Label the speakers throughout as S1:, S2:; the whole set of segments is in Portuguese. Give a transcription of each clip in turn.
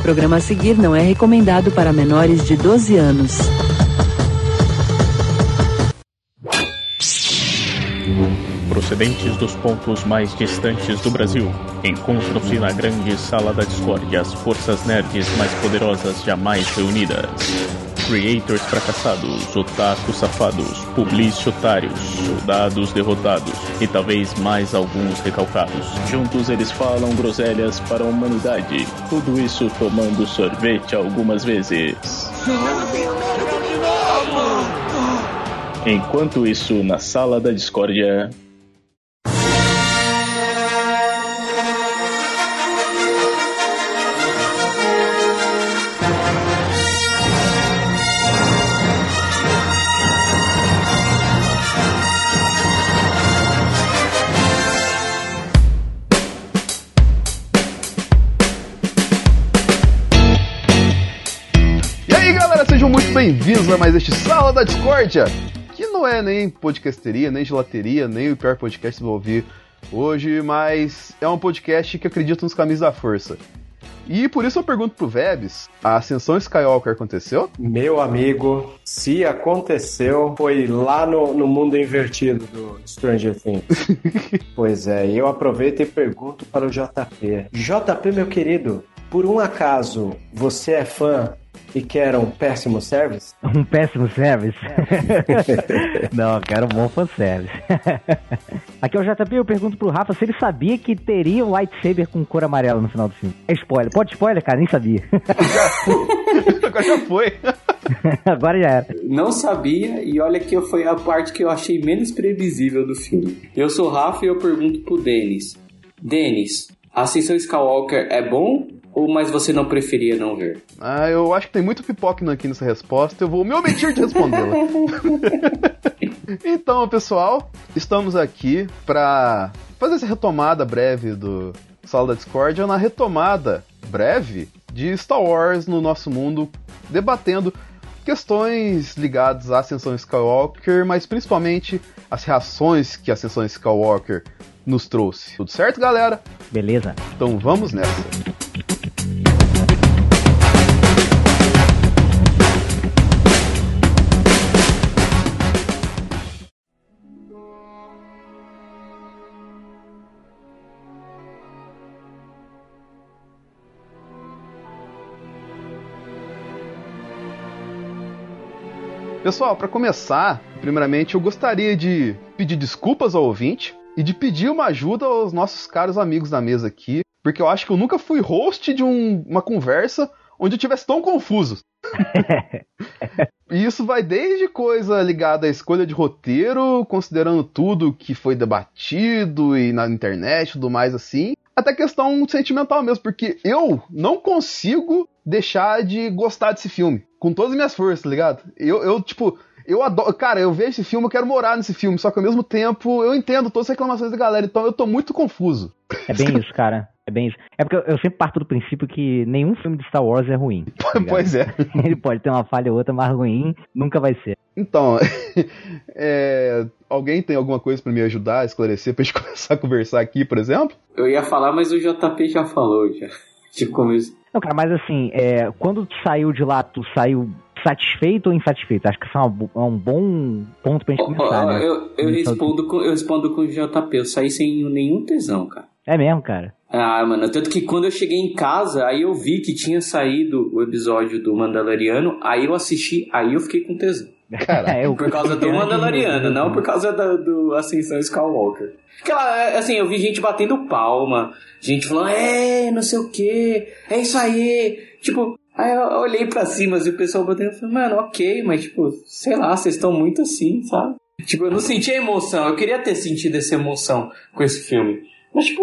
S1: programa a seguir não é recomendado para menores de 12 anos.
S2: Procedentes dos pontos mais distantes do Brasil, encontram-se na grande sala da discórdia as forças nerds mais poderosas jamais reunidas. Creators fracassados, otakus safados, publici otários, soldados derrotados e talvez mais alguns recalcados. Juntos eles falam groselhas para a humanidade. Tudo isso tomando sorvete algumas vezes. Enquanto isso, na sala da discórdia.
S3: Bem-vindos a mais este Sala da Discórdia, que não é nem podcasteria, nem gelateria, nem o pior podcast que eu ouvir hoje, mas é um podcast que acredita nos caminhos da força. E por isso eu pergunto pro Vebs, a ascensão Skywalker aconteceu?
S4: Meu amigo, se aconteceu, foi lá no, no mundo invertido do Stranger Things. pois é, e eu aproveito e pergunto para o JP. JP, meu querido, por um acaso você é fã e quer um péssimo service?
S5: Um péssimo service? Não, eu quero um bom fanservice. Aqui é o JP, eu pergunto pro Rafa se ele sabia que teria um lightsaber com cor amarela no final do filme. É spoiler. Pode spoiler, cara? Nem sabia.
S3: Agora já foi.
S5: Agora já era.
S6: Não sabia, e olha que foi a parte que eu achei menos previsível do filme. Eu sou o Rafa e eu pergunto pro Denis. Denis, Ascensão Skywalker é bom ou mais você não preferia não ver?
S3: Ah, eu acho que tem muito pipoca aqui nessa resposta, eu vou me omitir de respondê-la. então, pessoal, estamos aqui para fazer essa retomada breve do Sala da Discord, na retomada breve de Star Wars no nosso mundo, debatendo questões ligadas à Ascensão Skywalker, mas principalmente as reações que a Ascensão Skywalker nos trouxe. Tudo certo, galera?
S5: Beleza.
S3: Então vamos nessa. Pessoal, para começar, primeiramente eu gostaria de pedir desculpas ao ouvinte e de pedir uma ajuda aos nossos caros amigos da mesa aqui, porque eu acho que eu nunca fui host de um- uma conversa onde eu tivesse tão confuso. E isso vai desde coisa ligada à escolha de roteiro, considerando tudo que foi debatido e na internet e tudo mais assim, até questão sentimental mesmo, porque eu não consigo deixar de gostar desse filme. Com todas as minhas forças, tá ligado? Eu, eu tipo, eu adoro. Cara, eu vejo esse filme, eu quero morar nesse filme, só que ao mesmo tempo eu entendo todas as reclamações da galera, então eu tô muito confuso.
S5: É bem isso, cara. É bem isso. É porque eu, sempre parto do princípio que nenhum filme de Star Wars é ruim. tá
S3: pois é.
S5: Ele pode ter uma falha ou outra, mas ruim nunca vai ser.
S3: Então, é, alguém tem alguma coisa pra me ajudar a esclarecer pra gente começar a conversar aqui, por exemplo?
S6: Eu ia falar, mas o JP já falou já. Tipo, começo.
S5: Não, cara, mas assim, é, quando tu saiu de lá, tu saiu satisfeito ou insatisfeito? Acho que isso é, é um bom ponto pra gente começar, né?
S6: eu, eu, respondo com, eu respondo com o JP, eu saí sem nenhum tesão, cara.
S5: É mesmo, cara.
S6: Ah, mano, tanto que quando eu cheguei em casa, aí eu vi que tinha saído o episódio do Mandaloriano, aí eu assisti, aí eu fiquei com tesão.
S3: Caraca.
S5: É, eu-
S6: Por causa do Mandaloriano, não por causa da, do Ascensão Skywalker. Aquela, assim, eu vi gente batendo palma, gente falando, é, não sei o que, é isso aí. Tipo, aí eu olhei pra cima assim, o pessoal batendo e falei, mano, ok, mas tipo, sei lá, vocês estão muito assim, sabe? Tipo, eu não senti a emoção, eu queria ter sentido essa emoção com esse filme. Mas, tipo,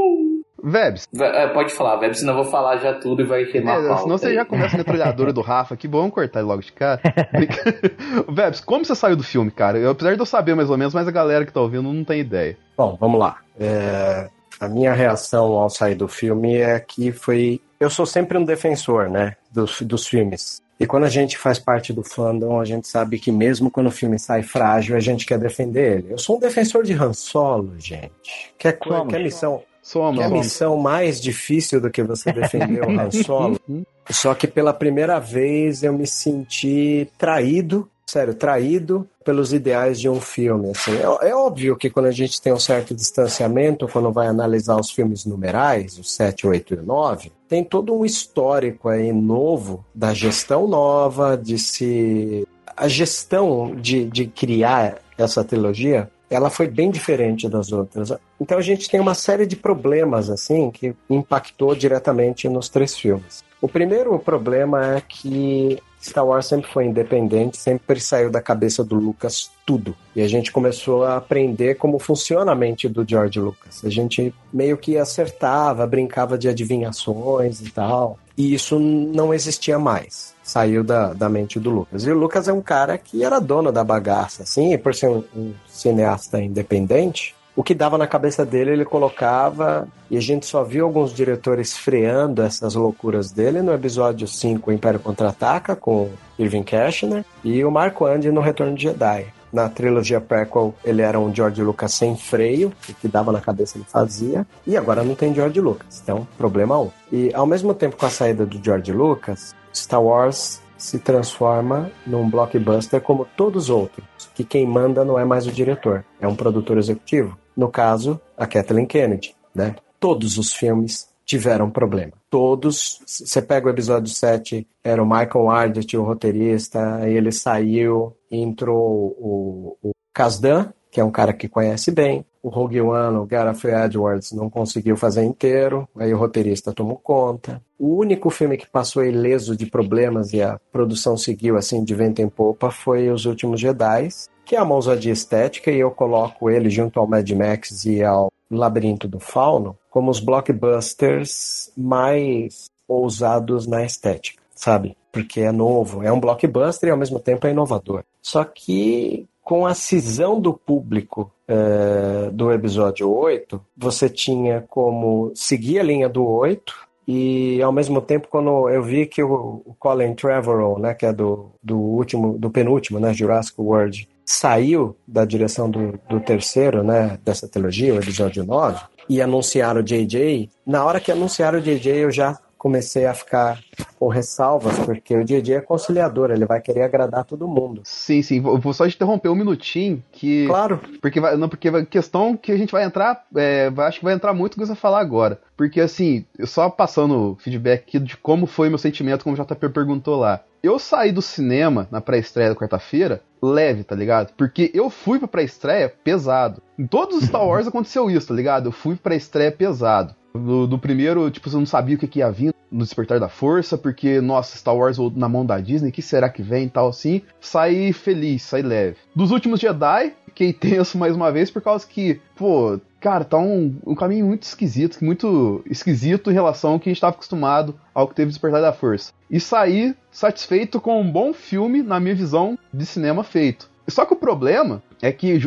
S3: Vebs,
S6: Ve- é, pode falar, Web, senão eu vou falar já tudo e vai queimar a
S3: é, senão você
S6: aí.
S3: já começa a metralhadora do Rafa aqui, bom, vamos cortar ele logo de cara. Vebs, como você saiu do filme, cara? Eu, apesar de eu saber mais ou menos, mas a galera que tá ouvindo não tem ideia.
S4: Bom, vamos lá. É, a minha reação ao sair do filme é que foi. Eu sou sempre um defensor, né? Dos, dos filmes. E quando a gente faz parte do fandom, a gente sabe que mesmo quando o filme sai frágil, a gente quer defender ele. Eu sou um defensor de Han Solo, gente. Quer,
S5: Somos.
S4: quer missão.
S3: Soma,
S4: Que é a missão mais difícil do que você defender o Han Solo. Só que pela primeira vez eu me senti traído, sério, traído pelos ideais de um filme. assim. É, é óbvio que quando a gente tem um certo distanciamento, quando vai analisar os filmes numerais, os 7, 8 e 9, tem todo um histórico aí novo da gestão nova, de se. A gestão de, de criar essa trilogia ela foi bem diferente das outras. Então a gente tem uma série de problemas assim que impactou diretamente nos três filmes. O primeiro problema é que Star Wars sempre foi independente, sempre saiu da cabeça do Lucas tudo. E a gente começou a aprender como funciona a mente do George Lucas. A gente meio que acertava, brincava de adivinhações e tal. E isso não existia mais. Saiu da, da mente do Lucas. E o Lucas é um cara que era dono da bagaça, assim, e por ser um, um cineasta independente, o que dava na cabeça dele ele colocava, e a gente só viu alguns diretores freando essas loucuras dele no episódio 5, O Império Contra-Ataca, com Irving Kershner, e o Marco Andy no Retorno de Jedi. Na trilogia prequel, ele era um George Lucas sem freio, o que dava na cabeça ele fazia, e agora não tem George Lucas, então, problema um. E ao mesmo tempo com a saída do George Lucas, Star Wars se transforma num blockbuster como todos os outros, que quem manda não é mais o diretor, é um produtor executivo. No caso, a Kathleen Kennedy, né? Todos os filmes tiveram problema. Todos. Você pega o episódio 7, era o Michael Arndt, o roteirista, ele saiu, entrou o, o Kasdan, que é um cara que conhece bem. O Rogue One, o Gareth Edwards, não conseguiu fazer inteiro, aí o roteirista tomou conta. O único filme que passou ileso de problemas e a produção seguiu assim de vento em popa foi Os Últimos Jedi, que é uma ousadia estética e eu coloco ele junto ao Mad Max e ao Labirinto do Fauno como os blockbusters mais ousados na estética, sabe? Porque é novo, é um blockbuster e ao mesmo tempo é inovador. Só que com a cisão do público eh, do episódio 8, você tinha como seguir a linha do 8 e ao mesmo tempo quando eu vi que o, o Colin Trevorrow, né, que é do, do último, do penúltimo, né, Jurassic World, saiu da direção do, do terceiro, né, dessa trilogia, o episódio 9, e anunciaram o JJ, na hora que anunciaram o JJ eu já comecei a ficar com ressalvas, porque o JJ é conciliador, ele vai querer agradar todo mundo.
S3: Sim, sim. Vou só te interromper um minutinho, que.
S4: Claro,
S3: Porque vai, não, porque questão que a gente vai entrar, é, acho que vai entrar muito que você vai falar agora. Porque assim, só passando feedback aqui de como foi meu sentimento, como o JP perguntou lá. Eu saí do cinema na pré-estreia da quarta-feira leve, tá ligado? Porque eu fui pra pré-estreia pesado. Em todos os Star Wars aconteceu isso, tá ligado? Eu fui pra estreia pesado. Do, primeiro, tipo, você não sabia o que, que ia vir no Despertar da Força, porque, nossa, Star Wars na mão da Disney, que será que vem e tal assim. Saí feliz, saí leve. Dos últimos Jedi, fiquei tenso mais uma vez, por causa que, pô, cara, tá um, um caminho muito esquisito, muito esquisito em relação ao que a gente tava acostumado ao que teve Despertar da Força. E saí satisfeito com um bom filme, na minha visão, de cinema feito. Só que o problema é que,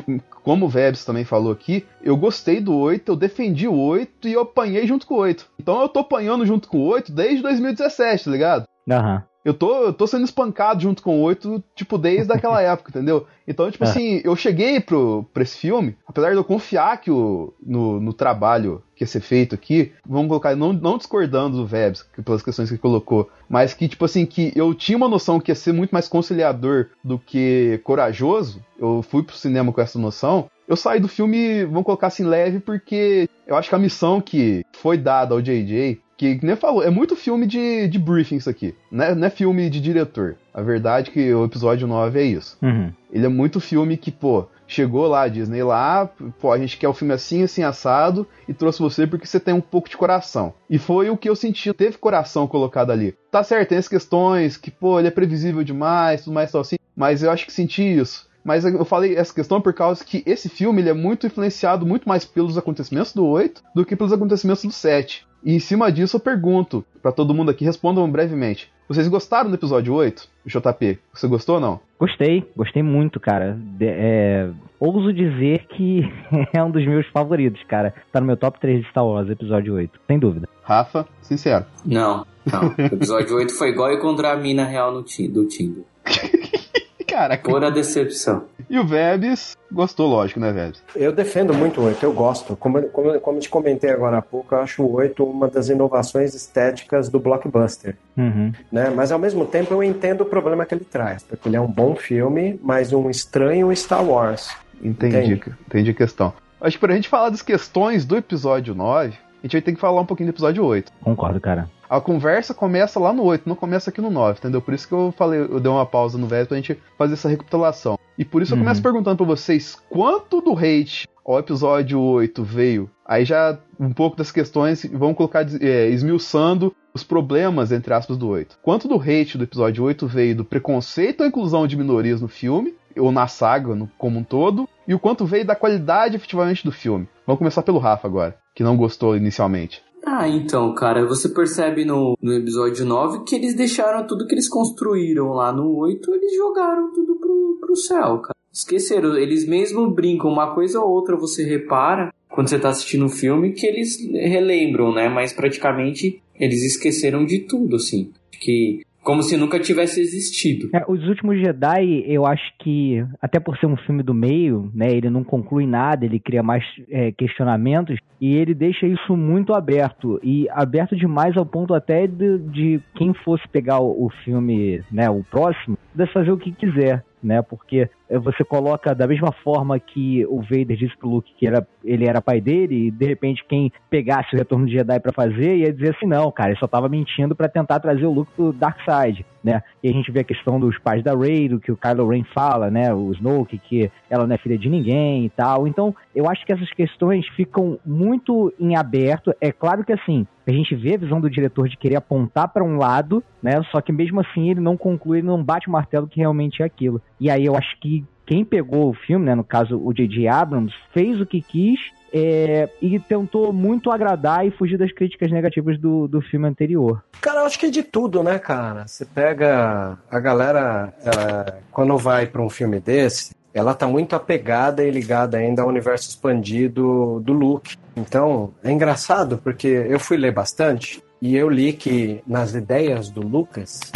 S3: como o Vebs também falou aqui, eu gostei do 8, eu defendi o 8 e eu apanhei junto com o 8. Então eu tô apanhando junto com o 8 desde 2017, tá ligado?
S5: Aham.
S3: Eu tô, eu tô sendo espancado junto com o 8, tipo, desde aquela época, entendeu? Então, tipo
S5: É.
S3: assim, eu cheguei pro, pra esse filme, apesar de eu confiar que o, no, no trabalho que ia ser feito aqui, vamos colocar, não, não discordando do Vebs, que- pelas questões que ele colocou, mas que, tipo assim, que eu tinha uma noção que ia ser muito mais conciliador do que corajoso, eu fui pro cinema com essa noção, eu saí do filme, vamos colocar assim, leve, porque eu acho que a missão que foi dada ao JJ, que, que nem falou, é muito filme de, de briefing isso aqui, né? não é filme de diretor. A verdade é que o episódio 9 é isso.
S5: Uhum.
S3: Ele é muito filme que, pô, chegou lá, a Disney lá, pô, a gente quer o filme assim, assim, assado, e trouxe você porque você tem um pouco de coração. E foi o que eu senti, teve coração colocado ali. Tá certo, tem as questões que, pô, ele é previsível demais, tudo mais, tal assim, mas eu acho que senti isso. Mas eu falei essa questão por causa que esse filme ele é muito influenciado muito mais pelos acontecimentos do 8 do que pelos acontecimentos do 7. E em cima disso eu pergunto pra todo mundo aqui, respondam brevemente. Vocês gostaram do episódio 8? JP, você gostou ou não?
S5: Gostei, gostei muito, cara. De- é, ouso dizer que é um dos meus favoritos, cara. Tá no meu top 3 de Star Wars, episódio 8, sem dúvida.
S3: Rafa, sincero.
S6: Não, não. O episódio 8 foi igual encontrar a mina real no ti- do Tinder.
S3: Caraca.
S6: Pura decepção.
S3: E o Vebs gostou, lógico, né, Vebs?
S4: Eu defendo muito o 8, eu gosto. Como, como, como te comentei agora há pouco, eu acho o 8 uma das inovações estéticas do blockbuster.
S5: Uhum.
S4: Né? Mas ao mesmo tempo eu entendo o problema que ele traz, porque ele é um bom filme, mas um estranho Star Wars.
S3: Entendi,
S4: Entende?
S3: entendi a questão. Acho que pra gente falar das questões do episódio 9, a gente vai ter que falar um pouquinho do episódio 8.
S5: Concordo, cara.
S3: A conversa começa lá no 8, não começa aqui no 9, entendeu? Por isso que eu falei, eu dei uma pausa no velho pra gente fazer essa recapitulação. E por isso eu
S5: Uhum.
S3: começo perguntando pra vocês quanto do hate ao episódio 8 veio. Aí já um pouco das questões, vamos colocar é, esmiuçando os problemas, entre aspas, do 8. Quanto do hate do episódio 8 veio do preconceito à inclusão de minorias no filme, ou na saga no, como um todo, e o quanto veio da qualidade efetivamente do filme. Vamos começar pelo Rafa agora, que não gostou inicialmente.
S6: Ah, então, cara, você percebe no, no episódio 9 que eles deixaram tudo que eles construíram lá no 8, eles jogaram tudo pro, pro céu, cara. Esqueceram, eles mesmo brincam, uma coisa ou outra você repara quando você tá assistindo um filme que eles relembram, né? Mas praticamente eles esqueceram de tudo, assim. Que como se nunca tivesse existido.
S5: É, os últimos Jedi, eu acho que, até por ser um filme do meio, né, ele não conclui nada, ele cria mais é, questionamentos e ele deixa isso muito aberto e aberto demais ao ponto até de, de quem fosse pegar o, o filme, né, o próximo, pudesse fazer o que quiser. Né, porque você coloca da mesma forma que o Vader disse pro Luke que era, ele era pai dele, e de repente quem pegasse o retorno de Jedi pra fazer ia dizer assim: não, cara, ele só tava mentindo pra tentar trazer o Luke pro Dark Side, né? E a gente vê a questão dos pais da Rey, do que o Kylo Ren fala, né? O Snoke, que ela não é filha de ninguém e tal. Então, eu acho que essas questões ficam muito em aberto. É claro que assim, a gente vê a visão do diretor de querer apontar para um lado, né? Só que mesmo assim ele não conclui, ele não bate o martelo que realmente é aquilo. E aí eu acho que quem pegou o filme, né, no caso o J.J. Abrams, fez o que quis é, e tentou muito agradar e fugir das críticas negativas do, do filme anterior.
S4: Cara, eu acho que é de tudo, né, cara? Você pega a galera, é, quando vai pra um filme desse, ela tá muito apegada e ligada ainda ao universo expandido do Luke. Então, é engraçado porque eu fui ler bastante e eu li que nas ideias do Lucas,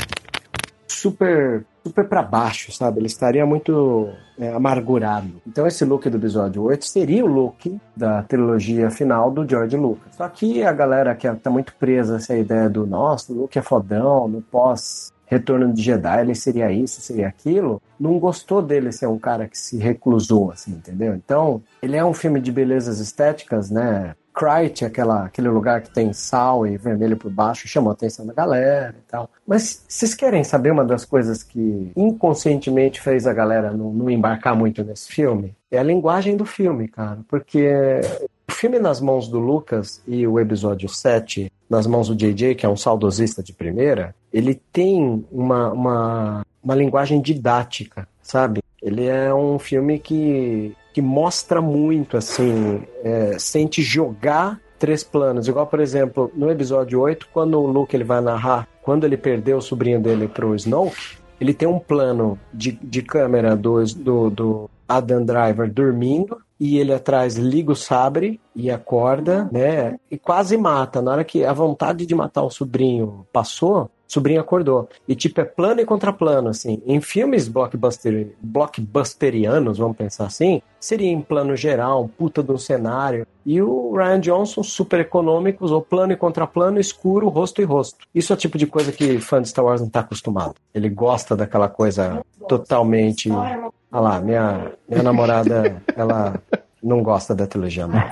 S4: super super para baixo, sabe? Ele estaria muito é, amargurado. Então esse look do episódio 8 seria o look da trilogia final do George Lucas. Só que a galera que tá muito presa essa ideia do nossa, o é fodão, no pós Retorno de Jedi, ele seria isso, seria aquilo, não gostou dele ser um cara que se reclusou, assim, entendeu? Então, ele é um filme de belezas estéticas, né? Crite, aquela, aquele lugar que tem sal e vermelho por baixo, chamou a atenção da galera e tal. Mas vocês querem saber uma das coisas que inconscientemente fez a galera não, não embarcar muito nesse filme? É a linguagem do filme, cara. Porque o filme nas mãos do Lucas e o episódio 7 nas mãos do JJ, que é um saudosista de primeira, ele tem uma, uma, uma linguagem didática, sabe? Ele é um filme que, que mostra muito, assim, é, sente jogar três planos. Igual, por exemplo, no episódio 8, quando o Luke ele vai narrar quando ele perdeu o sobrinho dele pro Snoke, ele tem um plano de, de câmera do, do, do Adam Driver dormindo e ele atrás liga o sabre e acorda, né? E quase mata. Na hora que a vontade de matar o sobrinho passou, sobrinho acordou. E tipo, é plano e contraplano, assim. Em filmes blockbuster, blockbusterianos, vamos pensar assim, seria em plano geral, um puta de um cenário. E o Ryan Johnson, super econômico, usou plano e contraplano, escuro, rosto e rosto. Isso é o tipo de coisa que fã de Star Wars não tá acostumado. Ele gosta daquela coisa totalmente. Olha lá, minha, minha namorada, ela não gosta da trilogia nova.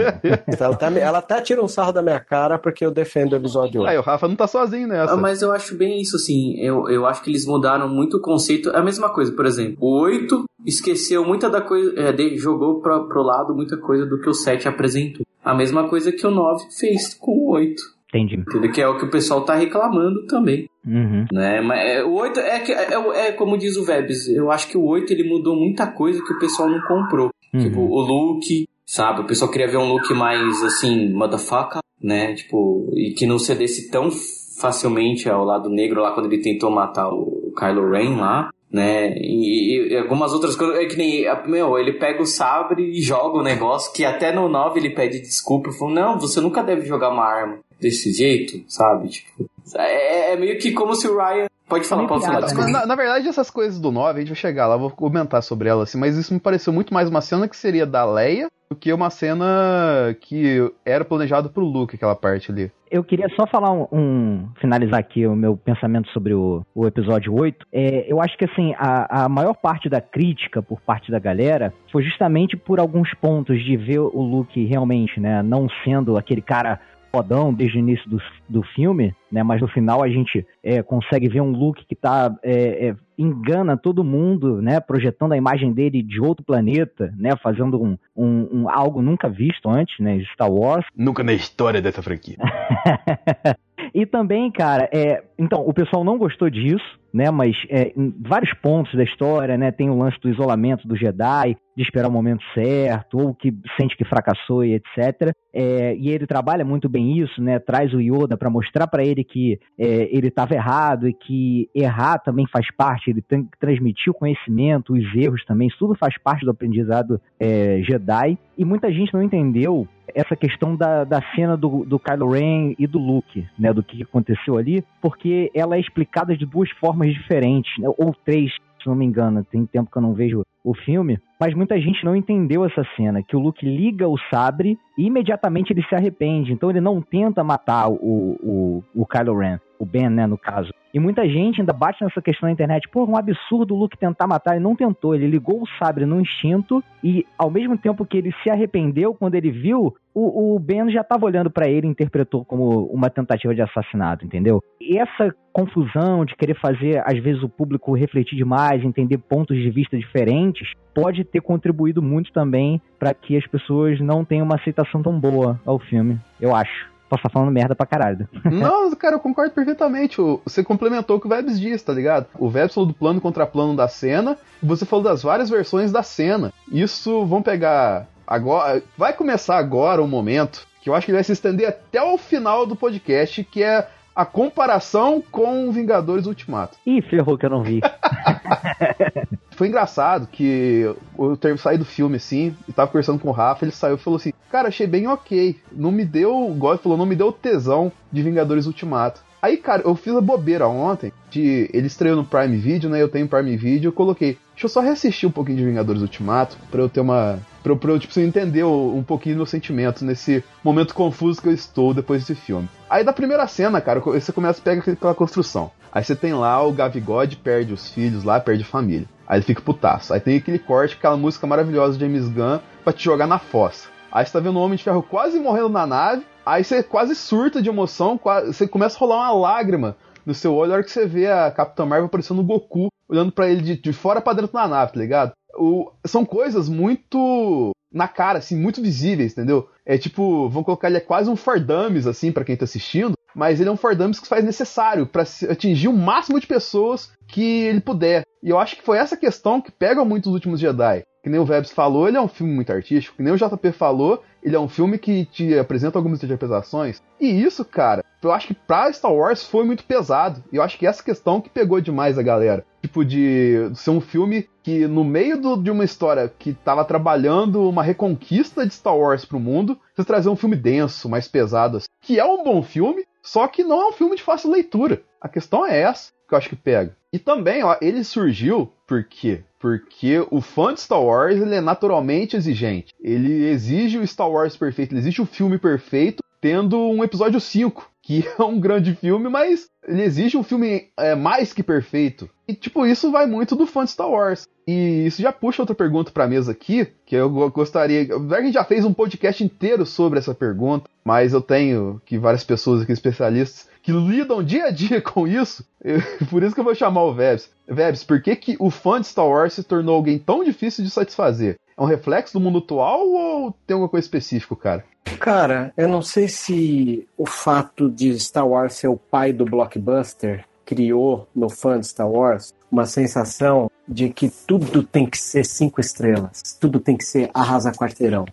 S4: ela, tá, ela até tira um sarro da minha cara porque eu defendo o episódio 8.
S3: Aí, o Rafa não tá sozinho nessa.
S6: Ah, mas eu acho bem isso, assim. Eu, eu acho que eles mudaram muito o conceito. É a mesma coisa, por exemplo, o 8 esqueceu muita da coisa, é, de, jogou pra, pro lado muita coisa do que o 7 apresentou. A mesma coisa que o 9 fez com o 8.
S5: Entendi.
S6: Entendeu? Que é o que o pessoal tá reclamando também.
S5: Uhum.
S6: Né? Mas é, o 8 é, que, é, é, como diz o Vebs, eu acho que o 8 ele mudou muita coisa que o pessoal não comprou.
S5: Uhum.
S6: Tipo, o look, sabe? O pessoal queria ver um look mais assim, motherfucker, né? Tipo, e que não cedesse tão facilmente ao lado negro lá quando ele tentou matar o Kylo Ren lá. Né? E, e, algumas outras coisas. É que nem. Meu, ele pega o sabre e joga o negócio. Que até no 9 ele pede desculpa. Falou: Não, você nunca deve jogar uma arma desse jeito, sabe? Tipo, é, é meio que como se o Ryan Pode falar, pode falar, desculpa.
S3: Na, na verdade, essas coisas do 9, a gente vai chegar lá, vou comentar sobre ela, assim, mas isso me pareceu muito mais uma cena que seria da Leia do que uma cena que era planejado pro Luke, aquela parte ali.
S5: Eu queria só falar um, um- finalizar aqui o meu pensamento sobre o, o episódio 8. É, eu acho que assim, a, a maior parte da crítica por parte da galera foi justamente por alguns pontos de ver o Luke realmente, né, não sendo aquele cara fodão desde o início do, do filme, né, mas no final a gente é, consegue ver um Luke que tá é, é, engana todo mundo, né, projetando a imagem dele de outro planeta, né, fazendo um, um- um algo nunca visto antes, né, Star Wars.
S3: Nunca na história dessa franquia.
S5: e também, cara, é, então, o pessoal não gostou disso, né? Mas é, em vários pontos da história, né? Tem o lance do isolamento do Jedi, de esperar o momento certo, ou que sente que fracassou e etc. É, e ele trabalha muito bem isso, né? Traz o Yoda para mostrar para ele que é, ele estava errado e que errar também faz parte. Ele tem que transmitir o conhecimento, os erros também, isso tudo faz parte do aprendizado é, Jedi. E muita gente não entendeu essa questão da, da cena do, do Kylo Ren e do Luke, né, do que aconteceu ali, porque ela é explicada de duas formas diferentes, né, ou três, se não me engano, tem tempo que eu não vejo o filme, mas muita gente não entendeu essa cena, que o Luke liga o sabre e imediatamente ele se arrepende, então ele não tenta matar o, o, o Kylo Ren, o Ben, né, no caso. E muita gente ainda bate nessa questão na internet, pô, um absurdo o Luke tentar matar, ele não tentou, ele ligou o sabre no instinto e ao mesmo tempo que ele se arrependeu quando ele viu, o, o Ben já estava olhando para ele e interpretou como uma tentativa de assassinato, entendeu? E essa confusão de querer fazer, às vezes, o público refletir demais, entender pontos de vista diferentes, pode ter contribuído muito também para que as pessoas não tenham uma aceitação tão boa ao filme, eu acho. Posso estar falando merda pra caralho.
S3: Não, cara, eu concordo perfeitamente. O- Você complementou o que o Vebs disse, tá ligado? O Vebs falou do plano contra plano da cena, você falou das várias versões da cena. Isso, vamos pegar agora. Vai começar agora um momento que eu acho que vai se estender até o final do podcast, que é a comparação com Vingadores Ultimato.
S5: Ih, ferrou que eu não vi.
S3: Foi engraçado que eu ter- saí do filme assim, e tava conversando com o Rafa, ele saiu e falou assim: Cara, achei bem ok. Não me deu, igual ele falou, não me deu tesão de Vingadores Ultimato. Aí, cara, eu fiz a bobeira ontem, de ele estreou no Prime Video, né? Eu tenho Prime Video, eu coloquei, deixa eu só reassistir um pouquinho de Vingadores Ultimato, pra eu ter uma. Pra eu, pra tipo, entender um pouquinho meus sentimentos nesse momento confuso que eu estou depois desse filme. Aí da primeira cena, cara, você começa a pegar aquela construção. Aí você tem lá o Gavigode perde os filhos lá, perde a família. Aí ele fica putaço. Aí tem aquele corte, aquela música maravilhosa de James Gunn pra te jogar na fossa. Aí você tá vendo o Homem de Ferro quase morrendo na nave. Aí você quase surta de emoção, quase- você começa a rolar uma lágrima no seu olho na hora que você vê a Capitã Marvel aparecendo no Goku, olhando pra ele de, de fora pra dentro da nave, tá ligado? O- são coisas muito na cara, assim, muito visíveis, entendeu? É tipo, vamos colocar ele é quase um Fardames, assim, pra quem tá assistindo, mas ele é um Fardames que faz necessário se- atingir o máximo de pessoas que ele puder. E eu acho que foi essa questão que pega muito os últimos Jedi. Que nem o Vebs falou, ele é um filme muito artístico. Que nem o JP falou, ele é um filme que te apresenta algumas interpretações. E isso, cara, eu acho que pra Star Wars foi muito pesado. E eu acho que essa questão que pegou demais a galera. Tipo, de ser um filme que, no meio do- de uma história que tava trabalhando uma reconquista de Star Wars pro mundo, você trazer um filme denso, mais pesado, assim, que é um bom filme, só que não é um filme de fácil leitura. A questão é essa que eu acho que pega. E também, ó, ele surgiu por quê? Porque o fã de Star Wars ele é naturalmente exigente. Ele exige o Star Wars perfeito, ele exige o filme perfeito, tendo um episódio 5, que é um grande filme, mas ele exige um filme é, mais que perfeito. E, tipo, isso vai muito do fã de Star Wars. E isso já puxa outra pergunta pra mesa aqui, que eu go- gostaria. A gente já fez um podcast inteiro sobre essa pergunta, mas eu tenho que várias pessoas aqui, especialistas, que lidam dia a dia com isso. eu- por isso que eu vou chamar o Vebs. Vebs, por que, que o fã de Star Wars se tornou alguém tão difícil de satisfazer? É um reflexo do mundo atual ou tem alguma coisa específica, cara?
S4: Cara, eu não sei se o fato de Star Wars ser o pai do blockbuster criou no fã de Star Wars uma sensação de que tudo tem que ser cinco estrelas, tudo tem que ser arrasa quarteirão.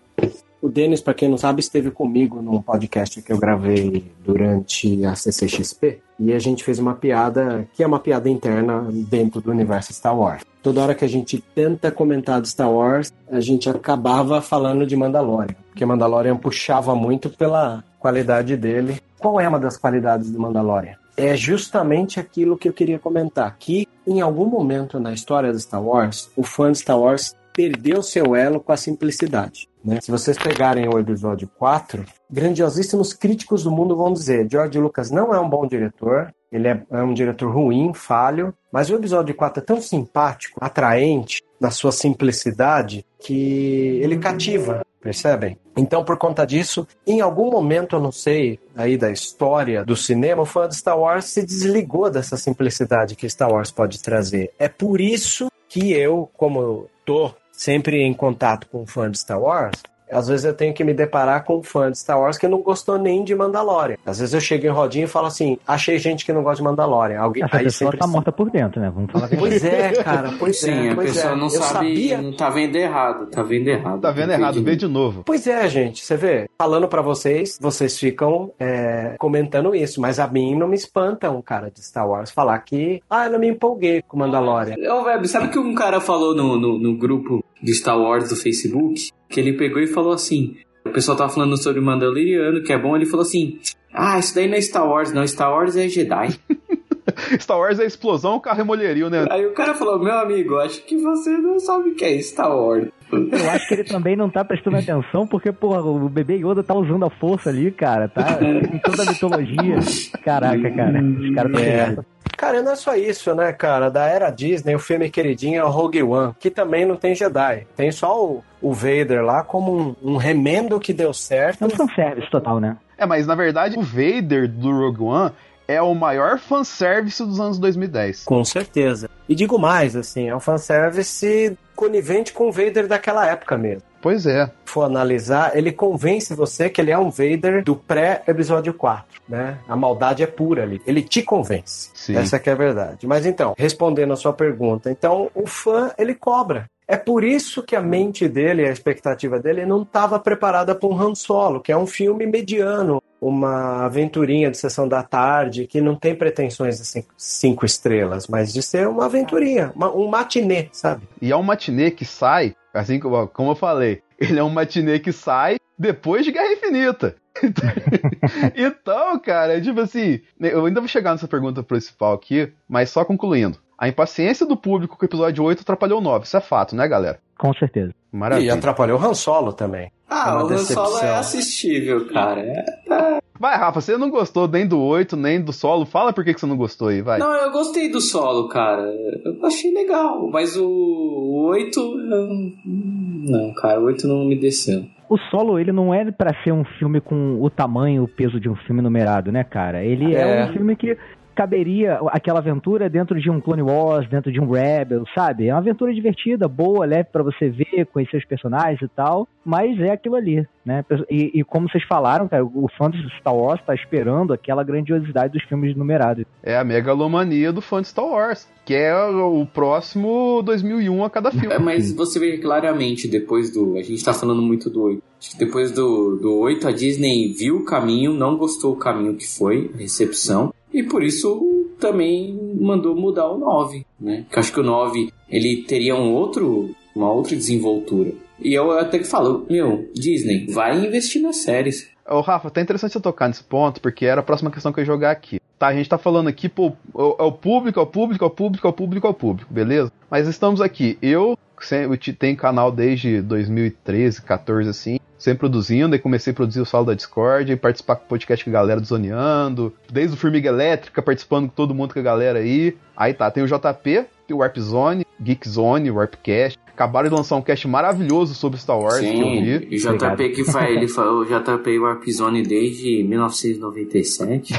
S4: O Denis, para quem não sabe, esteve comigo num podcast que eu gravei durante a CCXP e a gente fez uma piada que é uma piada interna dentro do universo Star Wars. Toda hora que a gente tenta comentar de Star Wars, a gente acabava falando de Mandalorian, porque Mandalorian puxava muito pela qualidade dele. Qual é uma das qualidades do Mandalorian? é justamente aquilo que eu queria comentar. Que em algum momento na história do Star Wars, o fã de Star Wars perdeu seu elo com a simplicidade. Né? Se vocês pegarem o episódio 4, grandiosíssimos críticos do mundo vão dizer: George Lucas não é um bom diretor, ele é, é um diretor ruim, falho, mas o episódio 4 é tão simpático, atraente, na sua simplicidade, que ele cativa, percebem? Então, por conta disso, em algum momento, eu não sei, aí da história do cinema, o fã de Star Wars se desligou dessa simplicidade que Star Wars pode trazer. É por isso que eu, como tô sempre em contato com um fã de Star Wars, às vezes eu tenho que me deparar com um fã de Star Wars que não gostou nem de Mandalorian. Às vezes eu chego em rodinha e falo assim, achei gente que não gosta de Mandalorian. Alguém,
S5: Essa
S4: aí
S5: pessoa
S4: sempre
S5: tá
S4: assim,
S5: morta por dentro, né? Vamos falar.
S4: Pois é, cara, pois
S6: Sim,
S4: é.
S6: a
S4: pois
S6: pessoa
S4: é.
S6: não
S4: eu
S6: sabe,
S4: Sabia...
S6: não tá vendo errado, tá vendo errado.
S3: Tá vendo errado, vê de novo.
S4: Pois é, gente, você vê, falando pra vocês, vocês ficam é, comentando isso, mas a mim não me espanta um cara de Star Wars falar que, ah, eu não me empolguei com Mandalorian.
S6: Ô, Web, sabe que um cara falou no, no, no grupo de Star Wars do Facebook? Que ele pegou e falou assim: o pessoal tava falando sobre o Mandaloriano, que é bom, ele falou assim: Ah, isso daí não é Star Wars, não, Star Wars é Jedi.
S3: Star Wars é explosão, carro e molherio, né?
S6: Aí o cara falou: Meu amigo, acho que você não sabe o que é Star Wars.
S5: Eu acho que ele também não tá prestando atenção, porque, porra, o bebê Yoda tá usando a força ali, cara, tá? Em toda a mitologia. Caraca, cara. Os caras
S4: É. Cara, não é só isso, né, cara? Da era Disney, o filme queridinho é o Rogue One, que também não tem Jedi. Tem só o, o Vader lá como um, um remendo que deu certo.
S5: É um fanservice total, né?
S3: É, mas na verdade o Vader do Rogue One é o maior fanservice dos anos 2010.
S4: Com certeza. E digo mais, assim, é um fanservice conivente com o Vader daquela época mesmo.
S3: Pois é.
S4: Se for analisar, ele convence você que ele é um Vader do pré-episódio 4, né? A maldade é pura ali. Ele te convence.
S3: Sim.
S4: Essa que é a verdade. Mas então, respondendo a sua pergunta, então o fã, ele cobra. É por isso que a mente dele, a expectativa dele, não estava preparada para um Han Solo, que é um filme mediano, uma aventurinha de sessão da tarde, que não tem pretensões de cinco, cinco estrelas, mas de ser uma aventurinha, uma- um matinê, sabe?
S3: E é um matinê que sai, assim como, como eu falei, ele é um matinê que sai depois de Guerra Infinita. então, cara, é tipo assim, eu ainda vou chegar nessa pergunta principal aqui, mas só concluindo. A impaciência do público com o episódio 8 atrapalhou o 9, isso é fato, né, galera?
S5: Com certeza.
S4: E
S3: Maravilha.
S4: atrapalhou o Han Solo também.
S6: Ah,
S4: Uma
S6: o Han Solo é
S4: decepção.
S6: assistível, cara. É-
S3: Vai, Rafa, você não gostou nem do 8, nem do solo. Fala por que, que você não gostou aí, vai.
S6: Não, eu gostei do solo, cara. Eu achei legal, mas o, o 8. eu- Não, cara, o 8 não me desceu.
S5: O solo, ele não é pra ser um filme com o tamanho, o peso de um filme numerado, né, cara? Ele é,
S4: É.
S5: um filme que caberia aquela aventura dentro de um Clone Wars, dentro de um Rebel, sabe? É uma aventura divertida, boa, leve pra você ver, conhecer os personagens e tal, mas é aquilo ali, né? E, e como vocês falaram, cara, o fã de Star Wars tá esperando aquela grandiosidade dos filmes numerados.
S3: É a megalomania do fã de Star Wars, que é o próximo 2001 a cada filme.
S6: É, mas você vê claramente depois do. A gente tá falando muito do 8. Acho que depois do, do 8, a Disney viu o caminho, não gostou do caminho que foi, a recepção, e por isso também mandou mudar o 9, né? Eu acho que o 9 ele teria um outro, uma outra desenvoltura. E eu até que falo, meu, Disney, vai investir nas séries.
S3: Ô, Rafa, tá interessante você tocar nesse ponto, porque era a próxima questão que eu ia jogar aqui. Tá, a gente tá falando aqui, pô, é o público, é o público, é o público, é o público, é o público, beleza? Mas estamos aqui. Eu, eu te- tenho canal desde 2013, 14, assim, sempre produzindo, aí comecei a produzir o Sala da Discord, e participar com o podcast com a galera do Zoneando, desde o Formiga Elétrica, participando com todo mundo com a galera aí. Aí tá, tem o JP, tem o Warp Zone, Geek Zone, Warpcast. Acabaram de lançar um cast maravilhoso sobre Star Wars que eu
S6: Sim,
S3: vi.
S6: e o JP que faz, ele falou o JP Warp Zone desde 1997.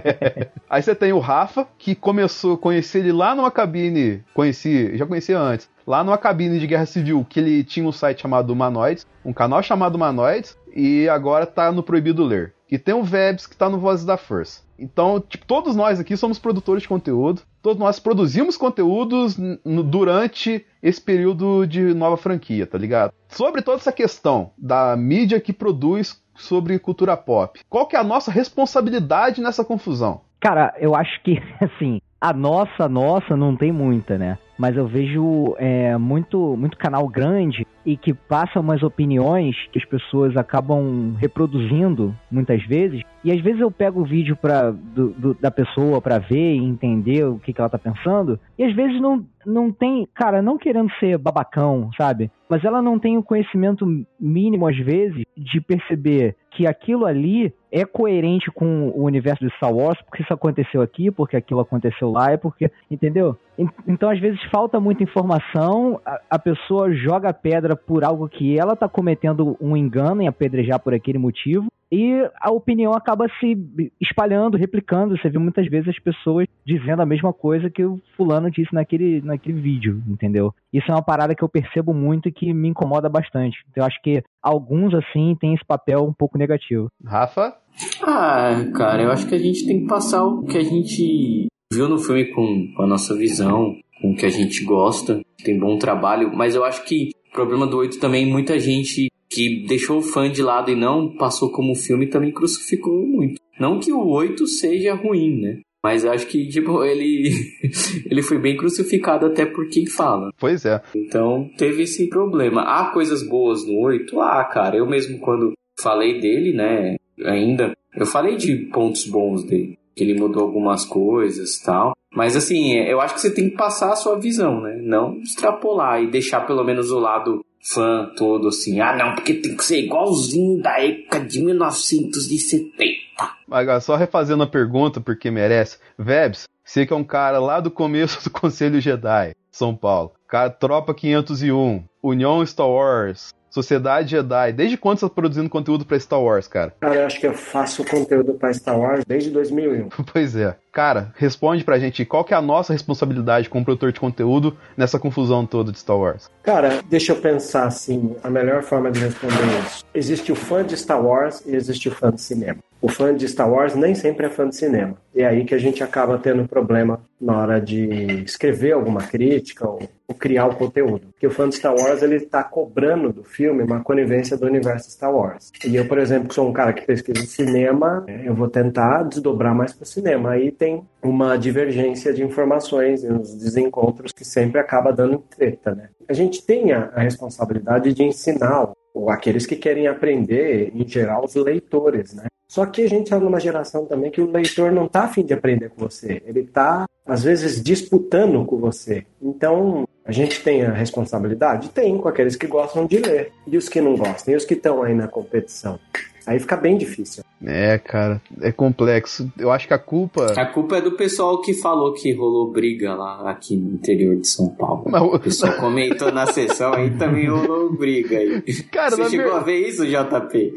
S3: Aí você tem o Rafa, que começou, conheci ele lá numa cabine, conheci, já conhecia antes, lá numa cabine de Guerra Civil, que ele tinha um site chamado Humanoids, um canal chamado Humanoids, e agora tá no Proibido Ler. E tem o Vebs, que tá no Vozes da Força. Então, tipo, todos nós aqui somos produtores de conteúdo, todos nós produzimos conteúdos durante esse período de nova franquia, tá ligado? Sobre toda essa questão da mídia que produz sobre cultura pop, qual que é a nossa responsabilidade nessa confusão?
S5: Cara, eu acho que, assim, a nossa, nossa, não tem muita, né? Mas eu vejo é, muito, muito canal grande e que passa umas opiniões que as pessoas acabam reproduzindo muitas vezes. E às vezes eu pego o vídeo pra, do, do, da pessoa para ver e entender o que, que ela tá pensando, e às vezes não, não tem, cara, não querendo ser babacão, sabe? Mas ela não tem o conhecimento mínimo, às vezes, de perceber que aquilo ali é coerente com o universo de Star Wars, porque isso aconteceu aqui, porque aquilo aconteceu lá, é porque. Entendeu? Então, às vezes, falta muita informação, a, a pessoa joga pedra por algo que ela tá cometendo um engano em apedrejar por aquele motivo, e a opinião acaba se espalhando, replicando. Você vê muitas vezes as pessoas dizendo a mesma coisa que o fulano disse naquele, naquele vídeo, entendeu? Isso é uma parada que eu percebo muito e que me incomoda bastante. Então, eu acho que alguns, assim, têm esse papel um pouco negativo.
S3: Rafa?
S6: Ah, cara, eu acho que a gente tem que passar o que a gente viu no filme com, com a nossa visão, com o que a gente gosta, tem bom trabalho, mas eu acho que problema do 8 também, muita gente que deixou o fã de lado e não passou como filme também crucificou muito. Não que o 8 seja ruim, né? Mas acho que, tipo, ele, ele foi bem crucificado até por quem fala.
S3: Pois é.
S6: Então, teve esse problema. Há coisas boas no 8? Ah, cara, eu mesmo quando falei dele, né, ainda, eu falei de pontos bons dele. Que ele mudou algumas coisas tal. Mas assim, eu acho que você tem que passar a sua visão, né? Não extrapolar e deixar pelo menos o lado fã todo assim, ah não, porque tem que ser igualzinho da época de 1970.
S3: Agora, só refazendo a pergunta, porque merece. Vebs, você que é um cara lá do começo do Conselho Jedi, São Paulo. Cara, Tropa 501, União Star Wars, Sociedade Jedi. Desde quando você está produzindo conteúdo para Star Wars, cara?
S4: Cara, eu acho que eu faço conteúdo para Star Wars desde 2001.
S3: pois é. Cara, responde pra gente qual que é a nossa responsabilidade como produtor de conteúdo nessa confusão toda de Star Wars.
S4: Cara, deixa eu pensar assim, a melhor forma de responder isso. Existe o fã de Star Wars e existe o fã de cinema. O fã de Star Wars nem sempre é fã de cinema. E é aí que a gente acaba tendo problema na hora de escrever alguma crítica ou, ou criar o conteúdo. Porque o fã de Star Wars ele está cobrando do filme uma conivência do universo Star Wars. E eu, por exemplo, que sou um cara que pesquisa cinema, eu vou tentar desdobrar mais para cinema. Aí tem uma divergência de informações e uns desencontros que sempre acaba dando treta, né? A gente tem a, responsabilidade de ensinar ou aqueles que querem aprender, em geral, os leitores, né? Só que a gente está numa geração também que o leitor não está afim de aprender com você. Ele está, às vezes, disputando com você. Então, a gente tem a responsabilidade? Tem, com aqueles que gostam de ler. E os que não gostam? E os que estão aí na competição? Aí fica bem difícil.
S3: É, cara, é complexo. Eu acho que a culpa.
S6: A culpa é do pessoal que falou que rolou briga lá aqui no interior de São Paulo. Mas... O pessoal comentou na sessão aí também rolou briga aí. Cara, Você chegou ver... a ver isso, JP?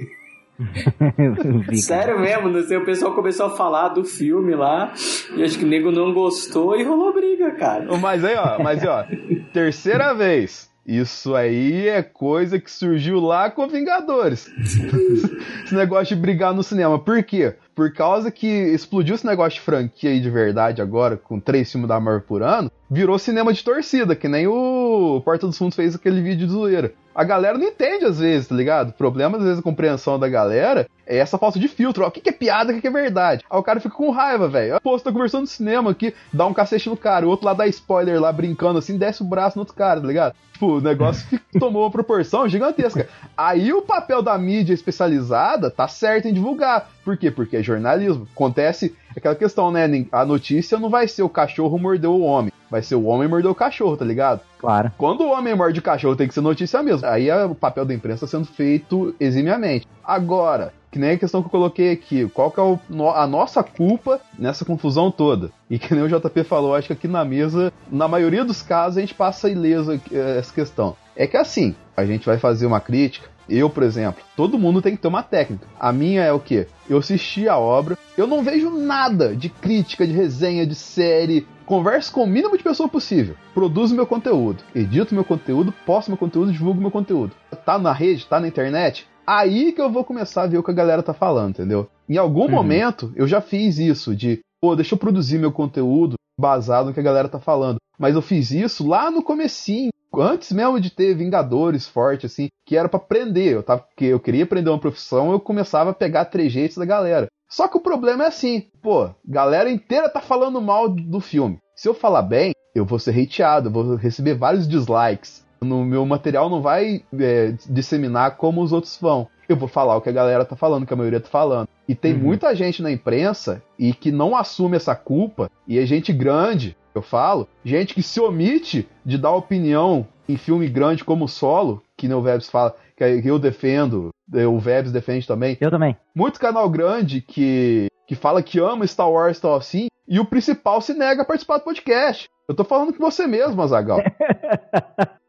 S6: Sério mesmo, não sei, o pessoal começou a falar do filme lá e acho que o nego não gostou e rolou briga, cara.
S3: Mas aí, ó, mas aí, ó, terceira vez. Isso aí é coisa que surgiu lá com Vingadores. esse negócio de brigar no cinema. Por quê? Por causa que explodiu esse negócio de franquia aí de verdade agora, com três filmes da Marvel por ano, virou cinema de torcida, que nem o Porta dos Fundos fez aquele vídeo de zoeira a galera não entende às vezes, tá ligado? O problema, às vezes, a compreensão da galera é essa falta de filtro. Ó, o que, que é piada, o que, que é verdade? Aí o cara fica com raiva, velho. Pô, você tá conversando no cinema aqui, dá um cacete no cara, o outro lá dá spoiler lá, brincando assim, desce o braço no outro cara, tá ligado? Tipo, o negócio tomou uma proporção gigantesca. Aí o papel da mídia especializada tá certo em divulgar. Por quê? Porque é jornalismo. Acontece aquela questão, né? A notícia não vai ser o cachorro mordeu o homem. Vai ser o homem mordeu o cachorro, tá ligado?
S5: Claro.
S3: Quando o homem morde o cachorro, tem que ser notícia mesmo. Aí é o papel da imprensa sendo feito eximiamente. Agora, que nem a questão que eu coloquei aqui, qual que é o, a nossa culpa nessa confusão toda? E que nem o JP falou, acho que aqui na mesa, na maioria dos casos, a gente passa ileso eh, essa questão. É que assim, a gente vai fazer uma crítica, eu, por exemplo, todo mundo tem que ter uma técnica. A minha é o quê? Eu assisti a obra, eu não vejo nada de crítica, de resenha, de série, Converso com o mínimo de pessoa possível. Produzo meu conteúdo, edito meu conteúdo, posto meu conteúdo, divulgo meu conteúdo. Tá na rede, tá na internet? Aí que eu vou começar a ver o que a galera tá falando, entendeu? Em algum uhum. momento eu já fiz isso de, pô, deixa eu produzir meu conteúdo baseado no que a galera tá falando. Mas eu fiz isso lá no comecinho, antes mesmo de ter Vingadores forte, assim, que era para aprender. Eu tava, que eu queria aprender uma profissão, eu começava a pegar trejeitos da galera. Só que o problema é assim, pô, galera inteira tá falando mal do filme. Se eu falar bem, eu vou ser hateado, vou receber vários dislikes. no meu material não vai é, disseminar como os outros vão. Eu vou falar o que a galera tá falando, que a maioria tá falando. E tem
S5: Uhum.
S3: muita gente na imprensa e que não assume essa culpa, e é gente grande, eu falo, gente que se omite de dar opinião em filme grande como Solo, que nem o Vebs fala, que eu defendo, o Vebs defende também.
S5: Eu também.
S3: Muito canal grande que, que fala que ama Star Wars e tal assim, e o principal se nega a participar do podcast. Eu tô falando com você mesmo, Azagal.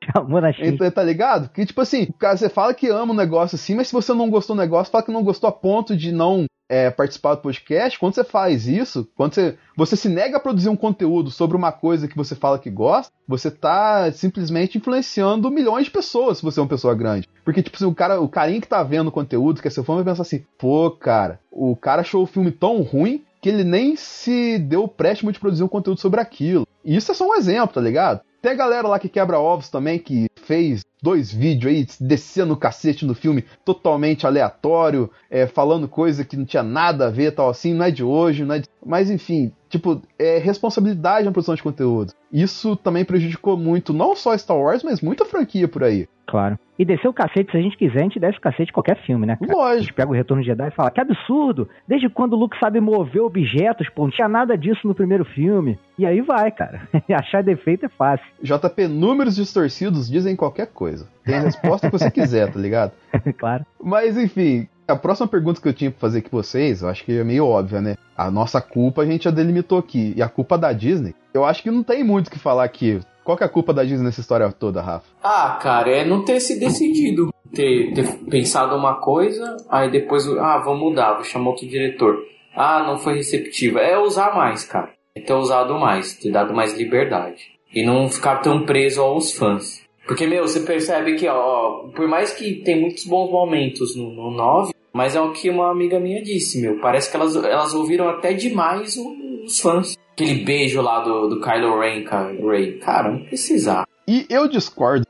S3: Então, tá ligado? Que, tipo assim, cara, você fala que ama um negócio assim, mas se você não gostou do negócio, fala que não gostou a ponto de não é, participar do podcast. Quando você faz isso, quando você, você se nega a produzir um conteúdo sobre uma coisa que você fala que gosta, você tá simplesmente influenciando milhões de pessoas se você é uma pessoa grande. Porque, tipo assim, o, cara, o carinha que tá vendo o conteúdo, que é seu fã, vai pensar assim, pô, cara, o cara achou o filme tão ruim que ele nem se deu o préstimo de produzir um conteúdo sobre aquilo. E isso é só um exemplo, tá ligado? Tem a galera lá que quebra ovos também, que fez dois vídeos aí, descendo o cacete no filme, totalmente aleatório, é, falando coisa que não tinha nada a ver, tal assim, não é de hoje, não é de... Mas enfim, tipo, é responsabilidade na produção de conteúdo. Isso também prejudicou muito, não só Star Wars, mas muita franquia por aí.
S5: Claro. E descer o cacete, se a gente quiser, a gente desce o cacete de qualquer filme, né? cara? A
S3: Lógico.
S5: gente pega o Retorno de Jedi e fala, que absurdo! Desde quando o Luke sabe mover objetos, pô, não tinha nada disso no primeiro filme. E aí vai, cara. Achar defeito é fácil.
S3: JP, números distorcidos dizem qualquer coisa. Tem a resposta que você quiser, tá ligado?
S5: claro.
S3: Mas enfim, a próxima pergunta que eu tinha pra fazer com vocês, eu acho que é meio óbvia, né? A nossa culpa a gente já delimitou aqui. E a culpa da Disney, eu acho que não tem muito o que falar aqui. Qual que é a culpa da Disney nessa história toda, Rafa?
S6: Ah, cara, é não ter se decidido. Ter, ter pensado uma coisa, aí depois, ah, vou mudar, vou chamar outro diretor. Ah, não foi receptiva. É usar mais, cara. É ter usado mais, ter dado mais liberdade. E não ficar tão preso aos fãs. Porque, meu, você percebe que, ó, por mais que tem muitos bons momentos no, no 9, mas é o que uma amiga minha disse, meu. Parece que elas, elas ouviram até demais os fãs. Aquele beijo lá do, do Kylo Ren, cara. Ray. Cara, não precisava.
S3: E eu discordo.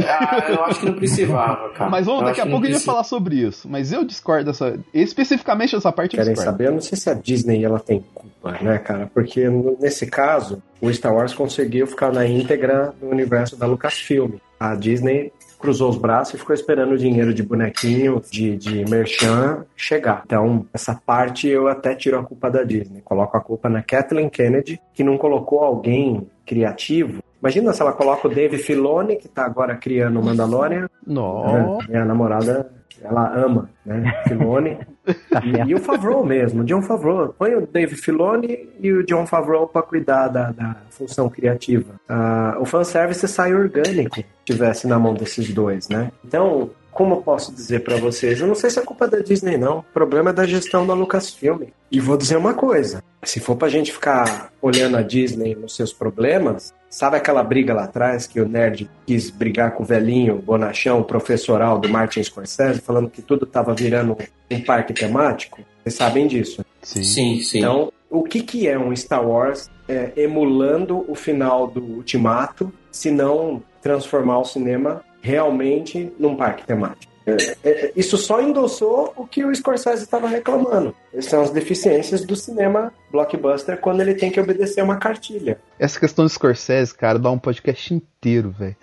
S6: Ah, eu acho que não precisava, cara.
S3: mas vamos,
S6: Eu
S3: daqui a pouco a
S6: não
S3: gente vai falar sobre isso. Mas eu discordo dessa. Especificamente dessa parte eu
S4: Querem
S3: discordo.
S4: saber? Eu não sei se a Disney ela tem culpa, né, cara? Porque nesse caso, o Star Wars conseguiu ficar na íntegra do universo da Lucasfilm. A Disney cruzou os braços e ficou esperando o dinheiro de bonequinho, de, de merchan chegar. Então, essa parte eu até tiro a culpa da Disney. Coloco a culpa na Kathleen Kennedy, que não colocou alguém criativo. Imagina se ela coloca o Dave Filoni, que tá agora criando o Mandalorian,
S3: Nossa.
S4: né? Minha namorada, ela ama, né? Filoni.
S5: Tá
S4: e, e o Favreau mesmo, John Favreau. Põe o Dave Filoni e o John Favreau para cuidar da, da função criativa. Ah, o fanservice sai orgânico se tivesse na mão desses dois, né? Então, como eu posso dizer para vocês? Eu não sei se é culpa da Disney, não. O problema é da gestão da Lucasfilm. E vou dizer uma coisa: se for pra gente ficar olhando a Disney nos seus problemas, sabe aquela briga lá atrás que o nerd quis brigar com o velhinho bonachão professoral do Martin Scorsese, falando que tudo tava virando um parque temático? Vocês sabem disso.
S3: Sim.
S6: Sim, sim.
S4: Então, o que, que é um Star Wars é, emulando o final do Ultimato, se não transformar o cinema realmente num parque temático? É, é, isso só endossou o que o Scorsese estava reclamando. Essas são as deficiências do cinema blockbuster quando ele tem que obedecer uma cartilha.
S3: Essa questão do Scorsese, cara, dá um podcast inteiro, velho.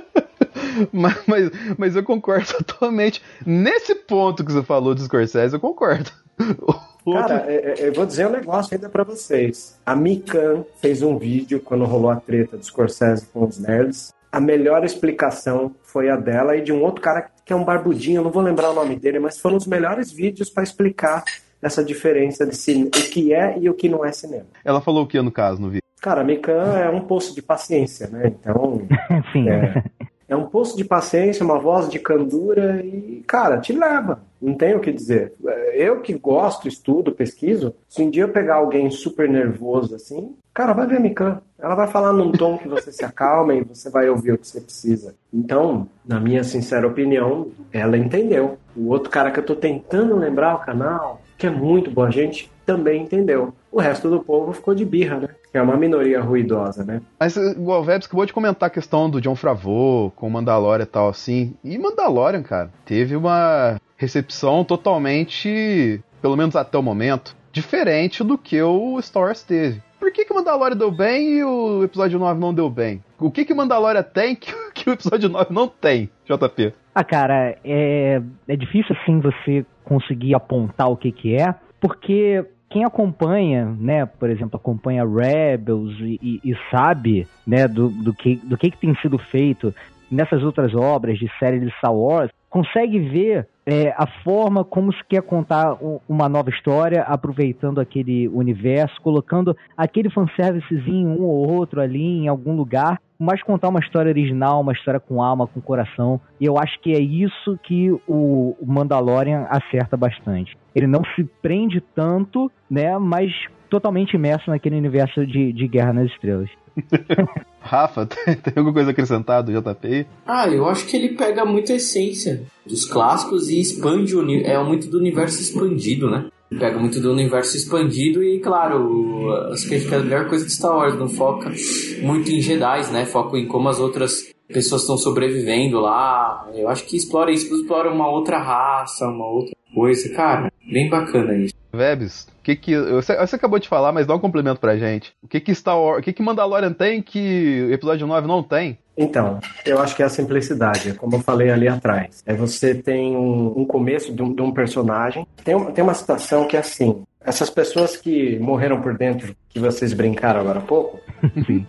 S3: mas, mas, mas eu concordo totalmente. Nesse ponto que você falou do Scorsese, eu concordo.
S4: Cara, é- é- eu vou dizer um negócio ainda pra vocês. A Mikan fez um vídeo quando rolou a treta do Scorsese com os nerds. A melhor explicação foi a dela e de um outro cara que é um barbudinho, eu não vou lembrar o nome dele, mas foram os melhores vídeos pra explicar essa diferença de cine- o que é e o que não é cinema.
S3: Ela falou o que no caso no vídeo?
S4: Cara, a Mikan é um poço de paciência, né? Então,
S5: Sim.
S4: é, é um poço de paciência, uma voz de candura e, cara, te leva. Não tem o que dizer. Eu que gosto, estudo, pesquiso, se um dia eu pegar alguém super nervoso assim, cara, vai ver a Mikan. Ela vai falar num tom que você se acalma e você vai ouvir o que você precisa. Então, na minha sincera opinião, ela entendeu. O outro cara que eu tô tentando lembrar o canal, que é muito boa gente, também entendeu. O resto do povo ficou de birra, né? Que é uma minoria ruidosa, né?
S3: Mas igual o Vebs acabou de comentar a questão do John Favreau com Mandalorian e tal, assim. E Mandalorian, cara, teve uma recepção totalmente, pelo menos até o momento, diferente do que o Star Wars teve. Por que que Mandalorian deu bem e o episódio 9 não deu bem? O que que Mandalorian tem que, que o episódio 9 não tem, JP?
S5: Ah, cara, é, é difícil assim você conseguir apontar o que que é, porque quem acompanha, né, por exemplo, acompanha Rebels e, e, e sabe, né, do, do, que, do que, que tem sido feito nessas outras obras de série de Star Wars, consegue ver é, a forma como se quer contar uma nova história, aproveitando aquele universo, colocando aquele fanservicezinho um ou outro ali em algum lugar, mas contar uma história original, uma história com alma, com coração. E eu acho que é isso que o Mandalorian acerta bastante. Ele não se prende tanto, né, mas totalmente imerso naquele universo de, de Guerra nas Estrelas.
S3: Rafa, tem, alguma coisa acrescentada, JP?
S6: Ah, eu acho que ele pega muita essência dos clássicos e expande o é muito do universo expandido, né? Pega muito do universo expandido e, claro, acho que a melhor coisa de Star Wars, não foca muito em Jedi, né? Foca em como as outras pessoas estão sobrevivendo lá. Eu acho que explora isso, explora uma outra raça, uma outra coisa. Cara, bem bacana isso.
S3: Vebs, o que que. Você, você, acabou de falar, mas dá um complemento pra gente. O que que Star Wars. O que que Mandalorian tem que o episódio 9 não tem?
S4: Então, eu acho que é a simplicidade, como eu falei ali atrás. É você tem um, um começo de um, de um personagem. Tem, tem uma situação que é assim: essas pessoas que morreram por dentro, que vocês brincaram agora há pouco,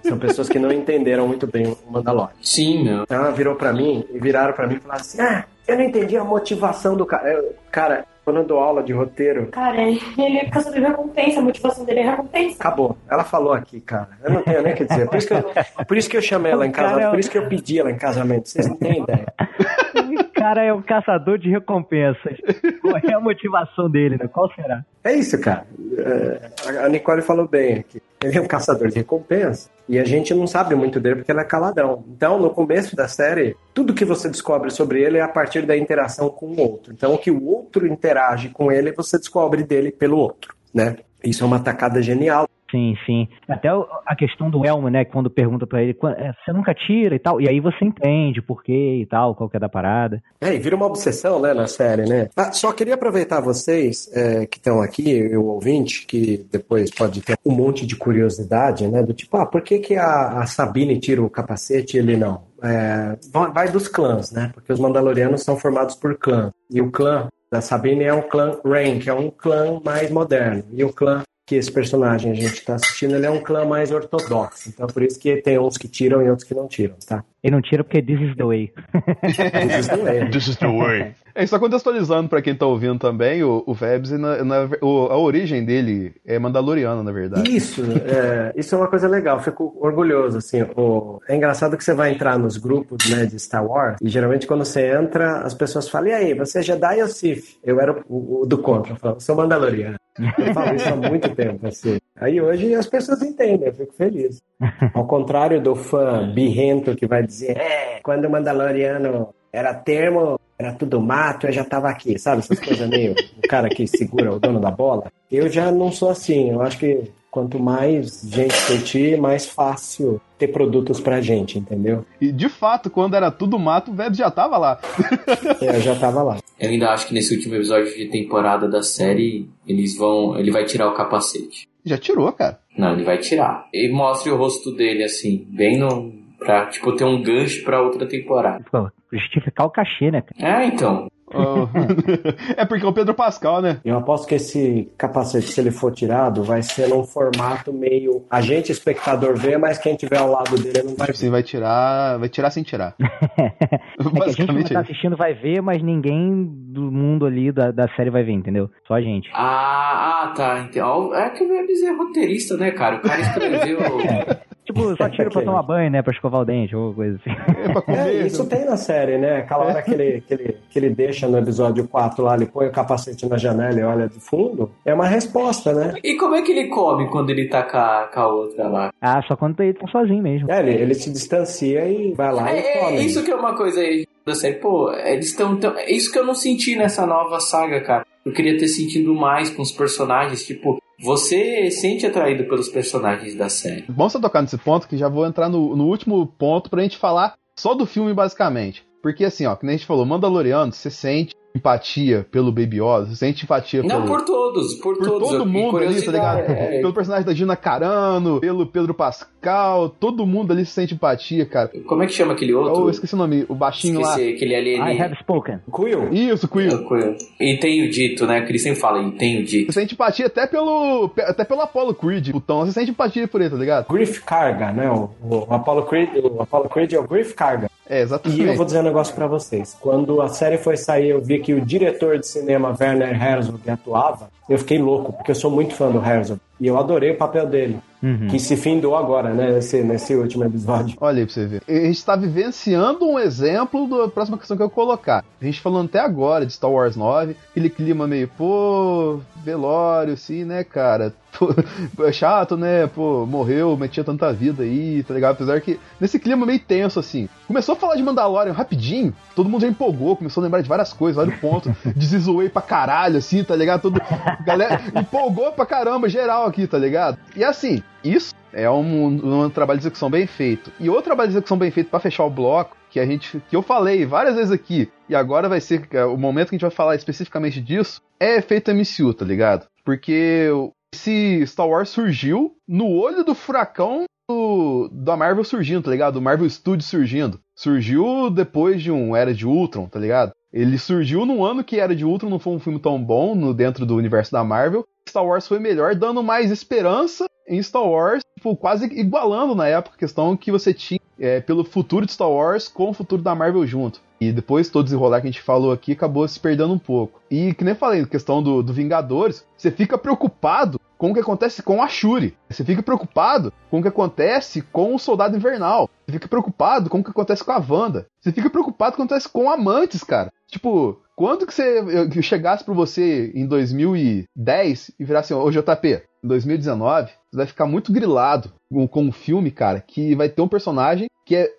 S4: são pessoas que não entenderam muito bem o Mandalorian.
S6: Sim, meu.
S4: Então ela virou para mim e viraram para mim e falaram assim: ah, eu não entendi a motivação do cara. Eu, cara, quando eu dou aula de roteiro.
S7: Cara, ele é caçador de recompensa, a motivação dele é recompensa.
S4: Acabou. Ela falou aqui, cara. Eu não tenho nem o que dizer. Por isso que eu, por isso que eu chamei ela em casamento, por isso que eu pedi ela em casamento. Vocês não têm ideia.
S5: Cara é um caçador de recompensas. Qual é a motivação dele, né? Qual será?
S4: É isso, cara. É, a Nicole falou bem aqui. Ele é um caçador de recompensa e a gente não sabe muito dele porque ele é caladão. Então, no começo da série, tudo que você descobre sobre ele é a partir da interação com o outro. Então, o que o outro interage com ele, você descobre dele pelo outro, né? Isso é uma tacada genial.
S5: Sim, sim. Até a questão do Elmo, né? Quando pergunta para ele, é, você nunca tira e tal. E aí você entende por quê e tal, qual que é da parada.
S4: É, e vira uma obsessão, né, na série, né? Ah, só queria aproveitar vocês é, que estão aqui, o ouvinte, que depois pode ter um monte de curiosidade, né? Do tipo, ah, por que, que a, a Sabine tira o capacete e ele não? É, vai dos clãs, né? Porque os Mandalorianos são formados por clã. E o clã da Sabine é um clã Rain, que é um clã mais moderno. E o clã que esse personagem a gente está assistindo, ele é um clã mais ortodoxo. Então, por isso que tem uns que tiram e outros que não tiram, tá?
S5: Ele não tira porque this is the way.
S3: this is the way. This is the way. É, só contextualizando para quem tá ouvindo também, o, o Vebs, na, na, o, a origem dele é mandaloriana, na verdade.
S4: Isso, é, isso é uma coisa legal, fico orgulhoso, assim. O, é engraçado que você vai entrar nos grupos, né, de Star Wars, e geralmente quando você entra, as pessoas falam, e aí, você é Jedi ou Sith? Eu era o, o do contra, eu falo, sou mandaloriano. Eu falo isso há muito tempo, assim. Aí hoje as pessoas entendem, eu fico feliz. Ao contrário do fã birrento que vai dizer, é, quando o Mandaloriano era termo, era tudo mato, eu já tava aqui, sabe? Essas coisas meio, o cara que segura o dono da bola. Eu já não sou assim, eu acho que quanto mais gente curtir, mais fácil ter produtos pra gente, entendeu?
S3: E de fato, quando era tudo mato, o Vebs já tava lá.
S4: é, eu já tava lá.
S6: Eu ainda acho que nesse último episódio de temporada da série, eles vão. Ele vai tirar o capacete.
S3: Já tirou, cara.
S6: Não, ele vai tirar. E mostre o rosto dele assim, bem no. Pra, tipo, ter um gancho pra outra temporada.
S5: Pô, justificar o cachê, né?
S6: É, então.
S3: Oh. é porque é o Pedro Pascal, né?
S4: Eu aposto que esse capacete, se ele for tirado, vai ser num formato meio. A gente, espectador, vê, mas quem tiver ao lado dele não vai.
S3: Tipo assim, vai tirar. Vai tirar sem tirar.
S5: é que a gente que tá assistindo vai ver, mas ninguém do mundo ali da, da série vai ver, entendeu? Só a gente.
S6: Ah, ah tá. Então, é que o Webs é roteirista, né, cara? O cara escreveu.
S5: Tipo, só tira pra tomar banho, né? Pra escovar o dente ou coisa assim.
S4: É, é, isso tem na série, né? Aquela hora que ele, que, ele, que ele deixa no episódio 4 lá, ele põe o capacete na janela e olha de fundo. É uma resposta, né?
S6: E como é que ele come quando ele tá com a, com a outra lá?
S5: Ah, só quando ele tá sozinho mesmo.
S4: É, ele, ele se distancia e vai lá
S6: é,
S4: e come.
S6: É isso que é uma coisa aí da série. Pô, eles estão. É isso que eu não senti nessa nova saga, cara. Eu queria ter sentido mais com os personagens, tipo, você sente atraído pelos personagens da série.
S3: Bom você tocar nesse ponto, que já vou entrar no, no último ponto pra gente falar só do filme, basicamente. Porque assim, ó, que nem a gente falou, Mandaloriano, você sente empatia pelo Baby Yoda, você sente empatia
S6: Não,
S3: pelo...
S6: por todos, por,
S3: por
S6: todos.
S3: todo mundo ali, tá ligado?
S6: curiosidade, é.
S3: Pelo personagem da Gina Carano, pelo Pedro Pascal, todo mundo ali se sente empatia, cara.
S6: Como é que chama aquele
S3: Oh,
S6: outro?
S3: eu esqueci o nome, o baixinho
S6: Esqueci, aquele
S5: I
S6: alienígena.
S5: have spoken.
S4: Quill.
S3: lá. Isso, Quill.
S6: E tenho dito, né? Que ele sempre fala, e tenho dito.
S3: Você sente empatia até pelo, até pelo Apollo Creed, putão. Você sente empatia por ele, tá ligado?
S4: Griff Carga, né? O, o Apollo Creed, o Apollo Creed é o Griff Carga.
S3: É,
S4: E
S3: exatamente.
S4: eu vou dizer um negócio pra vocês. Quando a série foi sair, eu vi que o diretor de cinema Werner Herzog atuava. Eu fiquei louco, porque eu sou muito fã do Herzog. E eu adorei o papel dele,
S5: Uhum.
S4: que se findou agora, né? Nesse, nesse último episódio.
S3: Olha aí pra você ver. A gente tá vivenciando um exemplo da próxima questão que eu vou colocar. A gente falando até agora de Star Wars 9, aquele clima meio, pô, velório, assim, né, cara? Pô, é chato, né? Pô, morreu, metia tanta vida aí, tá ligado? Apesar que nesse clima meio tenso, assim. Começou a falar de Mandalorian rapidinho, todo mundo já empolgou, começou a lembrar de várias coisas, olha o ponto. Desenzoei pra caralho, assim, tá ligado? Todo, galera empolgou pra caramba, geral aqui, tá ligado? E assim, isso é um, um trabalho de execução bem feito. E outro trabalho de execução bem feito pra fechar o bloco, que a gente que eu falei várias vezes aqui, e agora vai ser é, o momento que a gente vai falar especificamente disso, é efeito MCU, tá ligado? Porque esse Star Wars surgiu no olho do furacão do, da Marvel surgindo, tá ligado? Do Marvel Studios surgindo. Surgiu depois de um Era de Ultron, tá ligado? Ele surgiu num ano que Era de Ultron não foi um filme tão bom no dentro do universo da Marvel. Star Wars foi melhor, dando mais esperança em Star Wars, tipo, quase igualando na época a questão que você tinha é, pelo futuro de Star Wars com o futuro da Marvel junto. E depois todo desenrolar que a gente falou aqui acabou se perdendo um pouco. E que nem falei, questão do, do Vingadores, você fica preocupado com o que acontece com a Shuri. Você fica preocupado com o que acontece com o Soldado Invernal. Você fica preocupado com o que acontece com a Wanda. Você fica preocupado com o que acontece com Amantes, cara. Tipo, quando que você eu- que chegasse pra você em 2010 e virasse assim, ô JP, 2019, você vai ficar muito grilado com, com um filme, cara, que vai ter um personagem que é,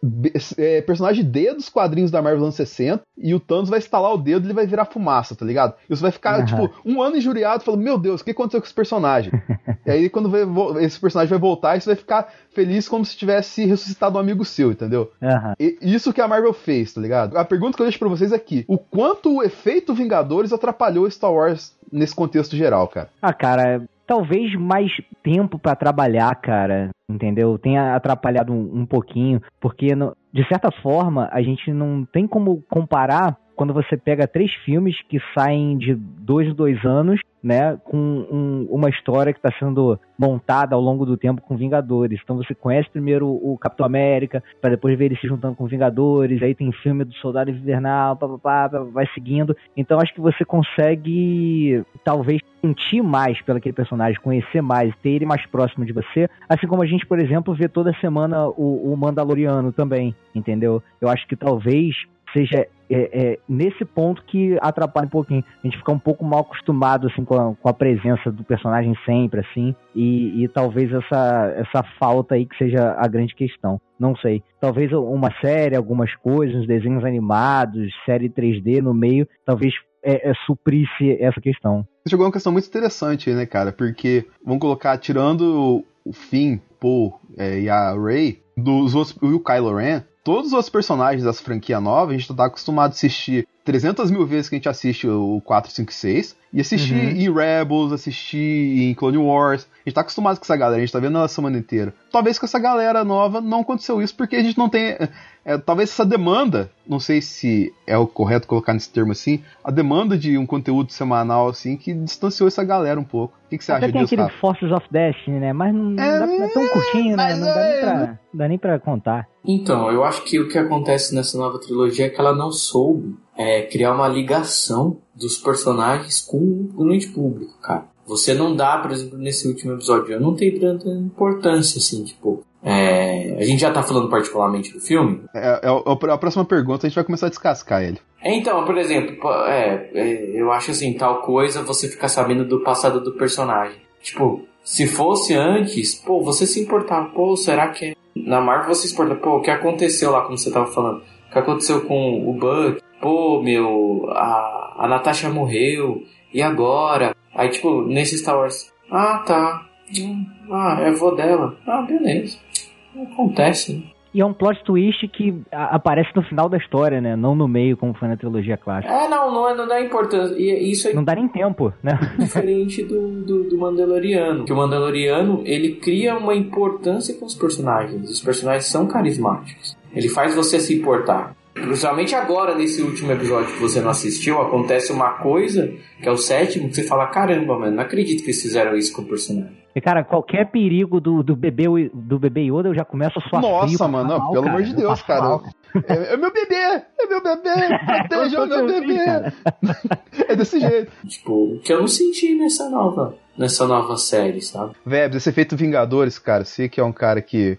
S3: é personagem D dos quadrinhos da Marvel anos 60 e o Thanos vai estalar o dedo e ele vai virar fumaça, tá ligado? E você vai ficar,
S5: Aham.
S3: tipo, um ano injuriado falando, meu Deus, o que aconteceu com esse personagem? e aí quando vai esse personagem vai voltar, você vai ficar feliz como se tivesse ressuscitado um amigo seu, entendeu?
S5: Aham.
S3: E- Isso que a Marvel fez, tá ligado? A pergunta que eu deixo pra vocês é aqui: o quanto o efeito Vingadores atrapalhou Star Wars nesse contexto geral, cara?
S5: Ah, cara, talvez mais tempo pra trabalhar, cara, entendeu? Tenha atrapalhado um, um pouquinho, porque no- de certa forma a gente não tem como comparar quando você pega três filmes que saem de dois em dois anos, né, com um- uma história que está sendo montada ao longo do tempo com Vingadores. Então você conhece primeiro o Capitão América, para depois ver ele se juntando com Vingadores, aí tem filme do Soldado Invernal, pá, pá, pá, vai seguindo. Então acho que você consegue talvez sentir mais pelo aquele personagem, conhecer mais, ter ele mais próximo de você, assim como a gente, por exemplo, vê toda semana o, o Mandaloriano também, entendeu? Eu acho que talvez seja é, é, nesse ponto que atrapalha um pouquinho. A gente fica um pouco mal acostumado assim com a, com a presença do personagem sempre, assim, e, e talvez essa, essa falta aí que seja a grande questão. Não sei. Talvez uma série, algumas coisas, uns desenhos animados, série 3D no meio, talvez é, é, suprisse essa questão.
S3: Você chegou a uma questão muito interessante aí, né, cara? Porque, vamos colocar, tirando o Finn, Paul é, e a Rey, dos e o Kylo Ren, todos os personagens dessa franquia nova, a gente tá acostumado a assistir 300 mil vezes que a gente assiste o 4, 5 6, e assistir
S5: Uhum.
S3: em Rebels, assistir em Clone Wars. A gente tá acostumado com essa galera, a gente tá vendo ela a semana inteira. Talvez com essa galera nova não aconteceu isso, porque a gente não tem. é, talvez essa demanda, não sei se é o correto colocar nesse termo assim, a demanda de um conteúdo semanal assim que distanciou essa galera um pouco. O que, que você
S5: Até
S3: acha
S5: tem
S3: disso,
S5: aquele? Forces of Destiny, né? Mas não,
S3: É,
S5: dá, não é tão curtinho, né? Não dá nem,
S3: é,
S5: pra, não dá nem pra contar.
S6: Então, eu acho que o que acontece nessa nova trilogia é que ela não soube é, criar uma ligação dos personagens com o grande público, cara. Você não dá, por exemplo, nesse último episódio, eu não tenho tanta importância, assim, tipo. é, a gente já tá falando particularmente do filme.
S3: É, é o- a próxima pergunta, a gente vai começar a descascar ele.
S6: Então, por exemplo, é, é, eu acho assim, tal coisa você ficar sabendo do passado do personagem. Tipo, se fosse antes, pô, você se importava, pô, será que é? Na Marvel você se importa, pô, o que aconteceu lá, como você tava falando? O que aconteceu com o Buck? Pô, meu, a, a Natasha morreu, e agora? Aí, tipo, nesse Star Wars, ah, tá, ah, é avó dela, ah, beleza, acontece, né?
S5: E é um plot twist que aparece no final da história, né? Não no meio, como foi na trilogia clássica.
S6: É, não, não, é- não dá importância. E isso é
S5: Não dá nem tempo, né?
S6: diferente do, do, do Mandaloriano. Que o Mandaloriano, ele cria uma importância com os personagens. Os personagens são carismáticos. Ele faz você se importar. Principalmente agora, nesse último episódio que você não assistiu, acontece uma coisa, que é o sétimo, que você fala, caramba, mano, não acredito que eles fizeram isso com o personagem.
S5: E, cara, qualquer perigo do, do, bebê, do bebê Yoda, eu já começo a suar frio,
S3: Nossa,
S5: passar
S3: mano, não,
S5: mal,
S3: pelo
S5: cara.
S3: amor de
S5: Eu
S3: Deus, cara.
S5: mal.
S3: É, é meu bebê! É meu bebê! Proteja o meu
S5: Eu tô assim,
S3: bebê!
S5: cara.
S3: É desse jeito.
S6: Tipo, que eu não senti nessa nova, nessa nova série, sabe?
S3: Vebs, esse efeito Vingadores, cara, você que é um cara que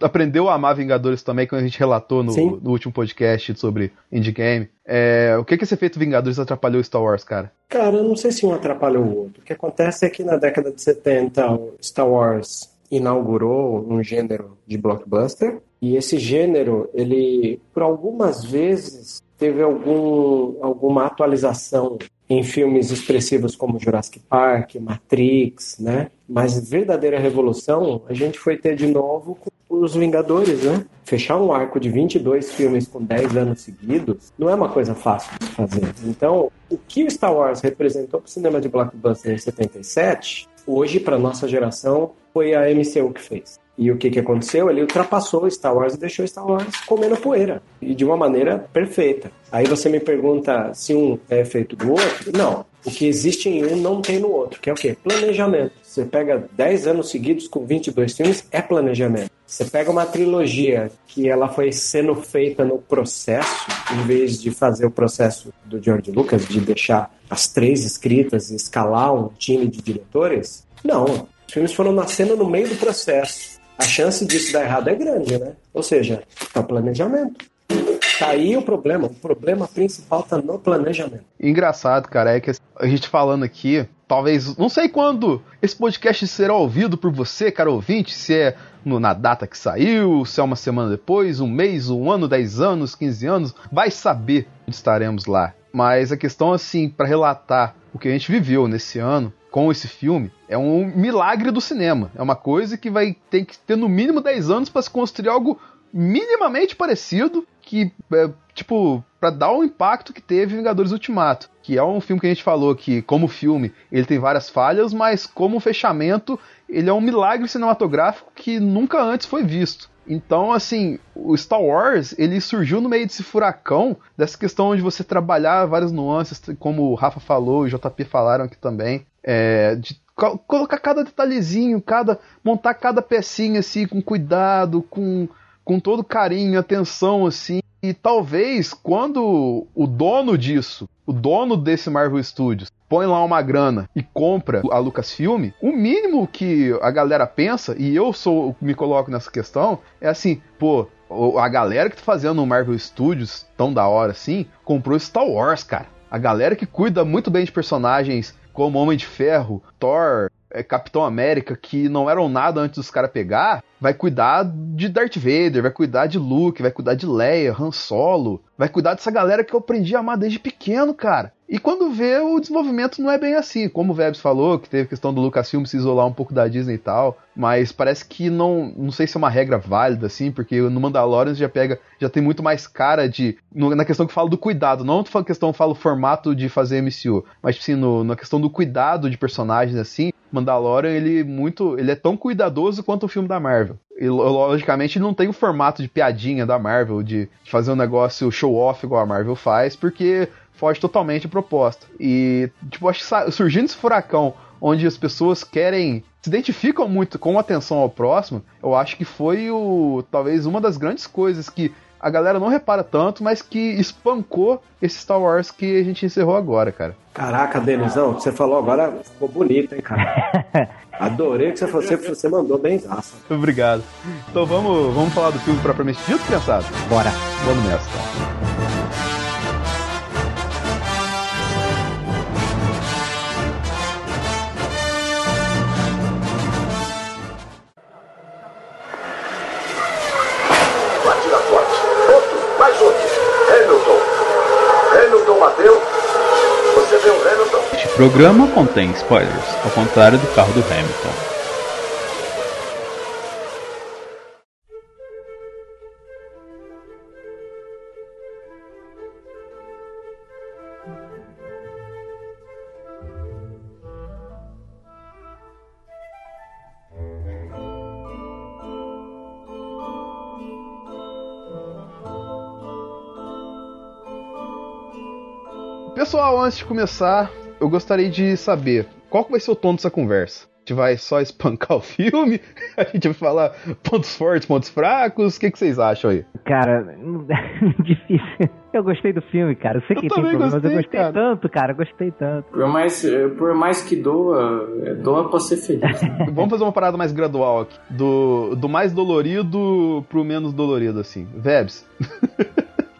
S3: aprendeu a amar Vingadores também, quando a gente relatou no, no último podcast sobre Indie Game. É, o que que esse efeito Vingadores atrapalhou Star Wars, cara?
S4: Cara, eu não sei se um atrapalhou o outro. O que acontece é que na década de 70 o Star Wars inaugurou um gênero de blockbuster e esse gênero, ele por algumas vezes teve algum, alguma atualização em filmes expressivos como Jurassic Park, Matrix, né? Mas verdadeira revolução a gente foi ter de novo com os Vingadores, né? Fechar um arco de 22 filmes com 10 anos seguidos não é uma coisa fácil de fazer. Então, o que o Star Wars representou para o cinema de blockbuster em 77, hoje para nossa geração foi a MCU que fez. E o que, que aconteceu? Ele ultrapassou Star Wars e deixou Star Wars comendo poeira. E de uma maneira perfeita. Aí você me pergunta se um é feito do outro. Não. O que existe em um não tem no outro. Que é o quê? Planejamento. Você pega 10 anos seguidos com 22 filmes, é planejamento. Você pega uma trilogia que ela foi sendo feita no processo, em vez de fazer o processo do George Lucas, de deixar as três escritas e escalar um time de diretores. Não. Os filmes foram nascendo no meio do processo. A chance disso dar errado é grande, né? Ou seja, é o planejamento. Tá aí o problema. O problema principal tá no planejamento.
S3: Engraçado, cara, é que a gente falando aqui, talvez, não sei quando esse podcast será ouvido por você, cara ouvinte, se é no- na data que saiu, se é uma semana depois, um mês, um ano, 10 anos, 15 anos, vai saber onde estaremos lá. Mas a questão, assim, para relatar o que a gente viveu nesse ano com esse filme, é um milagre do cinema. É uma coisa que vai ter que ter no mínimo 10 anos para se construir algo minimamente parecido que, é, tipo, pra dar o impacto que teve Vingadores Ultimato. Que é um filme que a gente falou que, como filme, ele tem várias falhas, mas como fechamento, ele é um milagre cinematográfico que nunca antes foi visto. Então, assim, o Star Wars, ele surgiu no meio desse furacão, dessa questão de você trabalhar várias nuances, como o Rafa falou e o JP falaram aqui também, é, de co- colocar cada detalhezinho, cada montar cada pecinha assim com cuidado, com com todo carinho, atenção, assim. E talvez quando o dono disso, o dono desse Marvel Studios, põe lá uma grana e compra a Lucasfilm, o mínimo que a galera pensa, e eu sou me coloco nessa questão, é assim, pô, a galera que tá fazendo o Marvel Studios tão da hora assim, comprou Star Wars, cara. A galera que cuida muito bem de personagens como Homem de Ferro, Thor, é, Capitão América, que não eram nada antes dos caras pegar, vai cuidar de Darth Vader, vai cuidar de Luke, vai cuidar de Leia, Han Solo, vai cuidar dessa galera que eu aprendi a amar desde pequeno, cara. E quando vê, o desenvolvimento não é bem assim. Como o Vebs falou, que teve a questão do Lucasfilm se isolar um pouco da Disney e tal, mas parece que não, não sei se é uma regra válida, assim, porque no Mandalorian já pega, já tem muito mais cara de, no- na questão que fala do cuidado, não na questão que fala o formato de fazer MCU, mas assim, no, na questão do cuidado de personagens, assim, Mandalorian, ele muito, ele é tão cuidadoso quanto o filme da Marvel. E lo- logicamente ele não tem o formato de piadinha da Marvel, de fazer um negócio show-off igual a Marvel faz, porque foge totalmente a proposta. E, tipo, acho que surgindo esse furacão onde as pessoas querem. se identificam muito com atenção ao próximo, eu acho que foi o. talvez uma das grandes coisas que a galera não repara tanto, mas que espancou esse Star Wars que a gente encerrou agora, cara.
S4: Caraca, Denizão, o que você falou agora ficou bonito, hein, cara? Adorei o que você falou. Você, você mandou bem zaço.
S3: Obrigado. Então vamos, vamos falar do filme propriamente dito, criançada?
S5: Bora.
S3: Vamos nessa. então.
S2: programa contém spoilers, ao contrário do carro do Hamilton.
S3: Pessoal, antes de começar, eu gostaria de saber qual vai ser o tom dessa conversa. A gente vai só espancar o filme? A gente vai falar pontos fortes, pontos fracos? O que, que vocês acham aí?
S5: Cara, difícil. Eu gostei do filme, cara. Eu sei
S3: Eu
S5: que tem
S3: também
S5: problema, mas eu
S3: gostei,
S5: gostei
S3: cara.
S5: tanto, cara. Eu gostei tanto.
S6: Por mais, por mais que doa, é, doa pra ser feliz.
S3: Vamos fazer uma parada mais gradual aqui. Do, do mais dolorido pro menos dolorido, assim. Vebs.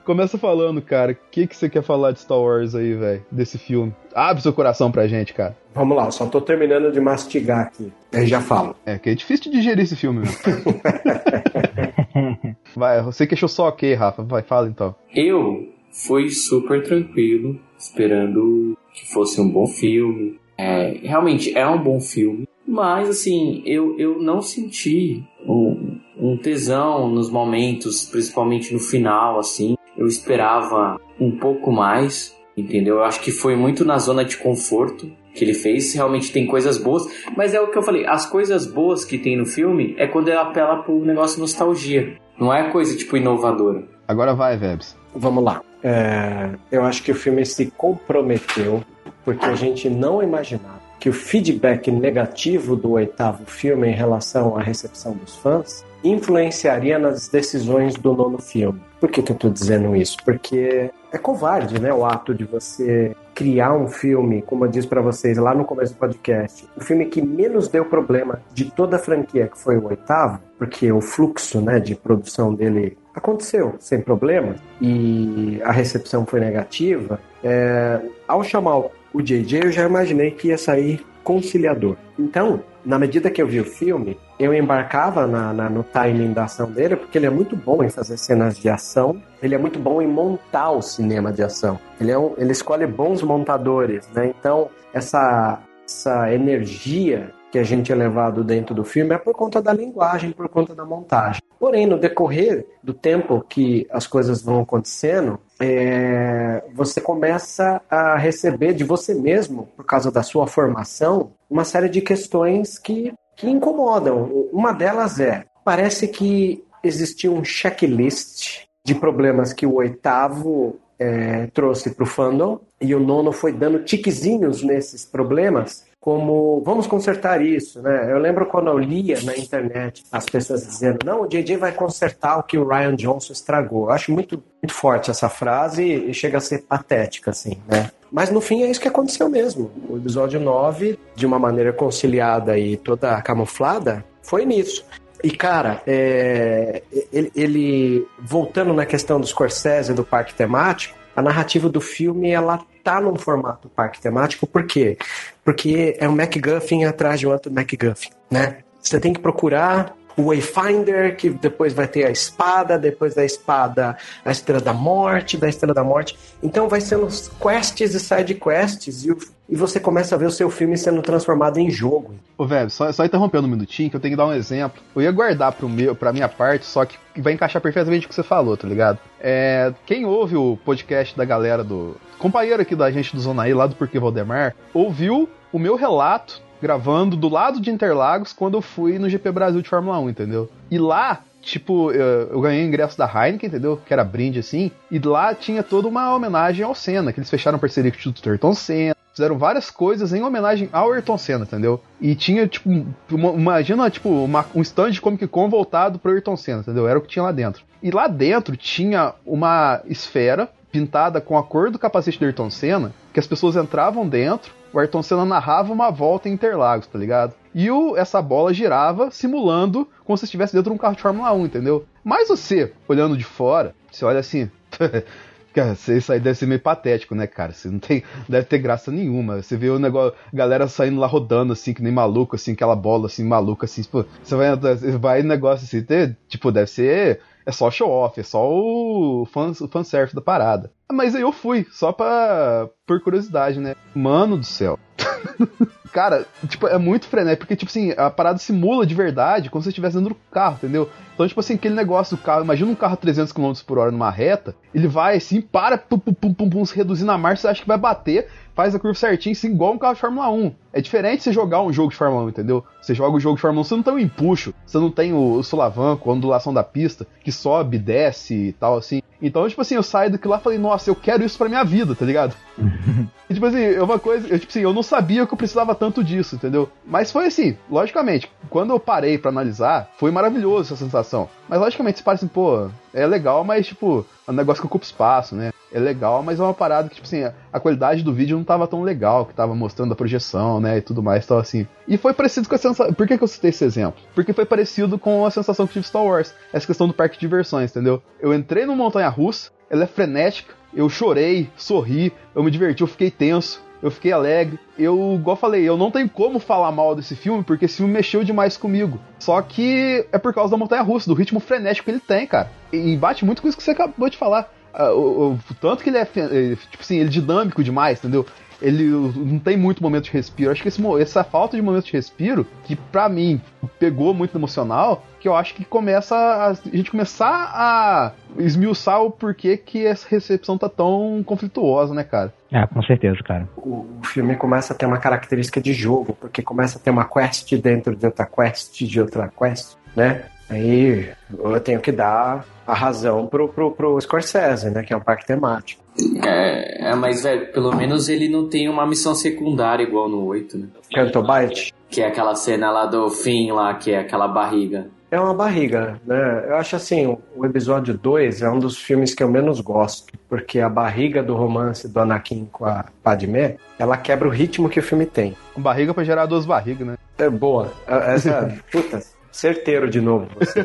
S3: Começa falando, cara. O que, que você quer falar de Star Wars aí, velho? Desse filme. Abre seu coração pra gente, cara.
S4: Vamos lá, só tô terminando de mastigar aqui. Aí já falo.
S3: É, que é difícil de digerir esse filme, mesmo. Vai, você que achou só ok, Rafa. Vai, fala então.
S6: Eu fui super tranquilo, esperando que fosse um bom filme. É, realmente é um bom filme, mas assim, eu, eu não senti um, um tesão nos momentos, principalmente no final, assim. Eu esperava um pouco mais, entendeu? Eu acho que foi muito na zona de conforto que ele fez. Realmente tem coisas boas, mas é o que eu falei, as coisas boas que tem no filme é quando ele apela pro negócio nostalgia. Não é coisa tipo inovadora.
S3: Agora vai, Vebs.
S4: Vamos lá. É, eu acho que o filme se comprometeu porque a gente não imaginava que o feedback negativo do oitavo filme em relação à recepção dos fãs influenciaria nas decisões do nono filme. Por que, que eu estou dizendo isso? Porque é covarde, né, o ato de você criar um filme, como eu disse para vocês lá no começo do podcast, o filme que menos deu problema de toda a franquia, que foi o oitavo, porque o fluxo, né, de produção dele aconteceu sem problema e a recepção foi negativa. É, ao chamar o JJ, eu já imaginei que ia sair conciliador. Então, na medida que eu vi o filme, eu embarcava na, na- no timing da ação dele, porque ele é muito bom em fazer cenas de ação, ele é muito bom em montar o cinema de ação. Ele, é um- ele escolhe bons montadores, né? Então, essa, essa energia que a gente é levado dentro do filme é por conta da linguagem, por conta da montagem. Porém, no decorrer do tempo que as coisas vão acontecendo, é, você começa a receber de você mesmo, por causa da sua formação, uma série de questões que, que incomodam. Uma delas é: parece que existia um checklist de problemas que o oitavo é, trouxe para o fandom e o nono foi dando tiquezinhos nesses problemas como vamos consertar isso, né? Eu lembro quando eu lia na internet as pessoas dizendo não, o JJ vai consertar o que o Ryan Johnson estragou. Eu acho muito, muito forte essa frase e chega a ser patética, assim, né? Mas no fim é isso que aconteceu mesmo. O episódio 9, de uma maneira conciliada e toda camuflada, foi nisso. E, cara, é, ele, ele- voltando na questão do Scorsese e do parque temático, a narrativa do filme, ela tá num formato parque temático, por quê? Porque é um MacGuffin atrás de outro MacGuffin, né? Você tem que procurar o Wayfinder, que depois vai ter a espada, depois da espada a Estrela da Morte, da Estrela da Morte. Então vai sendo quests e side quests, e, o- e você começa a ver o seu filme sendo transformado em jogo.
S3: Ô, velho, só, só interrompendo um minutinho, que eu tenho que dar um exemplo. Eu ia guardar pro meu, pra minha parte, só que vai encaixar perfeitamente o que você falou, tá ligado? É, quem ouve o podcast da galera do. Companheiro aqui da gente do Zonaí, lá do Porquê Valdemar, ouviu o meu relato gravando do lado de Interlagos quando eu fui no GP Brasil de Fórmula 1, entendeu? E lá. Tipo, eu eu ganhei ingresso da Heineken, entendeu? Que era brinde assim. E lá tinha toda uma homenagem ao Senna, que eles fecharam parceria com o Instituto Ayrton Senna. Fizeram várias coisas em homenagem ao Ayrton Senna, entendeu? E tinha, tipo, uma- imagina, tipo, uma- um stand de Comic Con voltado pro Ayrton Senna, entendeu? Era o que tinha lá dentro. E lá dentro tinha uma esfera pintada com a cor do capacete do Ayrton Senna, que as pessoas entravam dentro, o Ayrton Senna narrava uma volta em Interlagos, tá ligado? E o, essa bola girava, simulando como se estivesse dentro de um carro de Fórmula 1, entendeu? Mas você, olhando de fora, você olha assim. Cara, isso aí deve ser meio patético, né, cara? Você não tem, deve ter graça nenhuma. Você vê o negócio, galera saindo lá rodando assim, que nem maluco, assim, aquela bola assim, maluca, assim, tipo, você vai, vai negócio assim, ter, tipo, deve ser. É só show off, é só o, fan, o fanservice da parada. Mas aí eu fui, só pra. por curiosidade, né? Mano do céu. Cara, tipo, é muito frenético, porque, tipo assim, a parada simula de verdade como se você estivesse dentro do carro, entendeu? Então, tipo assim, aquele negócio do carro, imagina um carro a 300 km por hora numa reta, ele vai assim, para, pum, pum, pum, pum, pum, se reduzindo a marcha, você acha que vai bater, faz a curva certinho, assim, igual um carro de Fórmula 1. É diferente você jogar um jogo de Fórmula 1, entendeu? Você joga o jogo de Fórmula 1, você não tem o empuxo, você não tem o, o solavanco, a ondulação da pista, que sobe, desce e tal, assim. Então, tipo assim, eu saio daquilo lá e falei, nossa, eu quero isso pra minha vida, tá ligado? e, tipo assim, é uma coisa, eu, tipo assim, eu não sabia que eu precisava tanto disso, entendeu? Mas foi assim, logicamente, quando eu parei para analisar, foi maravilhoso essa sensação. Mas logicamente, você para assim, pô, é legal, mas tipo, é um negócio que ocupa espaço, né? É legal, mas é uma parada que, tipo assim, a qualidade do vídeo não tava tão legal, que tava mostrando a projeção, né, e tudo mais, tal assim. E foi parecido com a sensação. Por que, que eu citei esse exemplo? Porque foi parecido com a sensação que tive Star Wars, essa questão do parque de diversões, entendeu? Eu entrei numa montanha russa, ela é frenética, eu chorei, sorri, eu me diverti, eu fiquei tenso, eu fiquei alegre. Eu, igual falei, eu não tenho como falar mal desse filme, porque esse filme mexeu demais comigo. Só que é por causa da montanha russa, do ritmo frenético que ele tem, cara. E bate muito com isso que você acabou de falar. Uh, o, o, tanto que ele é, tipo assim, ele é dinâmico demais, entendeu? Ele não tem muito momento de respiro. Acho que esse, essa falta de momento de respiro, que pra mim pegou muito emocional, que eu acho que começa a, a gente começar a esmiuçar o porquê que essa recepção tá tão conflituosa, né, cara?
S5: É, com certeza, cara.
S4: O, o filme começa a ter uma característica de jogo, porque começa a ter uma quest dentro de outra quest de outra quest, né? Aí eu tenho que dar a razão pro, pro, pro Scorsese, né? Que é um parque temático.
S6: É, é, mas, velho, pelo menos ele não tem uma missão secundária igual no 8, né?
S4: Canto Bite?
S6: Que é aquela cena lá do fim lá, que é aquela barriga.
S4: É uma barriga, né? Eu acho assim, o episódio 2 é um dos filmes que eu menos gosto, porque a barriga do romance do Anakin com a Padmé, ela quebra o ritmo que o filme tem.
S3: Com barriga pra gerar duas barrigas, né?
S4: É boa. Essa, puta, certeiro de novo você.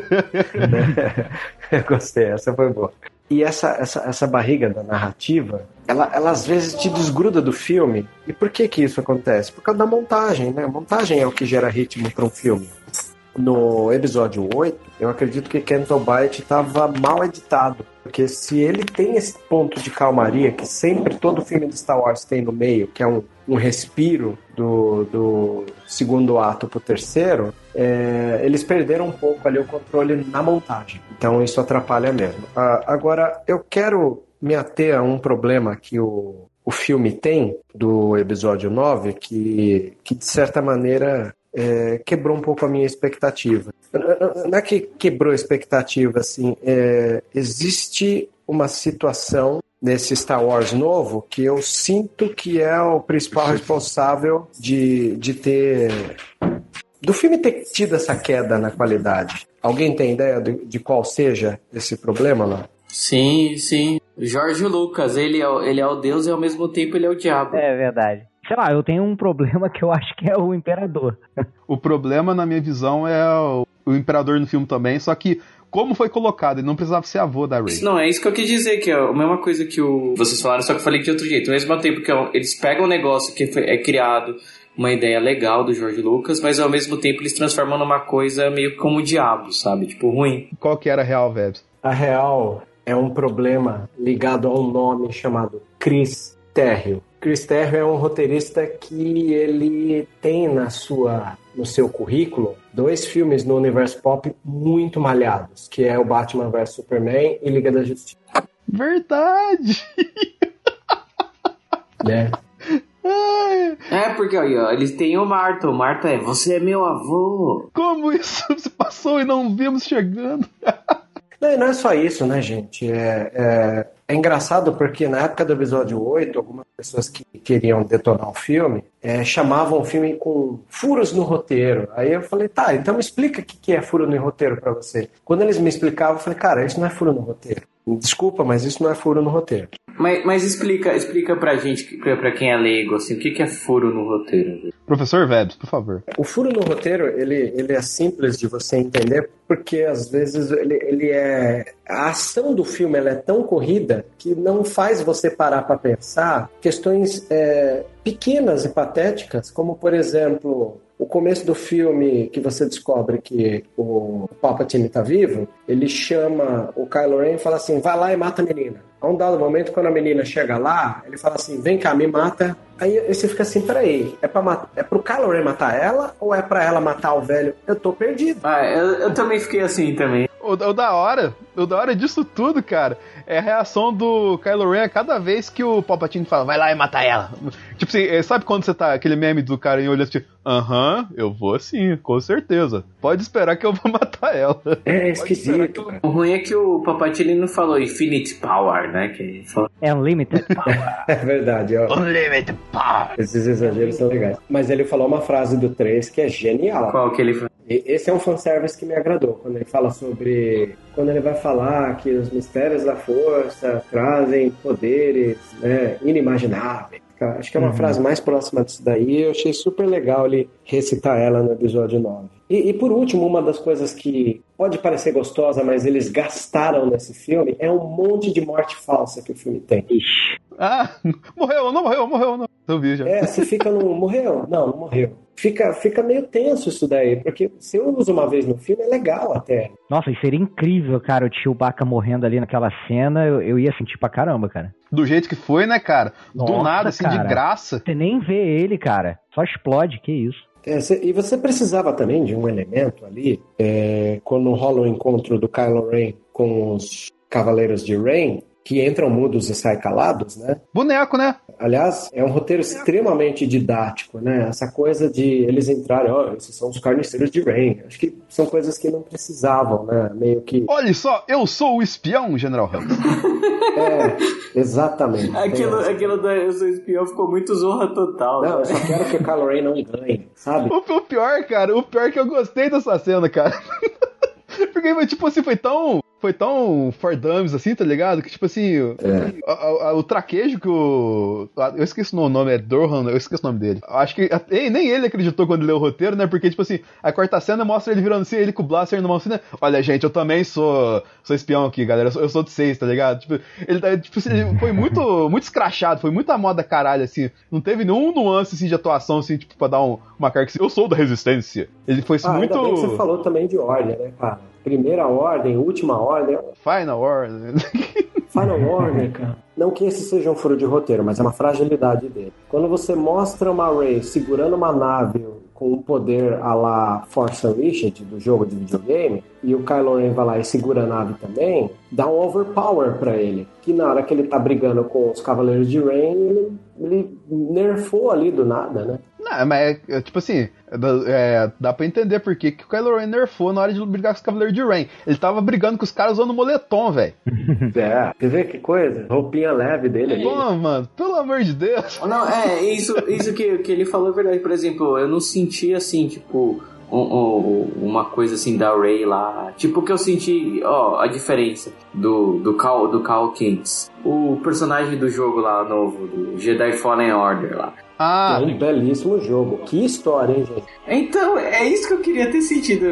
S4: eu gostei, essa foi boa. E essa, essa, essa barriga da narrativa, ela, ela às vezes te desgruda do filme. E por que que isso acontece? Por causa da montagem, né? A montagem é o que gera ritmo para um filme no episódio 8, eu acredito que Kenton Byte estava mal editado. Porque se ele tem esse ponto de calmaria que sempre todo filme de Star Wars tem no meio, que é um, um respiro do, do segundo ato pro terceiro, é, eles perderam um pouco ali o controle na montagem. Então isso atrapalha mesmo. Ah, agora, eu quero me ater a um problema que o, o filme tem do episódio 9, que, que de certa maneira é, quebrou um pouco a minha expectativa. Não é que quebrou a expectativa, assim, é, existe uma situação nesse Star Wars novo que eu sinto que é o principal responsável de, de ter. Do filme ter tido essa queda na qualidade. Alguém tem ideia de, de qual seja esse problema, não?
S6: Sim, sim. Jorge Lucas, ele é, ele é o Deus e ao mesmo tempo ele é o diabo.
S5: É verdade sei lá, eu tenho um problema que eu acho que é o imperador.
S3: o problema, na minha visão, é o, o imperador no filme também, só que como foi colocado, ele não precisava ser avô da Rey.
S6: Não, é isso que eu quis dizer, que é a mesma coisa que o, vocês falaram, só que eu falei de outro jeito. Ao mesmo tempo que é eles pegam um negócio que foi, é criado, uma ideia legal do George Lucas, mas ao mesmo tempo eles transformam numa coisa meio como o diabo, sabe? Tipo, ruim.
S3: Qual que era a real, Vebs?
S4: A real é um problema ligado a um nome chamado Chris Terrio. Chris Terrio é um roteirista que ele tem na sua no seu currículo dois filmes no universo pop muito malhados, que é o Batman vs Superman e Liga da Justiça.
S3: Verdade.
S4: Né?
S6: É, porque aí, ó, eles têm o Marta. O Marta é, você é meu avô.
S3: Como isso se passou e não vimos chegando?
S4: Não, não é só isso, né, gente? É, é, é, engraçado porque na época do episódio 8, algumas pessoas que queriam detonar o filme é, chamavam o filme com furos no roteiro. Aí eu falei, tá, então me explica o que é furo no roteiro para você. Quando eles me explicavam, eu falei, cara, isso não é furo no roteiro. Desculpa, mas isso não é furo no roteiro.
S6: Mas, mas explica, explica pra gente, pra quem é leigo, assim, o que é furo no roteiro?
S3: Professor Vebs, por favor.
S4: O furo no roteiro, ele, ele é simples de você entender, porque às vezes ele, ele é... A ação do filme ela é tão corrida que não faz você parar para pensar questões é, pequenas e patéticas, como, por exemplo, o começo do filme que você descobre que o Palpatine está vivo, ele chama o Kylo Ren e fala assim, vai lá e mata a menina. A um dado momento, quando a menina chega lá, ele fala assim, vem cá, me mata. Aí você fica assim, peraí, é, pra mat... é pro Kylo Ren matar ela ou é pra ela matar o velho? Eu tô perdido.
S6: Ah, eu, eu também fiquei assim também.
S3: O, o, da hora, o da hora disso tudo, cara, é a reação do Kylo Ren a cada vez que o Palpatine fala, vai lá e mata ela. Tipo assim, é, sabe quando você tá aquele meme do cara em olho assim, aham, eu vou sim, com certeza. Pode esperar que eu vou matar ela.
S4: É esquisito.
S3: eu-
S6: O ruim é que o Papatini não falou Infinite Power, né? Que ele falou,
S5: É Unlimited Power.
S4: É verdade, ó.
S3: Unlimited power.
S4: Esses exageros são legais. Mas ele falou uma frase do 3 que é genial.
S6: qual que ele falou?
S4: Esse é um fanservice que me agradou, quando ele fala sobre. Quando ele vai falar que os mistérios da força trazem poderes né, inimagináveis. Acho que é uma frase mais próxima disso daí. Eu achei super legal ele recitar ela no episódio 9. E, e por último, uma das coisas que pode parecer gostosa, mas eles gastaram nesse filme é um monte de morte falsa que o filme tem.
S3: Ah, morreu, não morreu, morreu, não. Eu vi já.
S4: É, você fica no. Morreu? Não, não morreu. Fica, fica meio tenso isso daí, porque se eu uso uma vez no filme, é legal até.
S5: Nossa, e seria incrível, cara, o tio Baca morrendo ali naquela cena. Eu, eu ia sentir pra caramba, cara.
S3: Do jeito que foi, né, cara? Do
S5: Nossa,
S3: nada, assim,
S5: cara.
S3: de graça.
S5: Você nem vê ele, cara. Só explode, que isso.
S4: É, cê- e você precisava também de um elemento ali, é, quando rola o encontro do Kylo Ren com os Cavaleiros de Rain, que entram mudos e saem calados, né?
S3: Boneco, né?
S4: Aliás, é um roteiro extremamente didático, né? Essa coisa de eles entrarem, ó, esses são os carniceiros de Rain. Acho que são coisas que não precisavam, né? Meio que.
S3: Olha só, eu sou o espião, General Helms.
S4: É, exatamente.
S6: Aquilo,
S4: essa-
S6: aquilo da Eu Sou Espião ficou muito zorra total.
S4: Não,
S6: né?
S4: eu só quero que o Kylo Ren não ganhe, sabe?
S3: O, o pior, cara, o pior é que eu gostei dessa cena, cara. Porque, tipo assim, foi tão. Foi tão for dummies, assim, tá ligado? Que, tipo assim,
S4: É.
S3: a- a- o traquejo que o. Eu esqueci o nome, é Dorhan, eu esqueci o nome dele. Acho que até- nem ele acreditou quando leu o roteiro, né? Porque, tipo assim, a quarta cena mostra ele virando assim, ele com o blaster na mão assim, né? Olha, gente, eu também sou, sou espião aqui, galera. Eu sou, eu sou de seis, tá ligado? Tipo, ele, tá- tipo assim, ele foi muito, muito escrachado, foi muita moda caralho, assim. Não teve nenhum nuance assim, de atuação, assim, tipo, pra dar um, uma carga assim. Eu sou da resistência. Ele foi assim,
S4: Ah,
S3: muito.
S4: ainda bem que você falou também de ordem, né, cara? Primeira ordem, última ordem,
S3: Final né?
S4: Final Order, cara. Não que esse seja um furo de roteiro, mas é uma fragilidade dele. Quando você mostra uma Rey segurando uma nave com um poder a la Force Unleashed do jogo de videogame, e o Kylo Ren vai lá e segura a nave também, dá um overpower pra ele. Que na hora que ele tá brigando com os Cavaleiros de Rain, ele, ele nerfou ali do nada, né?
S3: Não, mas é, é, tipo assim, é, dá- é, dá pra entender por que, que o Kylo Ren nerfou na hora de brigar com os Cavaleiros de Rain. Ele tava brigando com os caras usando moletom, velho.
S4: É, você vê que coisa? Roupinha leve dele ali.
S3: Pô, mano, pelo amor de Deus.
S6: Não, é, isso, isso que, que ele falou é verdade. Por exemplo, eu não senti assim, tipo, um- um- uma coisa assim da Ray lá. Tipo, que eu senti, ó, a diferença do, do Cal, do Cal Kings. O personagem do jogo lá novo, do Jedi Fallen Order lá.
S3: Ah,
S4: É um belíssimo jogo. Que história, hein, gente?
S6: Então, é isso que eu queria ter sentido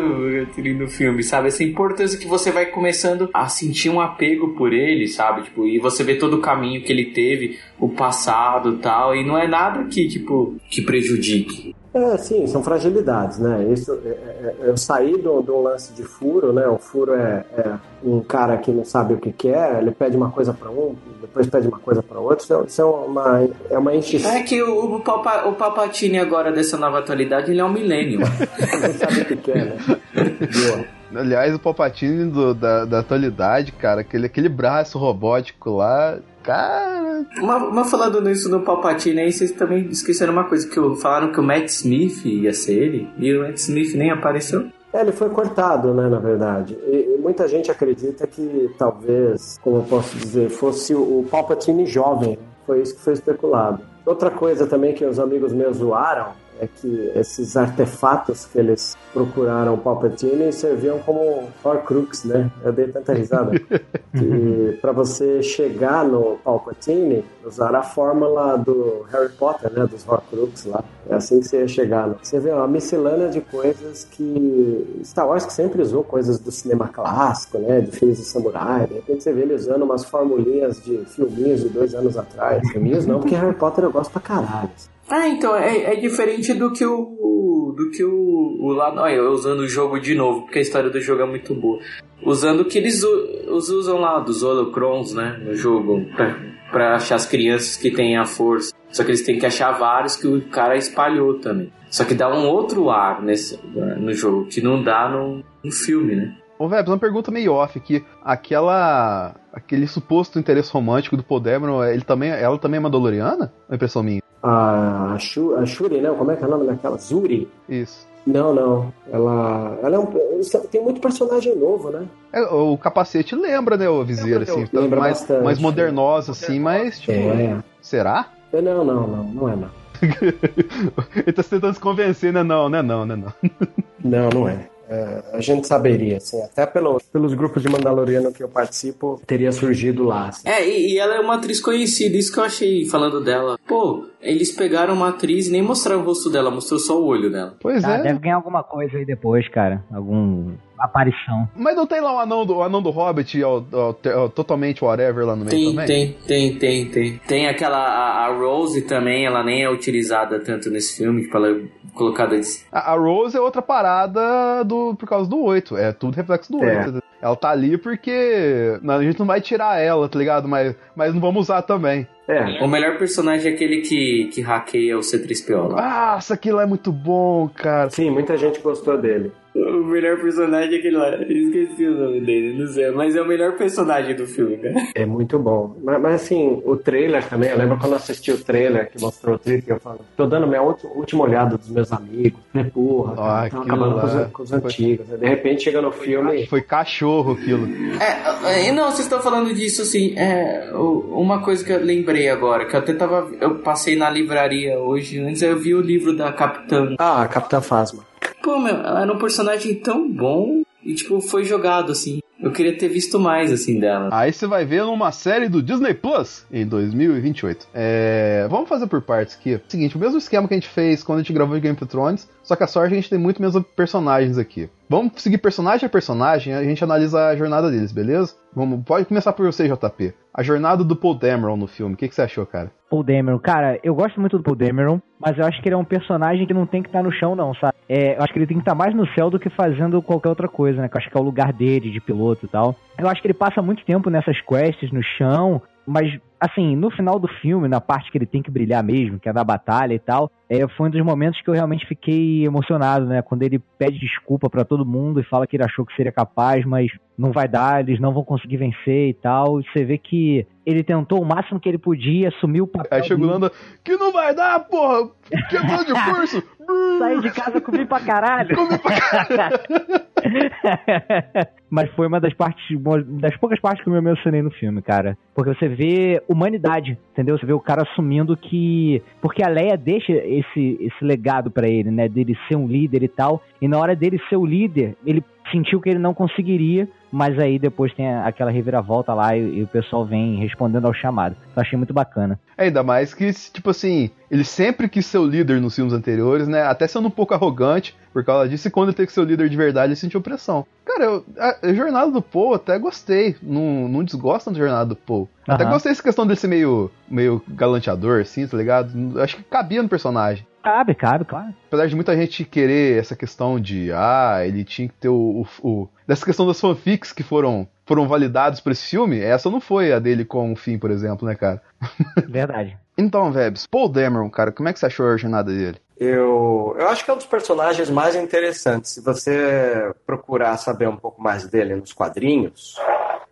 S6: no filme, sabe? Essa importância que você vai começando a sentir um apego por ele, sabe? Tipo, e você vê todo o caminho que ele teve, o passado e tal, e não é nada que, tipo, que prejudique.
S4: É, sim, são fragilidades, né? Isso, é, é, é, eu saí do, do lance de furo, né? O furo é, é um cara que não sabe o que quer, ele pede uma coisa para um, depois pede uma coisa para outro. Isso, é- isso é uma é uma.
S6: É que o, o, Papa, o Papatini agora dessa nova atualidade, ele é um milênio.
S4: Não sabe o que quer, né? Boa.
S3: aliás, o Palpatine do- da, da atualidade, cara, aquele, aquele braço robótico lá, cara.
S6: mas, mas falando nisso no Papatini aí, vocês também esqueceram uma coisa, que falaram que o Matt Smith ia ser ele, e o Matt Smith nem apareceu.
S4: É, ele foi cortado, né, na verdade. E, e muita gente acredita que talvez, como eu posso dizer, fosse o, o Palpatine jovem. Foi isso que foi especulado. Outra coisa também que os amigos meus zoaram é que esses artefatos que eles procuraram Palpatine serviam como Horcrux, né? Eu dei tanta risada. que para você chegar no Palpatine, usar a fórmula do Harry Potter, né? Dos Horcrux lá. É assim que você ia chegar. Né? Você vê uma miscelânea de coisas que Star Wars que sempre usou coisas do cinema clássico, né? De filmes de samurai. De repente você vê ele usando umas formulinhas de filminhos de dois anos atrás. Filminhos não, porque Harry Potter eu gosto pra caralho.
S6: Ah, então é, é diferente do que o. do que o. o lá, olha, usando o jogo de novo, porque a história do jogo é muito boa. Usando o que eles usam lá, dos holocrons, né? No jogo, pra, achar as crianças que têm a força. Só que eles têm que achar vários que o cara espalhou também. Só que dá um outro ar nesse, no jogo, que não dá no, no filme, né?
S3: Ô, Vebs, uma pergunta meio off aqui. Aquela. aquele suposto interesse romântico do Paul ele também, ela também é? Uma impressão minha.
S4: A, Shu, a Shuri, não, como é que é o nome daquela? Zuri?
S3: Isso.
S4: Não, não. Ela, ela é um, tem muito personagem novo, né?
S3: É, o capacete lembra, né, o viseiro,
S4: Lembra,
S3: assim,
S4: lembra
S3: mais,
S4: bastante.
S3: mais modernoso, assim, mas, tipo,
S4: É.
S3: será?
S4: Não, não, não, não é não.
S3: Ele tá tentando se convencer, né? Não, né? Não, né? Não.
S4: Não, não é. É, a gente saberia, assim, até pelo, pelos grupos de Mandaloriano que eu participo, teria surgido lá. assim.
S6: É, e, e ela é uma atriz conhecida, isso que eu achei falando dela. Pô, eles pegaram uma atriz e nem mostraram o rosto dela, mostrou só o olho dela.
S3: Pois
S5: Ah,
S3: é.
S5: deve ganhar alguma coisa aí depois, cara. Algum aparição.
S3: Mas não tem lá o anão do, o anão do Hobbit, ó, ó, te- ó, totalmente whatever lá no meio
S6: Tem,
S3: também?
S6: tem, tem, tem, tem. Tem aquela, a, a Rose também, ela nem é utilizada tanto nesse filme, tipo, ela é colocada de...
S3: A, a Rose é outra parada do, por causa do 8. É tudo reflexo do
S4: É.
S3: 8. Ela tá ali porque não, a gente não vai tirar ela, tá ligado? Mas, mas não vamos usar também.
S4: É,
S6: O melhor personagem é aquele que, que hackeia o C3PO lá.
S3: Nossa, aquilo é muito bom, cara.
S4: sim, muita gente gostou dele.
S6: O melhor personagem é aquele lá, eu esqueci o nome dele, não sei, mas é o melhor personagem do filme, cara.
S4: É muito bom. Mas, mas, assim, o trailer também, eu lembro quando eu assisti o trailer que mostrou o trip, eu falo, tô dando minha última olhada dos meus amigos. Falei, porra,
S3: Ah,
S4: tão acabando com os, com os
S3: foi-
S4: antigos. De repente chega no filme.
S3: Foi cachorro aquilo.
S6: É, não, vocês estão falando disso assim. É, uma coisa que eu lembrei agora, que eu até tava. Eu passei na livraria hoje, antes eu vi o livro da Capitã.
S4: Ah, Capitã Fasma.
S6: Pô, meu, ela era um personagem tão bom e, tipo, foi jogado assim. Eu queria ter visto mais, assim, dela.
S3: Aí você vai ver numa série do Disney Plus em 2028. É, vamos fazer por partes aqui. Seguinte, o mesmo esquema que a gente fez quando a gente gravou de Game of Thrones, só que a sorte é a gente tem muito menos personagens aqui. Vamos seguir personagem a personagem, a gente analisa a jornada deles, beleza? Vamos, pode começar por você, JP. A jornada do Paul Dameron no filme, o que, que você achou, cara?
S5: Paul Dameron, cara, eu gosto muito do Paul Dameron, mas eu acho que ele é um personagem que não tem que estar no chão, não, sabe? É, eu acho que ele tem que estar mais no céu do que fazendo qualquer outra coisa, né? Que eu acho que é o lugar dele, de piloto e tal. Eu acho que ele passa muito tempo nessas quests no chão, mas, assim, no final do filme, na parte que ele tem que brilhar mesmo, que é da batalha e tal, é, foi um dos momentos que eu realmente fiquei emocionado, né? Quando ele pede desculpa pra todo mundo e fala que ele achou que seria capaz, mas não vai dar, eles não vão conseguir vencer e tal. E você vê que ele tentou o máximo que ele podia, assumiu o papel.
S3: Aí
S5: dele.
S3: Landa, que não vai dar, porra! Que ano de curso!
S5: Saí de casa, comi pra caralho. Mas foi uma das partes, uma das poucas partes que eu me emocionei no filme, cara. Porque você vê humanidade, entendeu? Você vê o cara assumindo que. Porque a Leia deixa esse, esse legado pra ele, né? Dele ser um líder e tal. E na hora dele ser o líder, ele sentiu que ele não conseguiria. Mas aí depois tem aquela reviravolta lá e, e o pessoal vem respondendo ao chamado. Eu achei muito bacana.
S3: Ainda mais que, tipo assim, ele sempre quis ser o líder nos filmes anteriores, né? Até sendo um pouco arrogante por causa disso, e quando ele tem que ser o líder de verdade, ele sentiu pressão. Cara, eu, a, a jornada do Paul até gostei. Não, não desgostam da jornada do Paul. Até
S5: Aham.
S3: gostei dessa questão dele ser meio, meio galanteador, assim, tá ligado? Acho que cabia no personagem.
S5: Cabe, cabe, claro.
S3: Apesar de muita gente querer essa questão de, ah, ele tinha que ter o. o, o- dessa questão das fanfics que foram, foram validados pra esse filme, essa não foi a dele com o fim, por exemplo, né, cara?
S5: Verdade.
S3: Então, Vebs, Paul Dameron, cara, como é que você achou a jornada dele?
S4: Eu, eu acho que é um dos personagens mais interessantes. Se você procurar saber um pouco mais dele nos quadrinhos,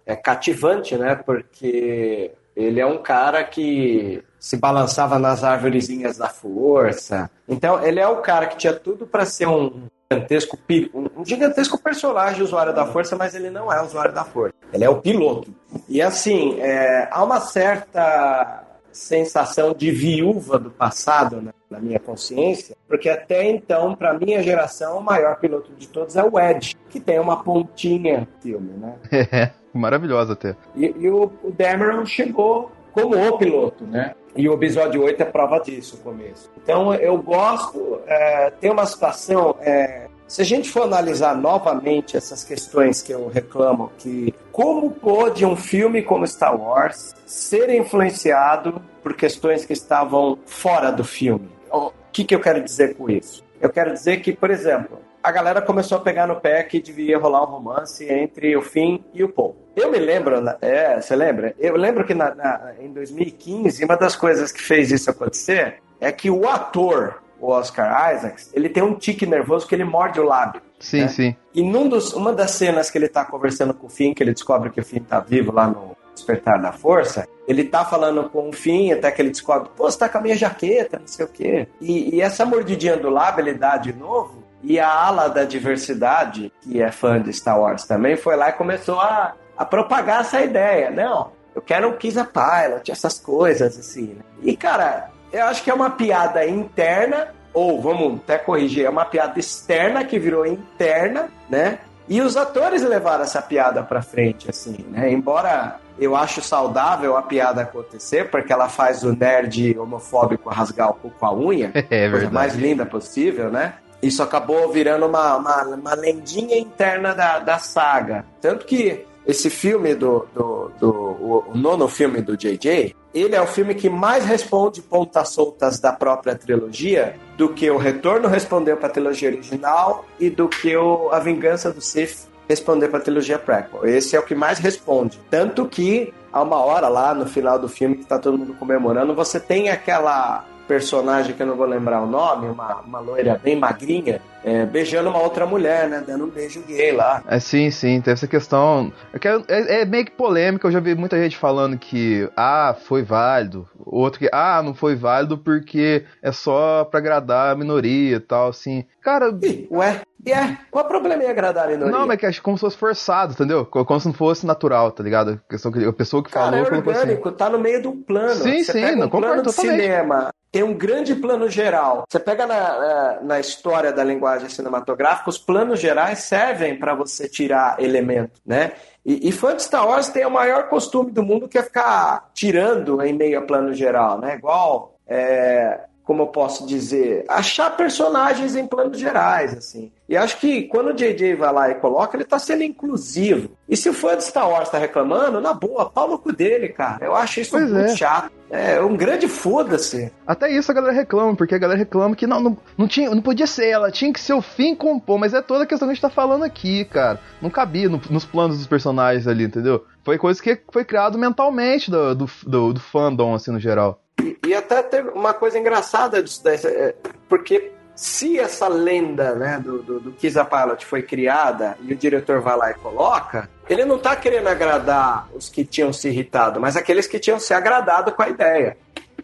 S4: é cativante, né? Porque ele é um cara que se balançava nas árvorezinhas da força. Então, ele é o cara que tinha tudo para ser um gigantesco, um gigantesco personagem usuário da força, mas ele não é usuário da força. Ele é o piloto. E assim, é, há uma certa sensação de viúva do passado né, na minha consciência, porque até então, para minha geração, o maior piloto de todos é o Ed, que tem uma pontinha no filme, né?
S3: É, maravilhosa até.
S4: E, e o, o Dameron chegou como o piloto, né? E o episódio 8 é prova disso, o começo. Então eu gosto, é, tem uma situação. é, se a gente for analisar novamente essas questões que eu reclamo, que como pôde um filme como Star Wars ser influenciado por questões que estavam fora do filme? O que, que eu quero dizer com isso? Eu quero dizer que, por exemplo, a galera começou a pegar no pé que devia rolar um romance entre o Finn e o Paul. Eu me lembro, é, você lembra? Eu lembro que na- na- em 2015, uma das coisas que fez isso acontecer é que o ator, o Oscar Isaacs, ele tem um tique nervoso que ele morde o lábio.
S3: Sim,
S4: É.
S3: sim.
S4: E num dos, uma das cenas que ele tá conversando com o Finn, que ele descobre que o Finn tá vivo lá no, Despertar da Força, ele tá falando com o Finn, até que ele descobre, pô, você tá com a minha jaqueta, não sei o quê. E, e essa mordidinha do lábio, ele dá de novo, e a ala da diversidade, que é fã de Star Wars também, foi lá e começou a, a propagar essa ideia. Não, eu quero um Kiss a Pilot, essas coisas assim. Né? E, cara, eu acho que é uma piada interna, ou vamos até corrigir, é uma piada externa que virou interna, né? E os atores levaram essa piada pra frente, assim, né? Embora eu acho saudável a piada acontecer, porque ela faz o nerd homofóbico rasgar o cu com a unha,
S3: É
S4: coisa
S3: verdade.
S4: mais linda possível, né? Isso acabou virando uma, uma, uma lendinha interna da, da saga. Tanto que esse filme do. do, do o, o nono filme do JJ, ele é o filme que mais responde pontas soltas da própria trilogia do que o Retorno respondeu para a trilogia original e do que o A Vingança do Sith respondeu para a trilogia prequel. Esse é o que mais responde. Tanto que há uma hora lá no final do filme que tá todo mundo comemorando, você tem aquela personagem que eu não vou lembrar o nome, uma, uma loira bem magrinha, é, beijando uma outra mulher, né? Dando um beijo gay lá.
S3: É, sim, sim, tem essa questão. É, que é, é meio que polêmica, eu já vi muita gente falando que, ah, foi válido. Outro que, ah, não foi válido porque é só pra agradar a minoria e tal, assim. Cara,
S4: Ih, ué, e é, qual o problema em agradar a minoria?
S3: não, mas é que acho como se fosse forçado, entendeu? Como se não fosse natural, tá ligado? A, questão que, a pessoa que
S4: Cara,
S3: falou
S4: é
S3: colocou assim.
S4: orgânico, tá no meio de um plano.
S3: Sim,
S4: Você
S3: sim,
S4: pega
S3: não,
S4: um plano de
S3: totalmente.
S4: cinema, tem um grande plano geral. Você pega na, na, na história da linguagem cinematográfica, os planos gerais servem para você tirar elemento, né? E, e fã de Star Wars tem o maior costume do mundo que é ficar tirando em meio a plano geral, né? Igual, é, como eu posso dizer, achar personagens em planos gerais, assim. E acho que quando o JJ vai lá e coloca, ele tá sendo inclusivo. E se o fã de Star Wars tá reclamando, na boa, pau no cu dele, cara. Eu acho isso
S3: Pois
S4: muito
S3: é.
S4: chato. É um grande foda-se.
S3: Até isso a galera reclama, porque a galera reclama que não, não, não, tinha, não podia ser ela, tinha que ser o fim compor, mas é toda a questão que a gente tá falando aqui, cara. Não cabia no- nos planos dos personagens ali, entendeu? Foi coisa que foi criado mentalmente do, do, do, do fandom, assim, no geral.
S4: E, e até tem uma coisa engraçada disso é, porque se essa lenda né, do, do, do Kiss a Pilot foi criada e o diretor vai lá e coloca, ele não tá querendo agradar os que tinham se irritado, mas aqueles que tinham se agradado com a ideia.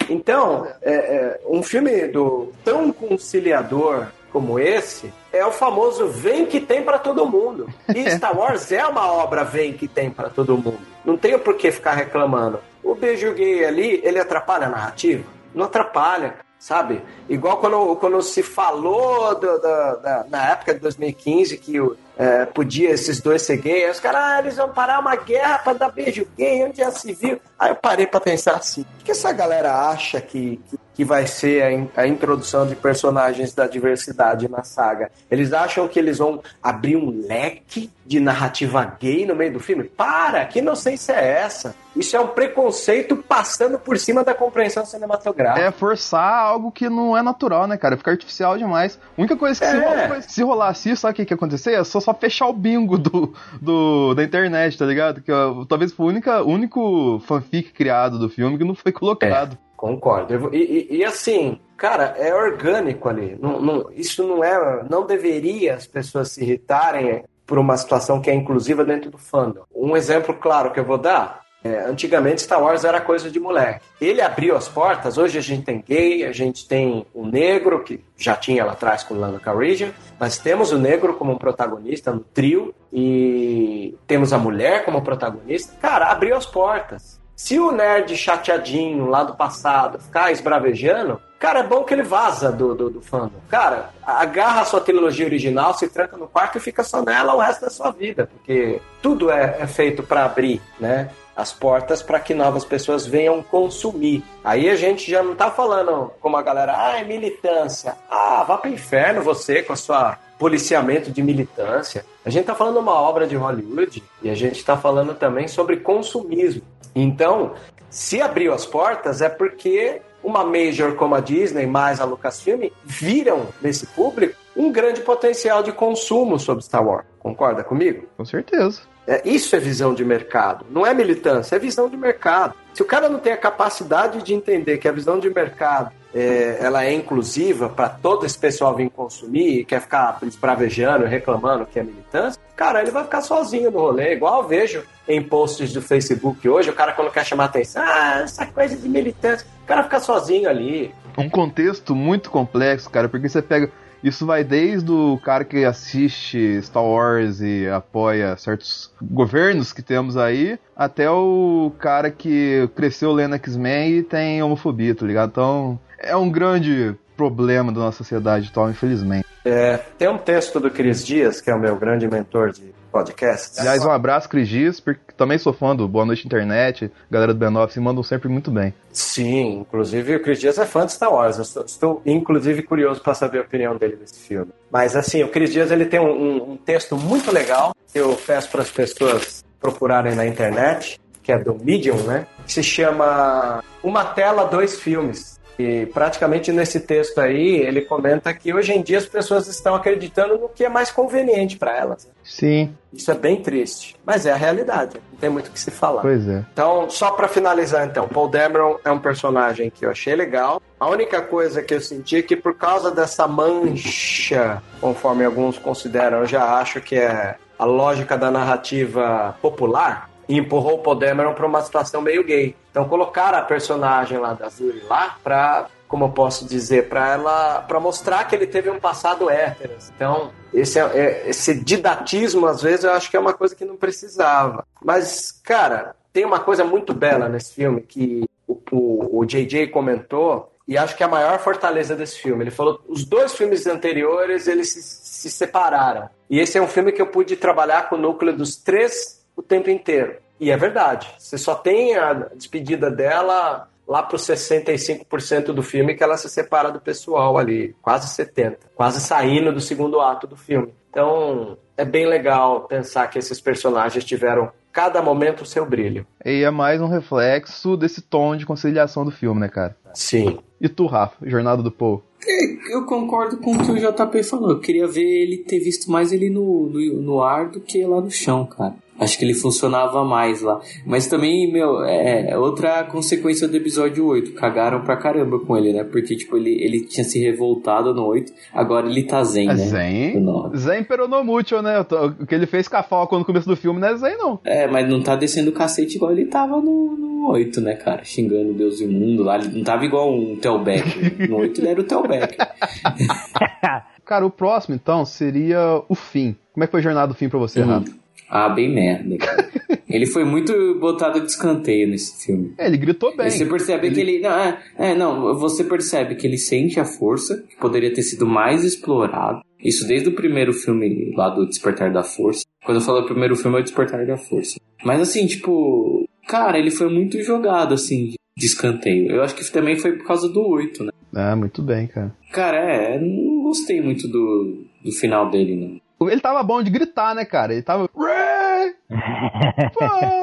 S4: Então, é, é, um filme do tão conciliador como esse é o famoso vem que tem pra todo mundo. E Star Wars é uma obra vem que tem pra todo mundo. Não tem o porquê ficar reclamando. O beijo gay ali, ele atrapalha a narrativa? Não atrapalha, sabe? Igual quando, quando se falou do- do- da, na época de 2015 que o, é, podia esses dois ser gays, aí os caras, ah, eles vão parar uma guerra pra dar beijo gay, onde já se viu? Aí eu parei pra pensar assim, o que essa galera acha que, que, que vai ser a, in- a introdução de personagens da diversidade na saga? Eles acham que eles vão abrir um leque de narrativa gay no meio do filme? Para! Que inocência é essa? Isso é um preconceito passando por cima da compreensão cinematográfica.
S3: É forçar algo que não é natural, né, cara? Fica artificial demais. A única coisa que se,
S4: É.
S3: rolar, se rolasse isso, sabe o que, que ia acontecer? É só, só fechar o bingo do, do, da internet, tá ligado? Que talvez foi o único fanfic criado do filme que não foi colocado.
S4: Concordo. Eu vou- E, e- e assim, cara, é orgânico ali. Não- não- isso não é. Não deveria as pessoas se irritarem por uma situação que é inclusiva dentro do fandom. Um exemplo claro que eu vou dar. É, antigamente Star Wars era coisa de moleque. Ele abriu as portas, hoje a gente tem gay, a gente tem o negro, que já tinha lá atrás com o Lando Calrissian, mas temos o negro como protagonista no trio e temos a mulher como protagonista. Cara, abriu as portas. Se o nerd chateadinho lá do passado ficar esbravejando, cara, é bom que ele vaza do, do, do fandom. Cara, agarra a sua trilogia original, se tranca no quarto e fica só nela o resto da sua vida, porque tudo é, é feito para abrir, né? As portas para que novas pessoas venham consumir. Aí a gente já não tá falando como a galera, ah, é militância. Ah, vá pro inferno você com a sua policiamento de militância. A gente tá falando uma obra de Hollywood e a gente tá falando também sobre consumismo. Então, se abriu as portas é porque uma major como a Disney mais a Lucasfilm viram nesse público um grande potencial de consumo sobre Star Wars. Concorda comigo?
S3: Com certeza.
S4: É, isso é visão de mercado. Não é militância, é visão de mercado. Se o cara não tem a capacidade de entender que a visão de mercado é, ela é inclusiva para todo esse pessoal vir consumir e quer ficar esbravejando, reclamando que é militância, cara, ele vai ficar sozinho no rolê. Igual eu vejo em posts do Facebook hoje, o cara quando quer chamar atenção, ah, essa coisa de militância, o cara fica sozinho ali.
S3: Um contexto muito complexo, cara, porque você pega. Isso vai desde o cara que assiste Star Wars e apoia certos governos que temos aí, até o cara que cresceu lendo X-Men e tem homofobia, tá ligado? Então, é um grande problema da nossa sociedade atual, infelizmente.
S4: É, tem um texto do Cris Dias, que é o meu grande mentor de podcasts.
S3: Aliás, um abraço, Cris Dias, porque também sou fã do Boa Noite Internet, galera do B9 se mandam sempre muito bem.
S4: Sim, inclusive o Cris Dias é fã de Star Wars. Eu estou, estou inclusive curioso para saber a opinião dele desse filme. Mas assim, o Cris Dias ele tem um, um, um texto muito legal que eu peço para as pessoas procurarem na internet, que é do Medium, né? Que se chama Uma Tela, Dois Filmes. E praticamente nesse texto aí, ele comenta que hoje em dia as pessoas estão acreditando no que é mais conveniente para elas.
S3: Sim.
S4: Isso é bem triste, mas é a realidade. Não tem muito o que se falar.
S3: Pois é.
S4: Então, só para finalizar, então, Paul Dameron é um personagem que eu achei legal. A única coisa que eu senti é que por causa dessa mancha, conforme alguns consideram, eu já acho que é a lógica da narrativa popular, e empurrou o Paul Dameron para uma situação meio gay. Então colocaram a personagem lá da Zuri lá para como eu posso dizer, para ela, para mostrar que ele teve um passado hétero. Então, esse, é, esse didatismo, às vezes, eu acho que é uma coisa que não precisava. Mas, cara, tem uma coisa muito bela nesse filme que o, o, o JJ comentou, e acho que é a maior fortaleza desse filme. Ele falou os dois filmes anteriores, eles se, se separaram. E esse é um filme que eu pude trabalhar com o núcleo dos três o tempo inteiro. E é verdade. Você só tem a despedida dela lá para os 65% do filme que ela se separa do pessoal ali, quase 70, quase saindo do segundo ato do filme. Então, é bem legal pensar que esses personagens tiveram cada momento o seu brilho.
S3: E é mais um reflexo desse tom de conciliação do filme, né, cara?
S4: Sim.
S3: E tu, Rafa, Jornada do Paul?
S6: É, eu concordo com o que o JP falou. Eu queria ver ele ter visto mais ele no, no, no ar do que lá no chão, cara. Acho que ele funcionava mais lá. Mas também, meu, é, é outra consequência do episódio 8. Cagaram pra caramba com ele, né? Porque, tipo, ele, ele tinha se revoltado no 8, agora ele tá zen,
S3: É
S6: né?
S3: Zen? Zen Peronomútil, né? O que ele fez com a Falcon no começo do filme não é Zen, não.
S6: É, mas não tá descendo o cacete igual ele tava no, no 8, né, cara? Xingando Deus imundo lá. Ele não tava igual um Telbeck. No 8 ele era o Telbeck.
S3: Cara, o próximo, então, seria o fim. Como é que foi a jornada do fim pra você,
S6: Uhum.
S3: Rafa?
S6: Ah, bem merda. Ele foi muito botado de escanteio nesse filme.
S3: É, ele gritou bem.
S6: Você percebe que ele. Não, é, é, não, você percebe que ele sente a força, que poderia ter sido mais explorado. Isso desde o primeiro filme lá do Despertar da Força. Quando eu falo primeiro filme é o Despertar da Força. Mas assim, tipo. Cara, ele foi muito jogado, assim, de escanteio. Eu acho que também foi por causa do 8, né?
S3: Ah, muito bem, cara.
S6: Cara, é, não gostei muito do, do final dele, não.
S3: Ele tava bom de gritar, né, cara? Ele tava.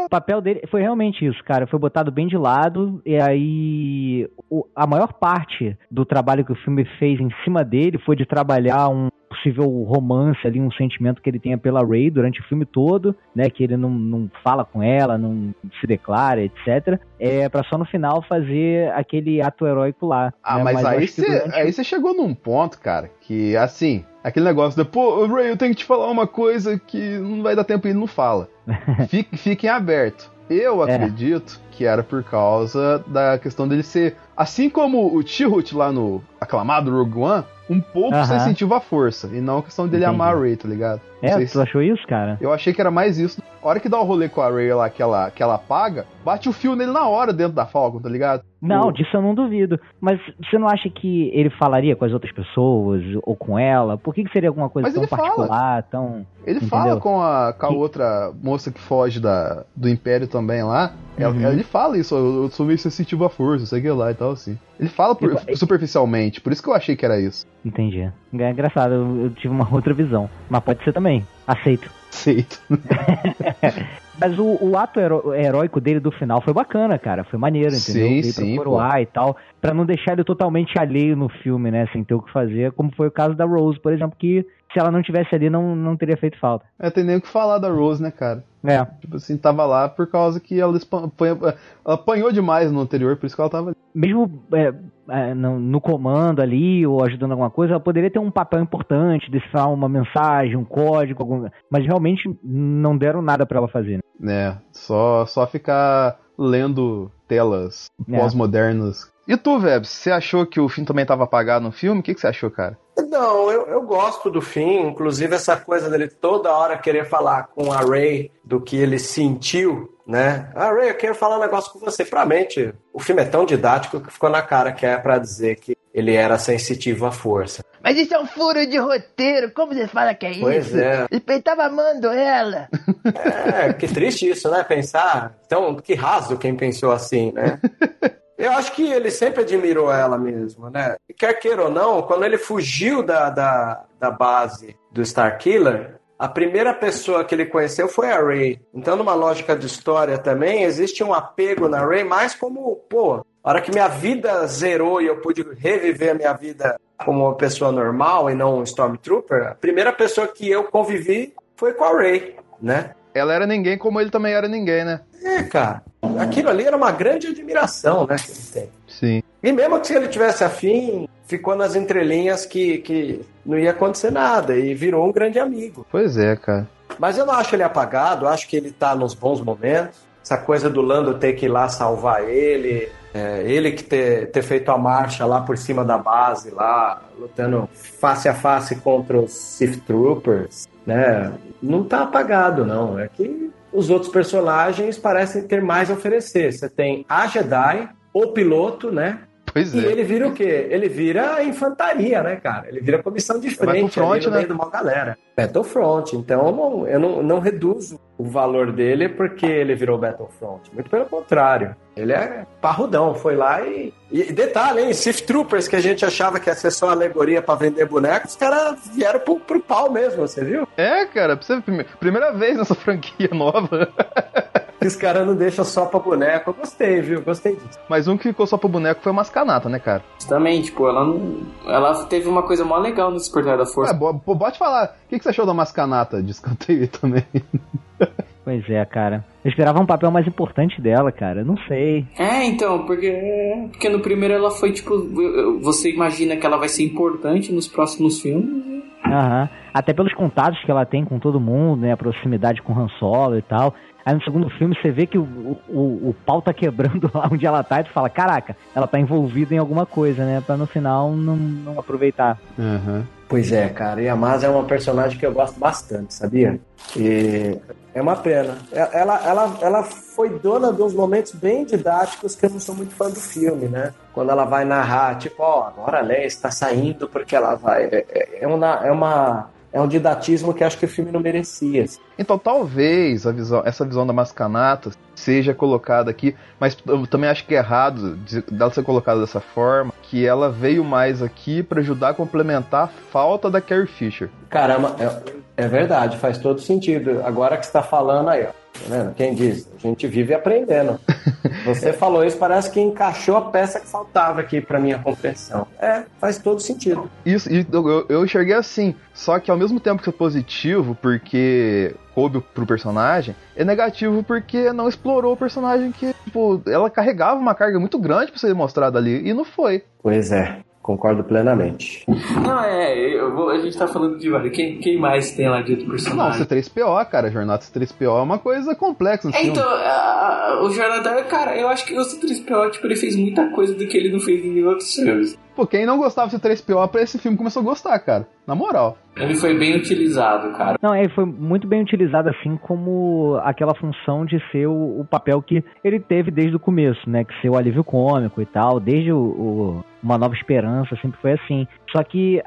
S5: O papel dele foi realmente isso, cara. Foi botado bem de lado, e aí o- a maior parte do trabalho que o filme fez em cima dele foi de trabalhar um possível romance ali, um sentimento que ele tenha pela Ray durante o filme todo, né? Que ele não, não fala com ela, não se declara, etc. É pra só no final fazer aquele ato heróico lá.
S3: Ah,
S5: né?
S3: mas,
S5: eu
S3: aí você
S5: durante-
S3: aí você chegou num ponto, cara, que assim, aquele negócio de, pô, Ray, eu tenho que te falar uma coisa que não vai dar tempo e ele não fala. Fique, fiquem aberto. Eu
S5: É.
S3: acredito que era por causa da questão dele ser, assim como o Chihut lá no aclamado Rogue One, um pouco
S5: Aham.
S3: sensitivo à força, e não a questão dele
S5: Entendi.
S3: amar a Ray, tá ligado? Não
S5: É, tu
S3: se-
S5: achou isso, cara?
S3: Eu achei que era mais isso. A hora que dá o rolê com a Ray lá, que ela, que ela apaga, bate o fio nele na hora dentro da Falcon, tá ligado?
S5: Não,
S3: O-
S5: disso eu não duvido. Mas você não acha que ele falaria com as outras pessoas ou com ela? Por que, que seria alguma coisa
S3: Mas
S5: tão
S3: ele fala.
S5: particular, tão.
S3: Ele
S5: Entendeu?
S3: fala com a, com a outra moça que foge da, do Império também lá. Ela-
S5: Uhum.
S3: Ele fala isso, eu eu sou meio sensitivo à força, sei que lá e tal, assim. Ele fala por-
S5: Eu-
S3: superficialmente, por isso que eu achei que era isso.
S5: Entendi. É engraçado, eu, eu tive uma outra visão. Mas pode ser também. Aceito.
S3: Aceito.
S5: Mas o, o ato heró- heróico dele do final foi bacana, cara. Foi maneiro, entendeu?
S3: Sim, sim,
S5: pra coroar e tal. Pra não deixar ele totalmente alheio no filme, né? Sem ter o que fazer. Como foi o caso da Rose, por exemplo, que se ela não tivesse ali, não, não teria feito falta.
S3: É, tem nem o que falar da Rose, né, cara?
S5: É.
S3: Tipo assim, tava lá por causa que ela, apanhou- ela apanhou demais no anterior, por isso que ela tava ali.
S5: Mesmo é, é, no, no comando ali, ou ajudando alguma coisa, ela poderia ter um papel importante, decifrar uma mensagem, um código, algum... mas realmente não deram nada pra ela fazer. Né?
S3: É, só, só ficar lendo telas
S5: É.
S3: pós-modernas. E tu, Vebs, você achou que o fim também tava apagado no filme? O que, que você achou, cara?
S4: Não, eu, eu gosto do fim, inclusive essa coisa dele toda hora querer falar com a Ray do que ele sentiu, né? Ah, Ray, eu quero falar um negócio com você. Provavelmente, o filme é tão didático que ficou na cara que é pra dizer que ele era sensitivo à força.
S8: Mas isso é um furo de roteiro, como você fala que é
S4: Pois
S8: isso?
S4: é.
S8: Ele tava amando ela.
S4: É, que triste isso, né? Pensar. Então, que raso quem pensou assim, né? Eu acho que ele sempre admirou ela mesmo, né? Quer queira ou não, quando ele fugiu da, da, da base do Starkiller, a primeira pessoa que ele conheceu foi a Ray. Então, numa lógica de história também, existe um apego na Ray, mais como, pô, a hora que minha vida zerou e eu pude reviver a minha vida como uma pessoa normal e não um Stormtrooper, a primeira pessoa que eu convivi foi com a Ray, né?
S3: Ela era ninguém como ele também era ninguém, né?
S4: É, cara. Aquilo ali era uma grande admiração, né, que ele tem.
S3: Sim.
S4: E mesmo que se ele tivesse afim, ficou nas entrelinhas que, que não ia acontecer nada e virou um grande amigo.
S3: Pois é, cara.
S4: Mas eu não acho ele apagado, acho que ele tá nos bons momentos. Essa coisa do Lando ter que ir lá salvar ele, é, ele que ter, ter feito a marcha lá por cima da base, lá, lutando face a face contra os Sith Troopers, né? Não tá apagado, não. É que os outros personagens parecem ter mais a oferecer. Você tem a Jedi, o piloto, né?
S3: Pois
S4: E
S3: é.
S4: ele vira o quê? Ele vira infantaria, né, cara? Ele vira comissão de frente
S3: front,
S4: ali no
S3: né?
S4: meio de uma galera. Battlefront. Então eu não, eu não, não reduzo o valor dele porque ele virou Battlefront. Muito pelo contrário. Ele é parrudão. Foi lá e. E detalhe, hein? Sith Troopers, que a gente achava que ia ser só alegoria pra vender bonecos, os caras vieram pro, pro pau mesmo, você viu?
S3: É, cara, primeira vez nessa franquia nova.
S4: Que os caras não deixam só pra boneco. Eu gostei, viu? Gostei disso.
S3: Mas um que ficou só pro boneco foi o Mascanata, né, cara?
S6: Também, tipo, ela não. Ela teve uma coisa mó legal no Despertar da Força.
S3: É, pode falar. O que, que você achou da Mascanata de escanteio também?
S5: Pois é, cara. Eu esperava um papel mais importante dela, cara. Não sei.
S6: É, então, porque, porque no primeiro ela foi tipo. Você imagina que ela vai ser importante nos próximos filmes.
S5: Aham. Até pelos contatos que ela tem com todo mundo, né? A proximidade com o Han Solo e tal. Aí no segundo filme você vê que o, o, o pau tá quebrando lá onde ela tá e tu fala, caraca, ela tá envolvida em alguma coisa, né? Pra no final não, não aproveitar.
S3: Uhum.
S4: Pois é, cara. E a Maz é uma personagem que eu gosto bastante, sabia? E é uma pena. Ela, ela, ela foi dona de uns momentos bem didáticos que eu não sou muito fã do filme, né? Quando ela vai narrar, tipo, ó, agora a Leia está saindo porque ela vai. É, é, é uma, é uma. É um didatismo que acho que o filme não merecia. assim.
S3: Então talvez a visão, essa visão da Mascanata seja colocada aqui, mas eu também acho que é errado de- dela ser colocada dessa forma, que ela veio mais aqui pra ajudar a complementar a falta da Carrie Fisher.
S4: Caramba, é, é verdade, faz todo sentido. Agora que você está falando aí, ó. Vendo? Quem diz? A gente vive aprendendo. Você falou isso, parece que encaixou a peça que faltava aqui para minha compreensão. É, faz todo sentido.
S3: Isso, eu, eu enxerguei assim, só que ao mesmo tempo que é positivo, porque coube pro personagem, é negativo porque não explorou o personagem que, tipo, ela carregava uma carga muito grande pra ser mostrada ali, e não foi.
S4: Pois é, concordo plenamente.
S6: Não, é, eu vou- a gente tá falando de vários. Quem, quem mais tem lá de outro
S3: Não,
S6: personagem?
S3: C3PO, cara, Jornada C3PO é uma coisa complexa
S6: É, então, a- o Jornada, cara, eu acho que o C3PO, tipo, ele fez muita coisa do que ele não fez em outros filmes.
S3: Pô, quem não gostava de C3PO pra esse filme começou a gostar, cara. Na moral.
S6: Ele foi bem utilizado, cara.
S5: Não, ele foi muito bem utilizado assim como aquela função de ser o, o papel que ele teve desde o começo, né? Que ser o alívio cômico e tal, desde o, o Uma Nova Esperança, sempre foi assim. Só que,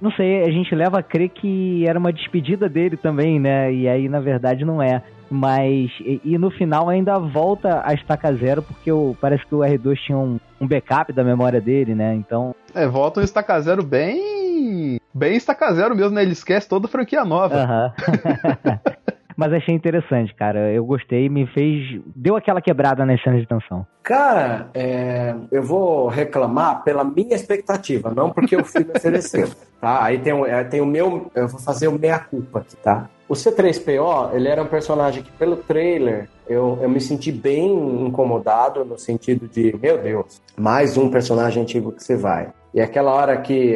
S5: não sei, a gente leva a crer que era uma despedida dele também, né? E aí, na verdade, não é. Mas, e, e no final ainda volta a estaca zero, porque o, parece que o R2 tinha um, um backup da memória dele, né? Então,
S3: É, volta um estaca zero bem. Bem estaca zero mesmo, né? Ele esquece toda a franquia nova.
S5: Aham. Mas achei interessante, cara. Eu gostei, me fez. Deu aquela quebrada nas cenas de tensão.
S4: Cara, é, eu vou reclamar pela minha expectativa, não porque o filme ofereceu, tá? Aí tem, o- tem o meu, eu vou fazer o meia-culpa aqui, tá? O C3PO, ele era um personagem que pelo trailer eu, eu me senti bem incomodado no sentido de, meu Deus, mais um personagem antigo que você vai. E aquela hora que,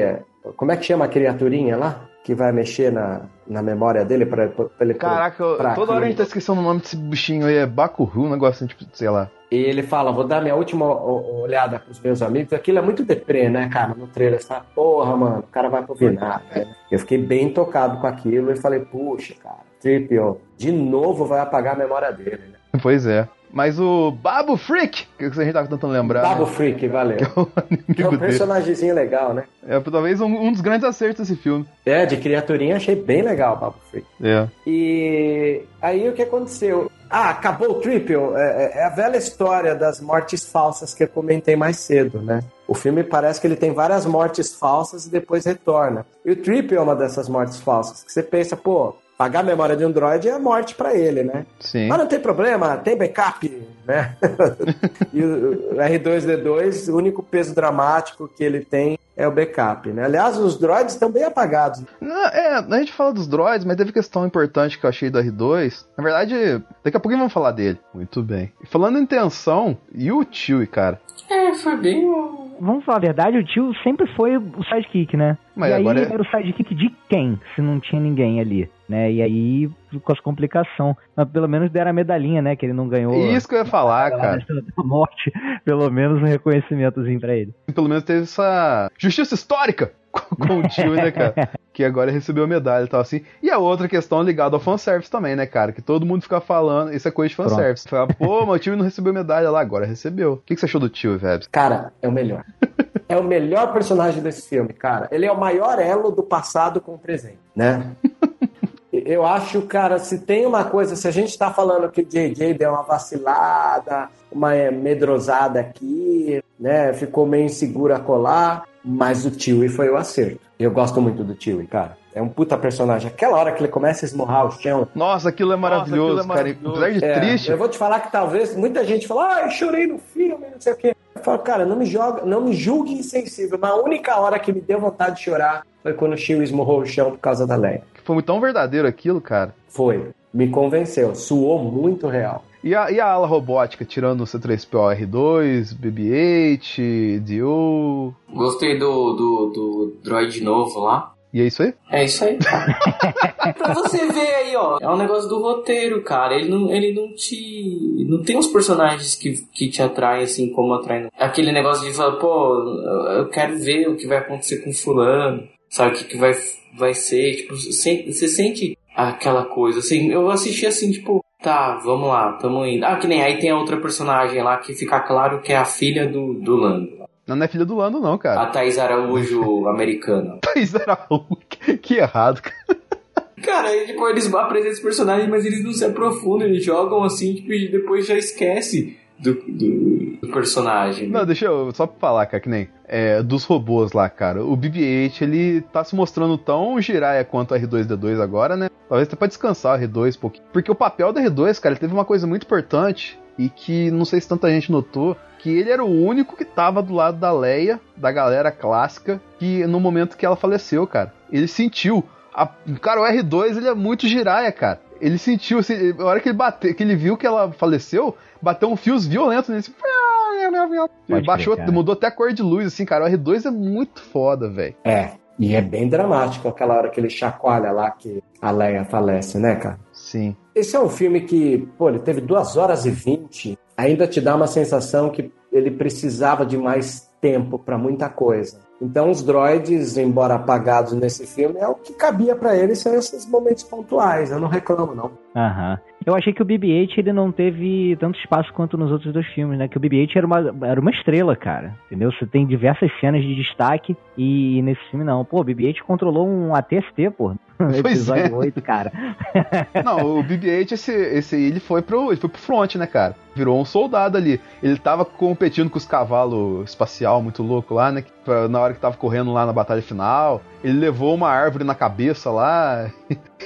S4: como é que chama a criaturinha lá? Que vai mexer na, na memória dele para ele
S3: Caraca, eu-
S4: pra
S3: toda hora a gente tá esquecendo o nome desse bichinho aí, é Bakuru, um negócio assim, tipo, sei lá.
S4: E ele fala, vou dar minha última olhada pros meus amigos. Aquilo é muito deprê, né, cara? No trailer, você fala, porra, mano, o cara vai pro vinagre. né? Eu fiquei bem tocado com aquilo e falei, puxa, cara, Tripio, de novo vai apagar a memória dele, né?
S3: Pois é. Mas o Babu Freak, que a gente tava tentando lembrar.
S4: Babu
S3: né?
S4: Freak, valeu.
S3: Que é o
S4: Que é um
S3: dele.
S4: personagemzinho legal, né?
S3: É talvez um, um dos grandes acertos desse filme.
S4: É, de criaturinha achei bem legal o Babu Freak.
S3: É.
S4: E aí o que aconteceu? Ah, acabou o Triple. É, é a velha história das mortes falsas que eu comentei mais cedo, né? O filme parece que ele tem várias mortes falsas e depois retorna. E o Triple é uma dessas mortes falsas. Que você pensa, pô, pagar a memória de um droid é morte pra ele, né?
S3: Sim.
S4: Mas não tem problema, tem backup, né? e o R2D2, o único peso dramático que ele tem é o backup, né? Aliás, os droids estão bem apagados.
S3: Não, é, a gente fala dos droids, mas teve questão importante que eu achei do R2. Na verdade, daqui a pouquinho vamos falar dele. Muito bem. E falando em tensão, e o Chewie, cara?
S6: É, foi bem.
S5: Vamos falar a verdade, o tio sempre foi o sidekick, né?
S3: Mas
S5: e aí
S3: agora é-
S5: era o sidekick de quem, se não tinha ninguém ali, né? E aí ficou essa complicação. Mas pelo menos deram a medalhinha, né? Que ele não ganhou.
S3: Isso que eu ia falar,
S5: a
S3: cara.
S5: Da morte, pelo menos um reconhecimentozinho pra ele.
S3: Pelo menos teve essa justiça histórica com com o Chewie, né, cara? Que agora recebeu a medalha e tal assim. E a outra questão ligada ao fanservice também, né, cara? Que todo mundo fica falando, isso é coisa de fanservice. Fala, pô, o Chewie não recebeu medalha lá, agora recebeu. O que, que você achou do Chewie, Vebs?
S4: Cara, é o melhor. é o melhor personagem desse filme, cara. Ele é o maior elo do passado com o presente, né? Eu acho, cara, se tem uma coisa, se a gente tá falando que o JJ deu uma vacilada, uma eh, medrosada aqui, né? Ficou meio inseguro a colar, mas o Chewie foi o acerto. Eu gosto muito do Chewie, cara. É um puta personagem. Aquela hora que ele começa a esmurrar o chão,
S3: Nossa, aquilo é maravilhoso,
S4: aquilo é
S3: cara.
S4: maravilhoso.
S3: Apesar de
S4: É,
S3: triste,
S4: Eu vou te falar que talvez muita gente fala, ah, eu chorei no filme, não sei o quê. Eu falo, cara, não me joga, não me julgue insensível. Mas a única hora que me deu vontade de chorar foi quando o Chewie esmurrou o chão por causa da Leia.
S3: Foi tão verdadeiro aquilo, cara.
S4: Foi. Me convenceu. Suou muito real.
S3: E a, e a ala robótica, tirando o C3PO R2, BB-8, DU.
S6: Gostei do, do, do droid novo lá.
S3: E é isso aí?
S6: É isso aí. pra você ver aí, ó. É um negócio do roteiro, cara. Ele não, ele não te. Não tem os personagens que, que te atraem assim como atrai. Aquele negócio de falar, pô, eu quero ver o que vai acontecer com fulano. Sabe o que, que vai, vai ser? Tipo, você sente aquela coisa. Assim, eu assisti assim, tipo, tá, vamos lá, tamo indo. Ah, que nem aí tem a outra personagem lá que fica claro que é a filha do, do Lando.
S3: Não, não é filha do Lando, não, cara.
S6: A Thaís Araújo americana.
S3: Thaís Araújo. Que, que errado, cara.
S6: Cara, aí, tipo, eles apresentam esse personagem, mas eles não se aprofundam, eles jogam assim, tipo, e depois já esquece do, do, do personagem.
S3: Não, deixa eu só pra falar, cara, que nem é, dos robôs lá, cara. O BB-8, ele tá se mostrando tão giraia quanto o R2-D2 agora, né? Talvez até pra descansar o R2 um pouquinho. Porque o papel do R2, cara, ele teve uma coisa muito importante e que não sei se tanta gente notou, que ele era o único que tava do lado da Leia, da galera clássica, que no momento que ela faleceu, cara, ele sentiu. A, cara, o R2 ele é muito giraia, cara. Ele sentiu, assim, a hora que ele bateu, que ele viu que ela faleceu, bateu um fios violento
S5: Pode
S3: baixou, mudou até a cor de luz, assim, cara. O R2 é muito foda, velho.
S4: É. E é bem dramático aquela hora que ele chacoalha lá que a Leia falece, né, cara?
S3: Sim.
S4: Esse é um filme que, pô, ele teve 2 horas e 20, ainda te dá uma sensação que ele precisava de mais tempo para muita coisa. Então, os droids, embora apagados nesse filme, é o que cabia para eles são esses momentos pontuais. Eu não reclamo, não.
S5: Aham. Eu achei que o BB-8 ele não teve tanto espaço quanto nos outros dois filmes, né? Que o BB-8 era uma, era uma estrela, cara. Entendeu? Você tem diversas cenas de destaque e nesse filme não. Pô, o BB-8 controlou um ATST, pô. Episódio
S3: é.
S5: 8, cara.
S3: Não, o BB-8, esse, esse ele foi pro, ele foi pro front, né, cara? Virou um soldado ali. Ele tava competindo com os cavalos espacial muito louco lá, né? pra- Na hora que tava correndo lá na batalha final. Ele levou uma árvore na cabeça lá.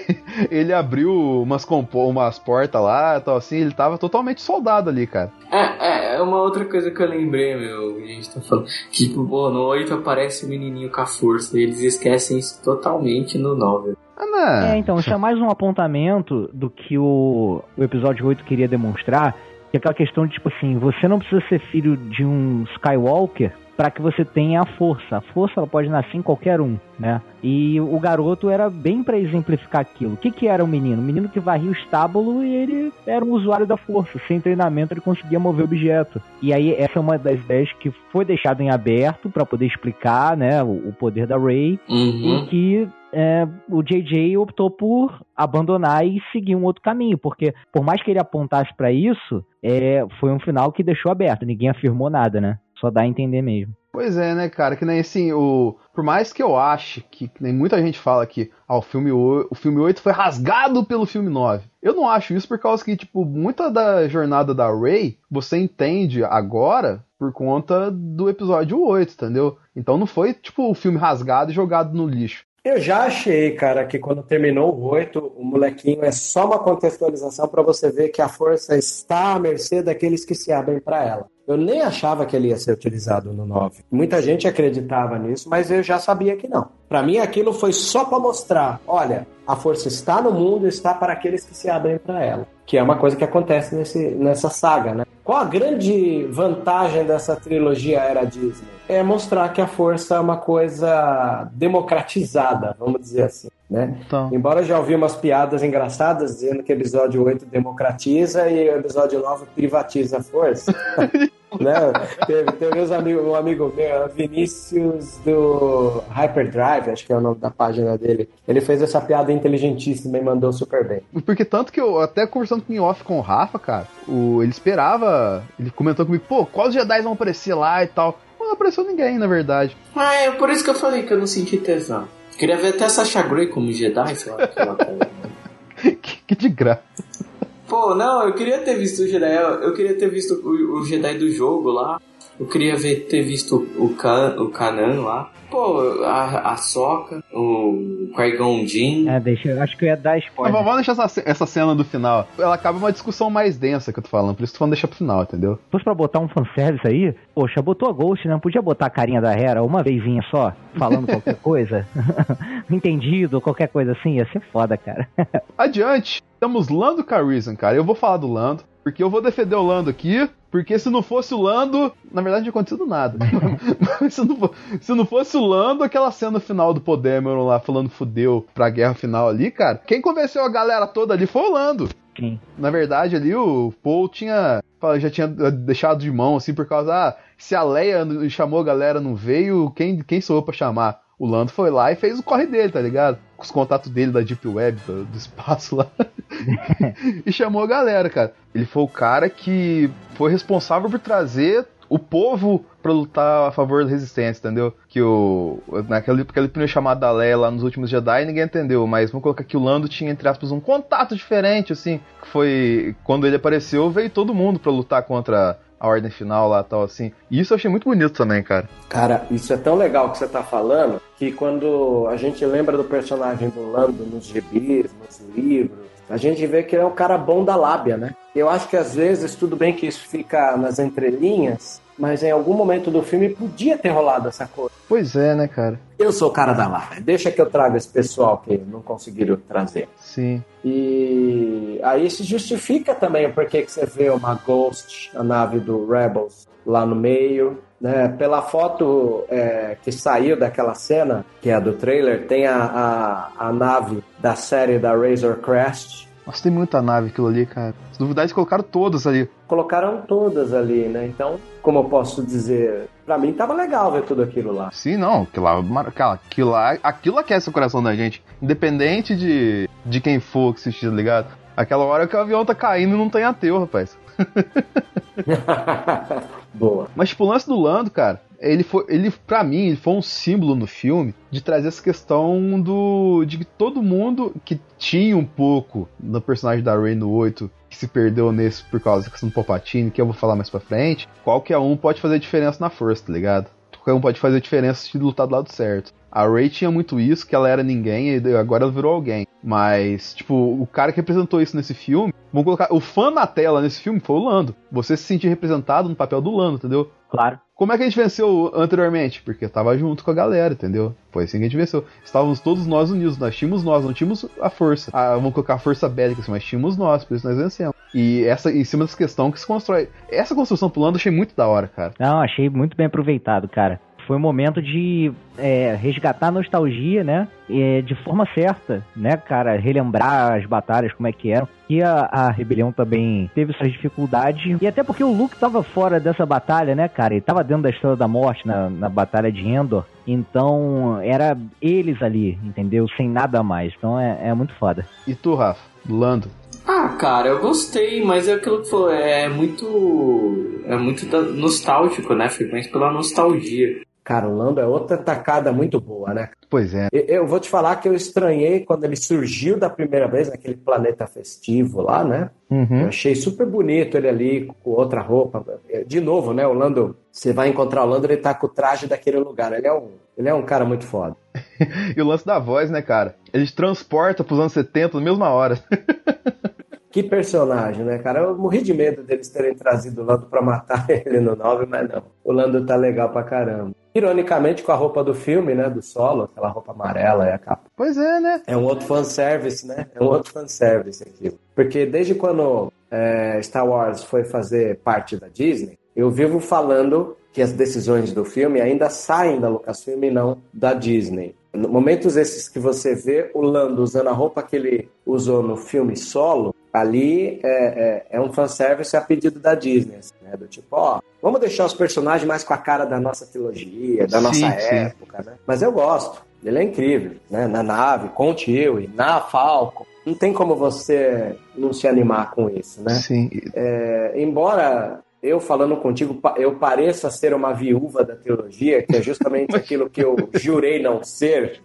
S3: ele abriu umas, umas portas lá tal, assim, ele tava totalmente soldado ali, cara.
S6: É, é, é uma outra coisa que eu lembrei, meu, a gente tá falando. Que, tipo, pô, no 8 aparece o menininho com a força, e eles esquecem isso totalmente no 9.
S3: Ah, não.
S5: É, então, isso é mais um apontamento do que o, o episódio 8 queria demonstrar, que é aquela questão de, tipo assim, você não precisa ser filho de um Skywalker para que você tenha a força. A força ela pode nascer em qualquer um, né? E o garoto era bem para exemplificar aquilo. O que, que era o menino? O menino que varria o estábulo e ele era um usuário da força. Sem treinamento ele conseguia mover objeto. E aí essa é uma das ideias que foi deixada em aberto para poder explicar, né, o, o poder da Rey
S6: Uhum.
S5: e que é, o JJ optou por abandonar e seguir um outro caminho, porque por mais que ele apontasse para isso, é, foi um final que deixou aberto. Ninguém afirmou nada, né? Só dá a entender mesmo.
S3: Pois é, né, cara? Que nem assim, o. Por mais que eu ache que, que nem muita gente fala que ah, o, filme o, o filme 8 foi rasgado pelo filme 9. Eu não acho isso por causa que, tipo, muita da jornada da Rey você entende agora por conta do episódio 8, entendeu? Então não foi, tipo, o filme rasgado e jogado no lixo.
S4: Eu já achei, cara, que quando terminou o 8, o molequinho é só uma contextualização para você ver que a força está à mercê daqueles que se abrem para ela. Eu nem achava que ele ia ser utilizado no 9. Muita gente acreditava nisso, mas eu já sabia que não. Para mim, aquilo foi só para mostrar: olha, a força está no mundo, está para aqueles que se abrem para ela. Que é uma coisa que acontece nesse, nessa saga, né? Qual a grande vantagem dessa trilogia Era Disney? É mostrar que a força é uma coisa democratizada, vamos dizer assim. Né?
S3: Então.
S4: Embora eu já ouvi umas piadas engraçadas dizendo que o episódio 8 democratiza e o episódio 9 privatiza a força. né? Teve, teve uns amigos, um amigo meu, Vinícius do Hyperdrive, acho que é o nome da página dele. Ele fez essa piada inteligentíssima e mandou super bem.
S3: Porque tanto que eu, até conversando em off com o Rafa, cara, o, ele esperava. Ele comentou comigo, pô, quais Jedi vão aparecer lá e tal. Mas não apareceu ninguém, na verdade.
S6: Ah, é por isso que eu falei que eu não senti tesão. Queria ver até Sasha Grey como Jedi, sei lá. sei lá
S3: que, que de graça.
S6: Pô, não, eu queria ter visto o Jedi. Eu eu queria ter visto o, o Jedi do jogo lá. Eu queria ver, ter visto o, Kan, o Kanan lá. Pô, a, a Soca, o Qui-Gon Jinn.
S5: É, deixa, eu acho que eu ia dar
S3: Mas
S5: spoiler.
S3: vamos deixar essa, essa cena do final. Ela acaba uma discussão mais densa que eu tô falando, por isso que eu tô falando deixar pro final, entendeu?
S5: Se fosse pra botar um fanservice aí, poxa, botou a Ghost, não podia botar a carinha da Hera uma vezinha só, falando qualquer coisa? Entendido, qualquer coisa assim, ia ser foda, cara.
S3: Adiante, temos Lando Calrissian, cara. Eu vou falar do Lando, porque eu vou defender o Lando aqui, porque se não fosse o Lando, na verdade não tinha acontecido nada. Se, não, fo- se não fosse o Lando, aquela cena final do Podemeron lá falando fudeu pra guerra final ali, cara, quem convenceu a galera toda ali foi o Lando.
S5: Sim.
S3: Na verdade, ali o Paul tinha. Já tinha deixado de mão, assim, por causa. Ah, se a Leia chamou a galera não veio, quem, quem sou eu pra chamar? O Lando foi lá e fez o corre dele, tá ligado? Com os contatos dele da Deep Web, do, do espaço lá. e chamou a galera, cara. Ele foi o cara que foi responsável por trazer o povo pra lutar a favor da resistência, entendeu? Que o. Naquele, aquele primeiro chamado da Leia lá nos últimos Jedi, ninguém entendeu, mas vamos colocar que o Lando tinha, entre aspas, um contato diferente, assim. Que foi. Quando ele apareceu, veio todo mundo pra lutar contra a ordem final lá tal, assim. E isso eu achei muito bonito também, cara.
S4: Cara, isso é tão legal que você tá falando que quando a gente lembra do personagem do Lando nos gibis, nos livros, a gente vê que ele é um cara bom da lábia, né? Eu acho que às vezes, tudo bem que isso fica nas entrelinhas, mas em algum momento do filme podia ter rolado essa coisa.
S3: Pois é, né, cara?
S4: Eu sou o cara da lábia, deixa que eu trago esse pessoal que não conseguiram trazer.
S3: Sim.
S4: E aí se justifica também o porquê que você vê uma Ghost, a nave do Rebels, lá no meio. Né? Pela foto é, que saiu daquela cena, que é a do trailer, tem a, a, a nave da série da Razor Crest.
S3: Nossa, tem muita nave aquilo ali, cara. Se duvidar, eles colocaram todas ali.
S4: Colocaram todas ali, né? Então, como eu posso dizer, pra mim tava legal ver tudo aquilo lá.
S3: Sim, não. Aquilo lá, cara, aquilo lá, aquilo aquece o coração da gente. Independente de, de quem for que assistir, tá ligado? Aquela hora que o avião tá caindo e não tem ateu, rapaz.
S4: Boa.
S3: Mas, tipo, o lance do Lando, cara, ele foi. Ele, pra mim, ele foi um símbolo no filme de trazer essa questão do. de que todo mundo que tinha um pouco no personagem da Rey no 8, que se perdeu nesse por causa da questão do Palpatine, que eu vou falar mais pra frente, qualquer um pode fazer diferença na força, tá ligado? Qualquer um pode fazer diferença se lutar do lado certo. A Rey tinha muito isso, que ela era ninguém e agora ela virou alguém. Mas, tipo, o cara que representou isso nesse filme, vamos colocar, o fã na tela nesse filme foi o Lando. Você se sentir representado no papel do Lando, entendeu?
S5: Claro.
S3: Como é que a gente venceu anteriormente? Porque tava junto com a galera, entendeu? Foi assim que a gente venceu. Estávamos todos nós unidos, nós tínhamos nós, não tínhamos a força. Ah, vamos colocar a força bélica, assim, mas tínhamos nós, por isso nós vencemos. E essa, em cima dessa questão que se constrói. Essa construção pro Lando eu achei muito da hora, cara.
S5: Não, achei muito bem aproveitado, cara. Foi um momento de é, resgatar a nostalgia, né? É, de forma certa, né, cara? Relembrar as batalhas, como é que eram. E a, a rebelião também teve suas dificuldades. E até porque o Luke tava fora dessa batalha, né, cara? Ele tava dentro da Estrela da Morte na, na batalha de Endor. Então, era eles ali, entendeu? Sem nada a mais. Então, é, é muito foda.
S3: E tu, Rafa? Lando?
S6: Ah, cara, eu gostei, mas é aquilo que falou, é muito. É muito da- nostálgico, né? Mais pela nostalgia.
S4: Cara, o Lando é outra tacada muito boa, né?
S3: Pois é.
S4: Eu, eu vou te falar que eu estranhei quando ele surgiu da primeira vez naquele planeta festivo lá, né? Eu
S3: Uhum.
S4: achei super bonito ele ali com outra roupa. De novo, né? O Lando, você vai encontrar o Lando, ele tá com o traje daquele lugar. Ele é um, ele é um cara muito foda.
S3: E o lance da voz, né, cara? Ele transporta pros anos 70 na mesma hora.
S4: Que personagem, né, cara? Eu morri de medo deles terem trazido o Lando pra matar ele no 9, mas não. O Lando tá legal pra caramba. Ironicamente, com a roupa do filme, né? Do solo, aquela roupa amarela e a capa.
S3: Pois é, né?
S4: É um outro fanservice, né? É um outro fanservice aquilo. Porque desde quando é, Star Wars foi fazer parte da Disney, eu vivo falando que as decisões do filme ainda saem da Lucasfilm e não da Disney. Momentos esses que você vê o Lando usando a roupa que ele usou no filme solo, ali é, é, é um fanservice a pedido da Disney. assim, né? Do tipo, ó, vamos deixar os personagens mais com a cara da nossa trilogia, da
S3: Sim,
S4: nossa
S3: sim.
S4: época, né? Mas eu gosto. Ele é incrível, né? Na nave, com o Chewie, na Falcon. Não tem como você não se animar com isso, né?
S3: Sim.
S4: É, embora eu falando contigo, eu pareça ser uma viúva da teologia, que é justamente aquilo que eu jurei não ser,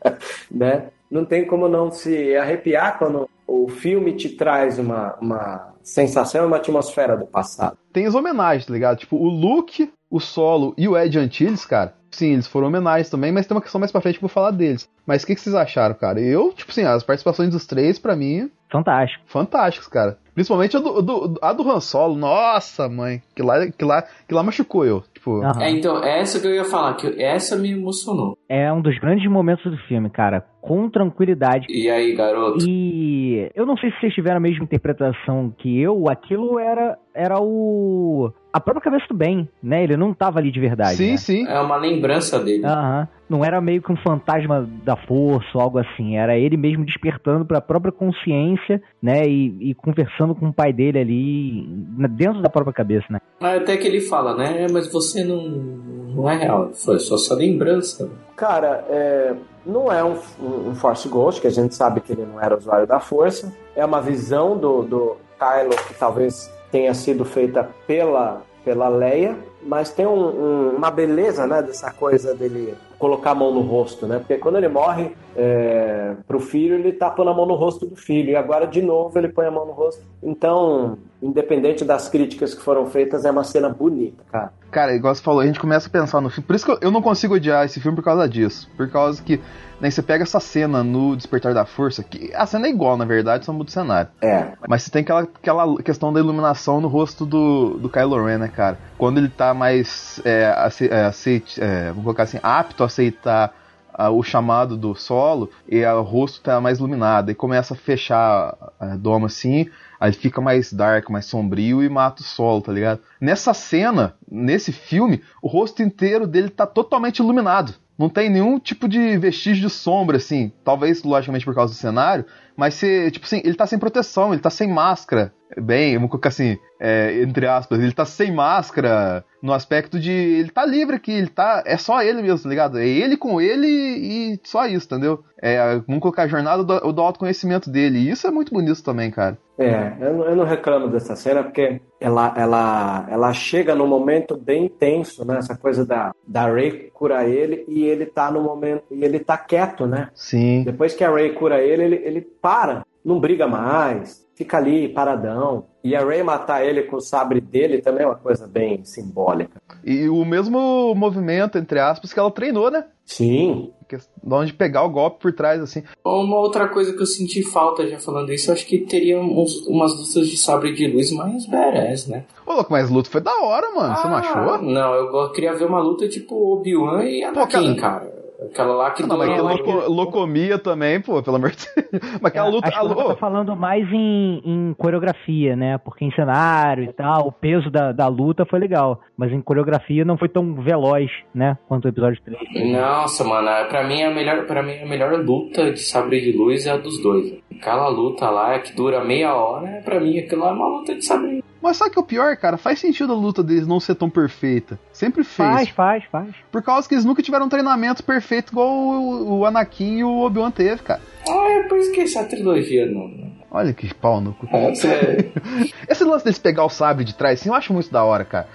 S4: né? Não tem como não se arrepiar quando o filme te traz uma, uma sensação e uma atmosfera do passado.
S3: Tem as homenagens, tá ligado? Tipo, o Luke, o Solo e o Ed Antilles, cara. Sim, eles foram homenagens também, mas tem uma questão mais pra frente que eu vou falar deles. Mas o que, que vocês acharam, cara? Eu, tipo assim, as participações dos três, pra mim,
S5: Fantástico.
S3: fantásticos, cara. Principalmente a do, do- a do Han Solo. Nossa, mãe. Que lá, que lá, que lá machucou eu. Tipo,
S5: Aham.
S6: É, então, essa que eu ia falar, que essa me emocionou.
S5: É um dos grandes momentos do filme, cara. Com tranquilidade.
S6: E aí, garoto?
S5: E eu não sei se vocês tiveram a mesma interpretação que eu, aquilo era, era o. A própria cabeça do bem, né? Ele não tava ali de verdade.
S3: sim,
S5: né?
S3: sim.
S6: É uma lembrança dele.
S5: Aham. Não era meio que um fantasma da força ou algo assim. Era ele mesmo despertando para a própria consciência, né? E, e conversando com o pai dele ali dentro da própria cabeça, né?
S6: Até que ele fala, né? "É, Mas você não, não é real. Foi só sua lembrança.
S4: Cara, é, não é um, um Force Ghost, que a gente sabe que ele não era usuário da força. É uma visão do, do Kylo que talvez tenha sido feita pela, pela Leia, mas tem um- um- uma beleza, né, dessa coisa dele colocar a mão no rosto, né? Porque quando ele morre é, pro filho, ele tá pondo a mão no rosto do filho. E agora, de novo, ele põe a mão no rosto. Então, independente das críticas que foram feitas, é uma cena bonita, cara.
S3: Cara, igual você falou, a gente começa a pensar no filme. Por isso que eu- não consigo odiar esse filme por causa disso. Por causa que, né, você pega essa cena no Despertar da Força, que a cena é igual, na verdade, só muda o cenário.
S4: É,
S3: Mas você tem aquela, aquela questão da iluminação no rosto do, do Kylo Ren, né, cara? Quando ele tá mais é, é, aceite, é, vamos colocar assim, apto a aceitar ah, o chamado do solo, e ah, o rosto tá mais iluminado. E começa a fechar a doma assim, aí fica mais dark, mais sombrio e mata o solo, tá ligado? Nessa cena, nesse filme, o rosto inteiro dele tá totalmente iluminado. Não tem nenhum tipo de vestígio de sombra, assim. Talvez, logicamente, por causa do cenário. Mas, se, tipo assim, ele tá sem proteção, ele tá sem máscara. Bem, vamos colocar assim, é, entre aspas, ele tá sem máscara no aspecto de. Ele tá livre aqui, ele tá. É só ele mesmo, tá ligado? É ele com ele e só isso, entendeu? É, vamos colocar a jornada do, do autoconhecimento dele. E isso é muito bonito também, cara.
S4: É, eu não, eu não reclamo dessa cena porque ela, ela, ela chega num momento bem tenso, né? Essa coisa da, da Ray curar ele e ele tá no momento. E ele tá quieto, né?
S3: Sim.
S4: Depois que a Ray cura ele, ele, ele para, não briga mais, fica ali paradão. E a Ray matar ele com o sabre dele também é uma coisa bem simbólica.
S3: E o mesmo movimento, entre aspas, que ela treinou, né?
S4: Sim.
S3: Questão de pegar o golpe por trás, assim.
S6: Uma outra coisa que eu senti falta já falando isso, eu acho que teria uns- umas lutas de sabre de luz mais badass, né?
S3: Ô, louco, mas luta foi da hora, mano. Você não
S6: Ah,
S3: achou?
S6: Não, eu queria ver uma luta tipo Obi-Wan e Anakin, cara. Aquela lá que
S3: Não, mas que
S6: doeu.
S3: loco- locomia também, pô, pelo amor de Deus. Mas aquela luta.
S5: Acho que você
S3: alô,
S5: tá falando mais em, em coreografia, né? Porque em cenário e tal, o peso da, da luta foi legal. Mas em coreografia não foi tão veloz, né? Quanto o episódio 3.
S6: Nossa, mano, é- pra mim, a melhor, pra mim a melhor luta de sabre de luz é a dos dois. Aquela luta lá que dura meia hora, pra mim aquilo é uma luta de sabre.
S3: Mas sabe o que é o pior, cara? Faz sentido a luta deles não ser tão perfeita. Sempre fez.
S5: Faz, faz, faz.
S3: Por causa que eles nunca tiveram um treinamento perfeito igual o, o Anakin e o Obi-Wan teve, cara.
S6: Ah, é por isso que essa trilogia não.
S3: Olha que pau no cu.
S6: É, é-
S3: Esse lance deles pegar o sabre de trás, assim, eu acho muito da hora, cara.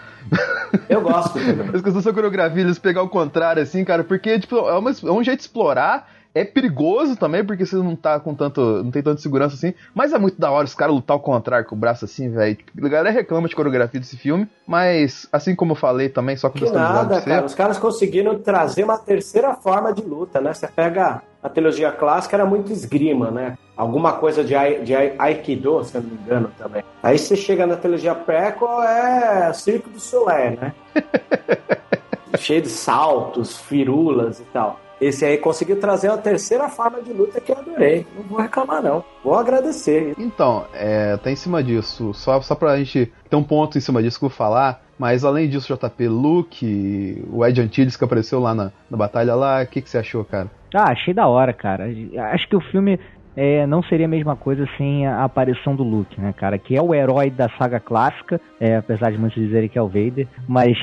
S4: Eu gosto.
S3: Essa questão da coreografia, eles pegar o contrário, assim, cara, porque, tipo, é, uma- é um jeito de explorar. É perigoso também, porque você não tá com tanto. não tem tanta segurança assim. Mas é muito da hora os caras lutar ao contrário com o braço assim, velho. Tipo, A galera reclama de coreografia desse filme, mas assim como eu falei também, só
S4: Que
S3: contextualizando
S4: nada,
S3: pra você,
S4: cara. Os caras conseguiram trazer uma terceira forma de luta, né? Você pega a trilogia clássica, era muito esgrima, né? Alguma coisa de, ai- de ai- Aikido, se eu não me engano, também. Aí você chega na trilogia prequel, é Circo do Soleil, né? Cheio de saltos, firulas e tal. Esse aí conseguiu trazer uma terceira forma de luta que eu adorei. Não vou reclamar, não. Vou agradecer.
S3: Então, é, tá em cima disso. Só, só pra gente ter um ponto em cima disso que eu vou falar. Mas além disso, JP, Luke, o Ed Antilles que apareceu lá na, na batalha lá, o que, que você achou, cara?
S5: Ah, achei da hora, cara. Acho que o filme é, não seria a mesma coisa sem a aparição do Luke, né, cara? Que é o herói da saga clássica, é, apesar de muitos dizerem que é o Vader, mas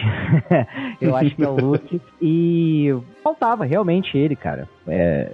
S5: eu acho que é o Luke. E faltava realmente ele, cara. É,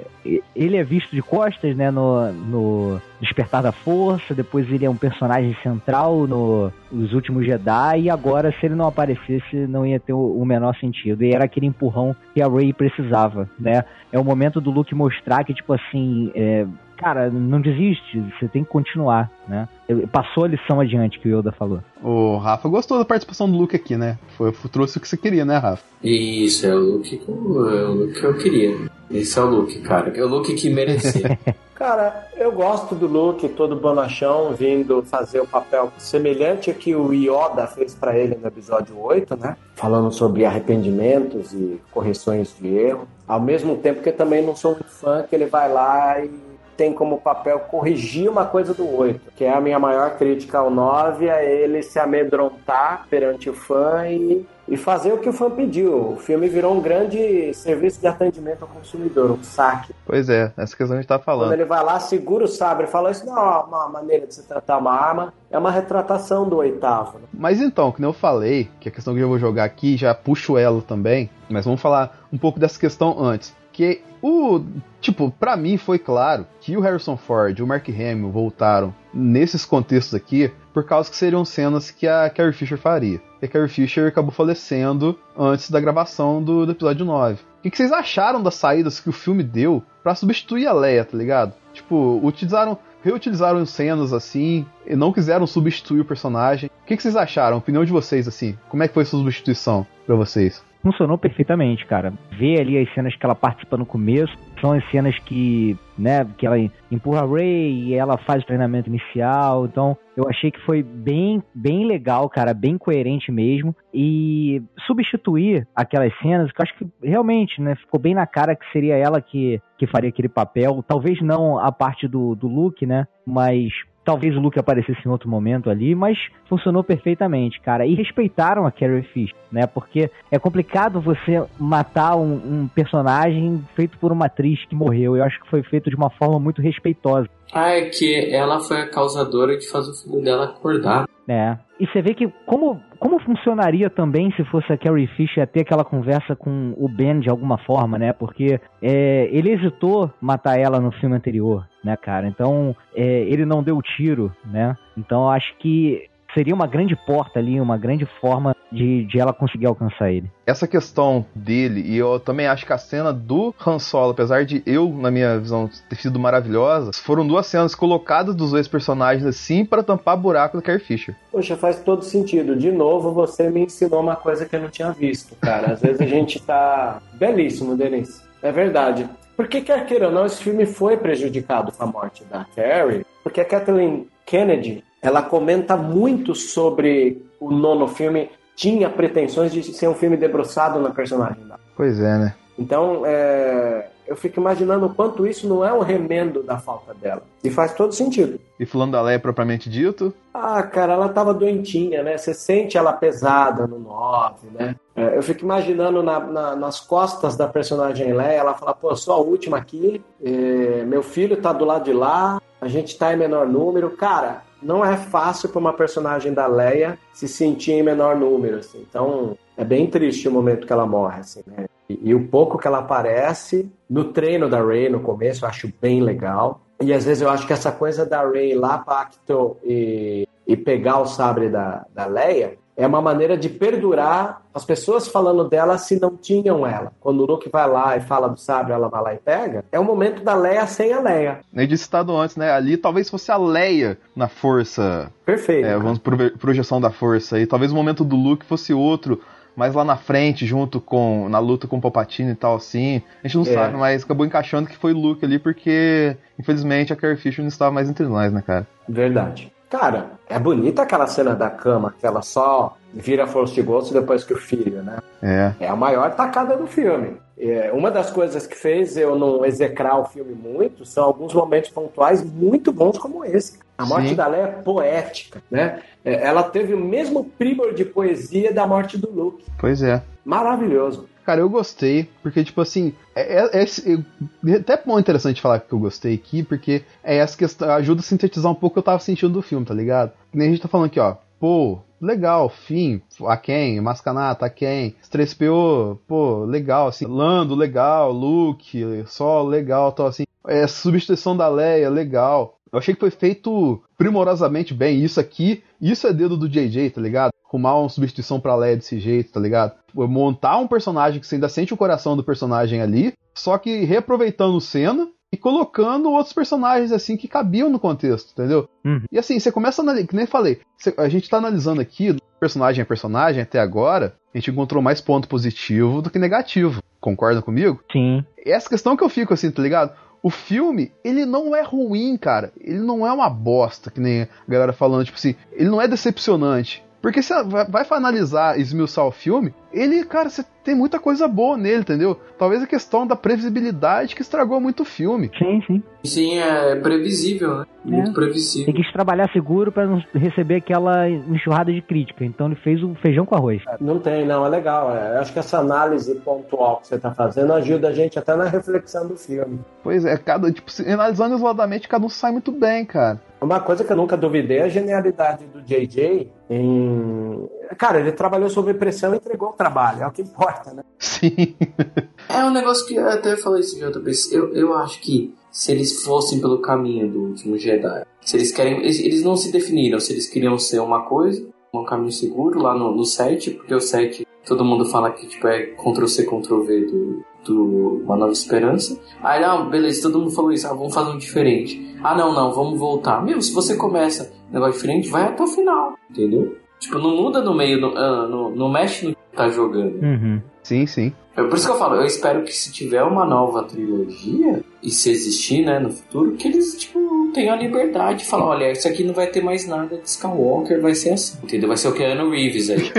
S5: ele é visto de costas, né, no, no Despertar da Força, depois ele é um personagem central no Os Últimos Jedi, e agora, se ele não aparecesse, não ia ter o, o menor sentido. E era aquele empurrão que a Rey precisava, né? É o momento do Luke mostrar que, tipo assim, é, cara, não desiste, você tem que continuar, né? Passou a lição adiante que o Yoda falou.
S3: O Rafa gostou da participação do Luke aqui, né? Foi, trouxe o que você queria, né, Rafa?
S6: Isso, é o eu, é o look que eu queria. Esse é o look, cara. É o look que merecia.
S4: Cara, eu gosto do Luke todo bonachão vindo fazer o papel semelhante a que o Yoda fez pra ele no episódio 8, né? Falando sobre arrependimentos e correções de erro. Ao mesmo tempo que eu também não sou um fã que ele vai lá e tem como papel corrigir uma coisa do 8, que é a minha maior crítica ao 9, é ele se amedrontar perante o fã e, e fazer o que o fã pediu. O filme virou um grande serviço de atendimento ao consumidor, um saque.
S3: Pois é, essa questão a gente tá
S4: Quando
S3: falando.
S4: ele vai lá, segura o sabre e fala: Isso não é uma maneira de se tratar uma arma, é uma retratação do oitavo. né?
S3: Mas então, que nem eu falei, que a questão que eu vou jogar aqui, já puxo ela também, mas vamos falar um pouco dessa questão antes. Que o. Tipo, pra mim foi claro que o Harrison Ford e o Mark Hamill voltaram nesses contextos aqui por causa que seriam cenas que a Carrie Fisher faria. E a Carrie Fisher acabou falecendo antes da gravação do, do episódio 9. O que, vocês acharam das saídas que o filme deu pra substituir a Leia, tá ligado? Tipo, utilizaram reutilizaram cenas assim e não quiseram substituir o personagem. O que, vocês acharam? A opinião de vocês, assim? Como é que foi a substituição pra vocês?
S5: Funcionou perfeitamente, cara. Ver ali as cenas que ela participa no começo, são as cenas que, né, que ela empurra a Ray e ela faz o treinamento inicial. Então, eu achei que foi bem, bem legal, cara, bem coerente mesmo. E substituir aquelas cenas, que eu acho que realmente, né, ficou bem na cara que seria ela que, que faria aquele papel. Talvez não a parte do, do Luke, né, mas Talvez o Luke aparecesse em outro momento ali, mas funcionou perfeitamente, cara. E respeitaram a Carrie Fisher, né? Porque é complicado você matar um, um personagem feito por uma atriz que morreu. Eu acho que foi feito de uma forma muito respeitosa.
S6: Ah, é que ela foi a causadora de fazer o filho dela acordar.
S5: É. E você vê que como, como funcionaria também se fosse a Carrie Fisher ter aquela conversa com o Ben de alguma forma, né? Porque é, ele hesitou matar ela no filme anterior, né, cara? Então é, ele não deu tiro, né? Então acho que seria uma grande porta ali, uma grande forma de, de ela conseguir alcançar ele.
S3: Essa questão dele, e eu também acho que a cena do Han Solo, apesar de eu, na minha visão, ter sido maravilhosa, foram duas cenas colocadas dos dois personagens assim para tampar buraco do Carrie Fisher.
S4: Poxa, faz todo sentido. De novo, você me ensinou uma coisa que eu não tinha visto, cara. Às vezes a gente tá. Belíssimo, Denise. É verdade. Porque, quer queira ou não, esse filme foi prejudicado com a morte da Carrie, porque a Kathleen Kennedy, ela comenta muito sobre o nono filme, tinha pretensões de ser um filme debruçado na personagem dela.
S3: Pois é, né?
S4: Então, é, eu fico imaginando o quanto isso não é um remendo da falta dela. E faz todo sentido.
S3: E falando da Leia propriamente dito,
S4: Ah, cara, ela tava doentinha, né? Você sente ela pesada no 9, né? É, eu fico imaginando na- na- nas costas da personagem Leia, ela fala, pô, sou a última aqui, é, meu filho tá do lado de lá, a gente tá em menor número. Cara, não é fácil pra uma personagem da Leia se sentir em menor número, assim. Então, é bem triste o momento que ela morre, assim, né? E, e o pouco que ela aparece no treino da Rey no começo, eu acho bem legal. E às vezes eu acho que essa coisa da Rey lá pra Acto e, e pegar o sabre da, da Leia é uma maneira de perdurar as pessoas falando dela se não tinham ela. Quando o Luke vai lá e fala do sabre, ela vai lá e pega. É o momento da Leia sem a Leia.
S3: nem disse citado antes, né? Ali talvez fosse a Leia na força,
S4: Perfeito.
S3: é, vamos pro projeção da força, e talvez o momento do Luke fosse outro, mais lá na frente, junto com na luta com o Palpatine e tal, assim. A gente não
S4: É.
S3: sabe, mas acabou encaixando que foi o Luke ali, porque infelizmente a Carrie Fisher não estava mais entre nós, né, cara?
S4: Verdade. Cara, é bonita aquela cena da cama, que ela só vira Force de Ghost depois que o filho, né?
S3: É.
S4: É a maior tacada do filme. É, uma das coisas que fez eu não execrar o filme muito são alguns momentos pontuais muito bons como esse. A morte
S3: Sim.
S4: da Leia é poética, né? É, Ela teve o mesmo primor de poesia da morte do Luke.
S3: Pois é.
S4: Maravilhoso.
S3: Cara, eu gostei, porque, tipo assim, é, é- é- é até bom interessante falar que eu gostei aqui, porque é essa questão, ajuda a sintetizar um pouco o que eu tava sentindo do filme, tá ligado? Que nem a gente tá falando aqui, ó, pô, legal, fim, a quem, Mascanata, a quem, 3PO, pô, legal, assim, Lando, legal, Luke, Solo, legal, tal, assim, é, substituição da Leia, legal. Eu achei que foi feito primorosamente bem. Isso aqui, isso é dedo do JJ, tá ligado? Arrumar uma substituição pra Leia desse jeito, tá ligado? Montar um personagem que você ainda sente o coração do personagem ali, só que reaproveitando cena e colocando outros personagens assim que cabiam no contexto, entendeu?
S5: Uhum.
S3: E assim, você começa a analisar, que nem falei, você- a gente tá analisando aqui, personagem a personagem, até agora, a gente encontrou mais ponto positivo do que negativo. Concorda comigo?
S5: Sim.
S3: essa questão que eu fico assim, tá ligado? O filme, ele não é ruim, cara. Ele não é uma bosta, que nem a galera falando, tipo assim, ele não é decepcionante. Porque você vai, vai analisar esmiuçar o filme, ele, cara, você tem muita coisa boa nele, entendeu? Talvez a questão da previsibilidade que estragou muito o filme.
S5: Sim, sim.
S6: Sim, é previsível, né? Muito
S5: É.
S6: previsível.
S5: Ele quis trabalhar seguro pra não receber aquela enxurrada de crítica. Então ele fez o feijão com arroz.
S4: Não tem, não, é legal. é. Eu acho que essa análise pontual que você está fazendo ajuda a gente até na reflexão do filme.
S3: Pois é, cada, tipo, se- analisando isoladamente, cada um sai muito bem, cara.
S4: Uma coisa que eu nunca duvidei é a genialidade do JJ em. Cara, ele trabalhou sob pressão e entregou o trabalho, é o que importa, né?
S3: Sim.
S6: É um negócio que eu até falei isso, JP. Eu, eu acho que se eles fossem pelo caminho do último Jedi, se eles querem. Eles, eles não se definiram se eles queriam ser uma coisa, um caminho seguro lá no, no 7, porque o 7 todo mundo fala que tipo, é Ctrl-C, Ctrl-V do, do Uma Nova Esperança. Aí, não, beleza, todo mundo falou isso, ah, vamos fazer um diferente. Ah, não, não, vamos voltar. Meu, se você começa um negócio diferente, vai até o final, entendeu? Tipo, não muda no meio, no, ah, no, não mexe no que tá jogando.
S5: Uhum.
S3: Sim, sim.
S6: É por isso que eu falo, eu espero que se tiver uma nova trilogia, e se existir, né, no futuro, que eles, tipo, tenham a liberdade de falar, olha, isso aqui não vai ter mais nada de Skywalker, vai ser assim, entendeu? Vai ser o Keanu Reeves aí.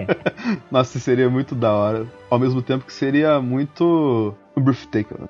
S3: Nossa, seria muito da hora. Ao mesmo tempo que seria muito breathtaking.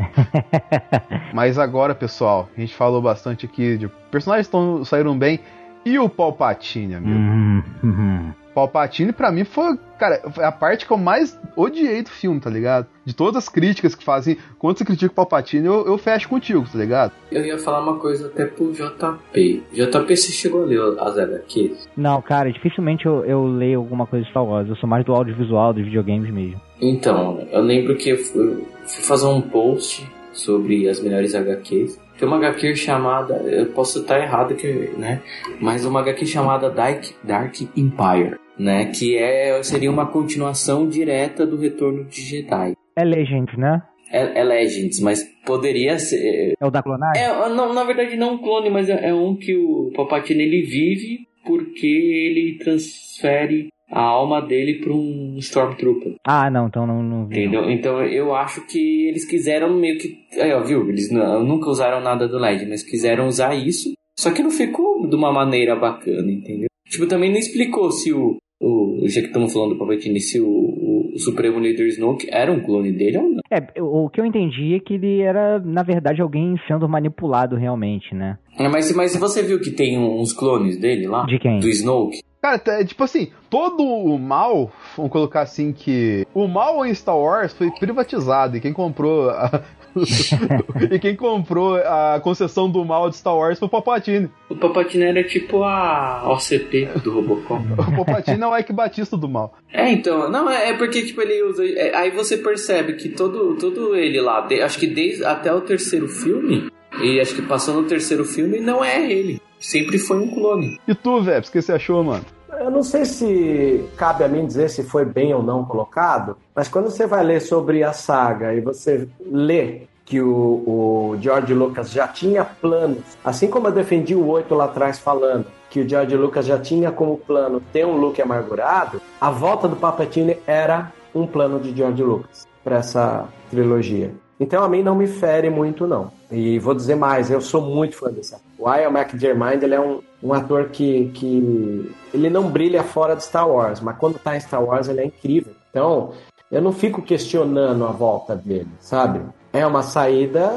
S3: Mas agora, pessoal, a gente falou bastante aqui de personagens que saíram bem. E o Palpatine, amigo?
S5: Uhum. Uhum.
S3: Palpatine, pra mim, foi, cara, foi a parte que eu mais odiei do filme, tá ligado? De todas as críticas que fazem, quando você critica o Palpatine, eu, eu fecho contigo, tá ligado?
S6: Eu ia falar uma coisa até pro JP. JP, você chegou a ler as HQs?
S5: Não, cara, dificilmente eu, eu leio alguma coisa de Star Wars. Eu sou mais do audiovisual, dos videogames mesmo.
S6: Então, eu lembro que eu fui, fui fazer um post sobre as melhores HQs. Tem uma HQ chamada, eu posso estar errado que, né? Mas uma HQ chamada Dark, Dark Empire, né? Que é seria uma continuação direta do Retorno de Jedi.
S5: É Legends, né?
S6: É, é Legends, mas poderia ser.
S5: É o da clonagem?
S6: É, não, na verdade não um clone, mas é, é um que o Palpatine ele vive porque ele transfere a alma dele para um Stormtrooper.
S5: Ah, não, então não, não vi.
S6: Entendeu? Então eu acho que eles quiseram meio que. Aí, ó, viu? Eles não- nunca usaram nada do LED, mas quiseram usar isso. Só que não ficou de uma maneira bacana, entendeu? Tipo, também não explicou se o. o já que estamos falando do Palpatine, se o, o Supremo Leader Snoke era um clone dele ou não.
S5: É, o que eu entendi é que ele era, na verdade, alguém sendo manipulado realmente, né?
S6: É, Mas, mas você viu que tem uns clones dele lá?
S5: De quem?
S6: Do Snoke?
S3: Cara, é tipo assim, todo o mal, vamos colocar assim que o mal em Star Wars foi privatizado e quem comprou a, e quem comprou a concessão do mal de Star Wars foi o Palpatine.
S6: O Palpatine era tipo a OCP do Robocop.
S3: O Palpatine é o Ike Batista do mal.
S6: É, então, não, é é porque, tipo, ele usa. é, aí você percebe que todo, todo ele lá, de- acho que desde até o terceiro filme, e acho que passou no terceiro filme, não é ele. Sempre foi um clone.
S3: E tu, Veps, o que você achou, mano?
S4: Eu não sei se cabe a mim dizer se foi bem ou não colocado, mas quando você vai ler sobre a saga e você lê que o, o George Lucas já tinha planos, assim como eu defendi o 8 lá atrás falando que o George Lucas já tinha como plano ter um look amargurado, a volta do Palpatine era um plano de George Lucas para essa trilogia. Então a mim não me fere muito não. E vou dizer mais, eu sou muito fã desse ator. O Ian McDiarmid, ele é um, um ator que, que ele não brilha fora de Star Wars, mas quando tá em Star Wars ele é incrível. Então, eu não fico questionando a volta dele, sabe? É uma saída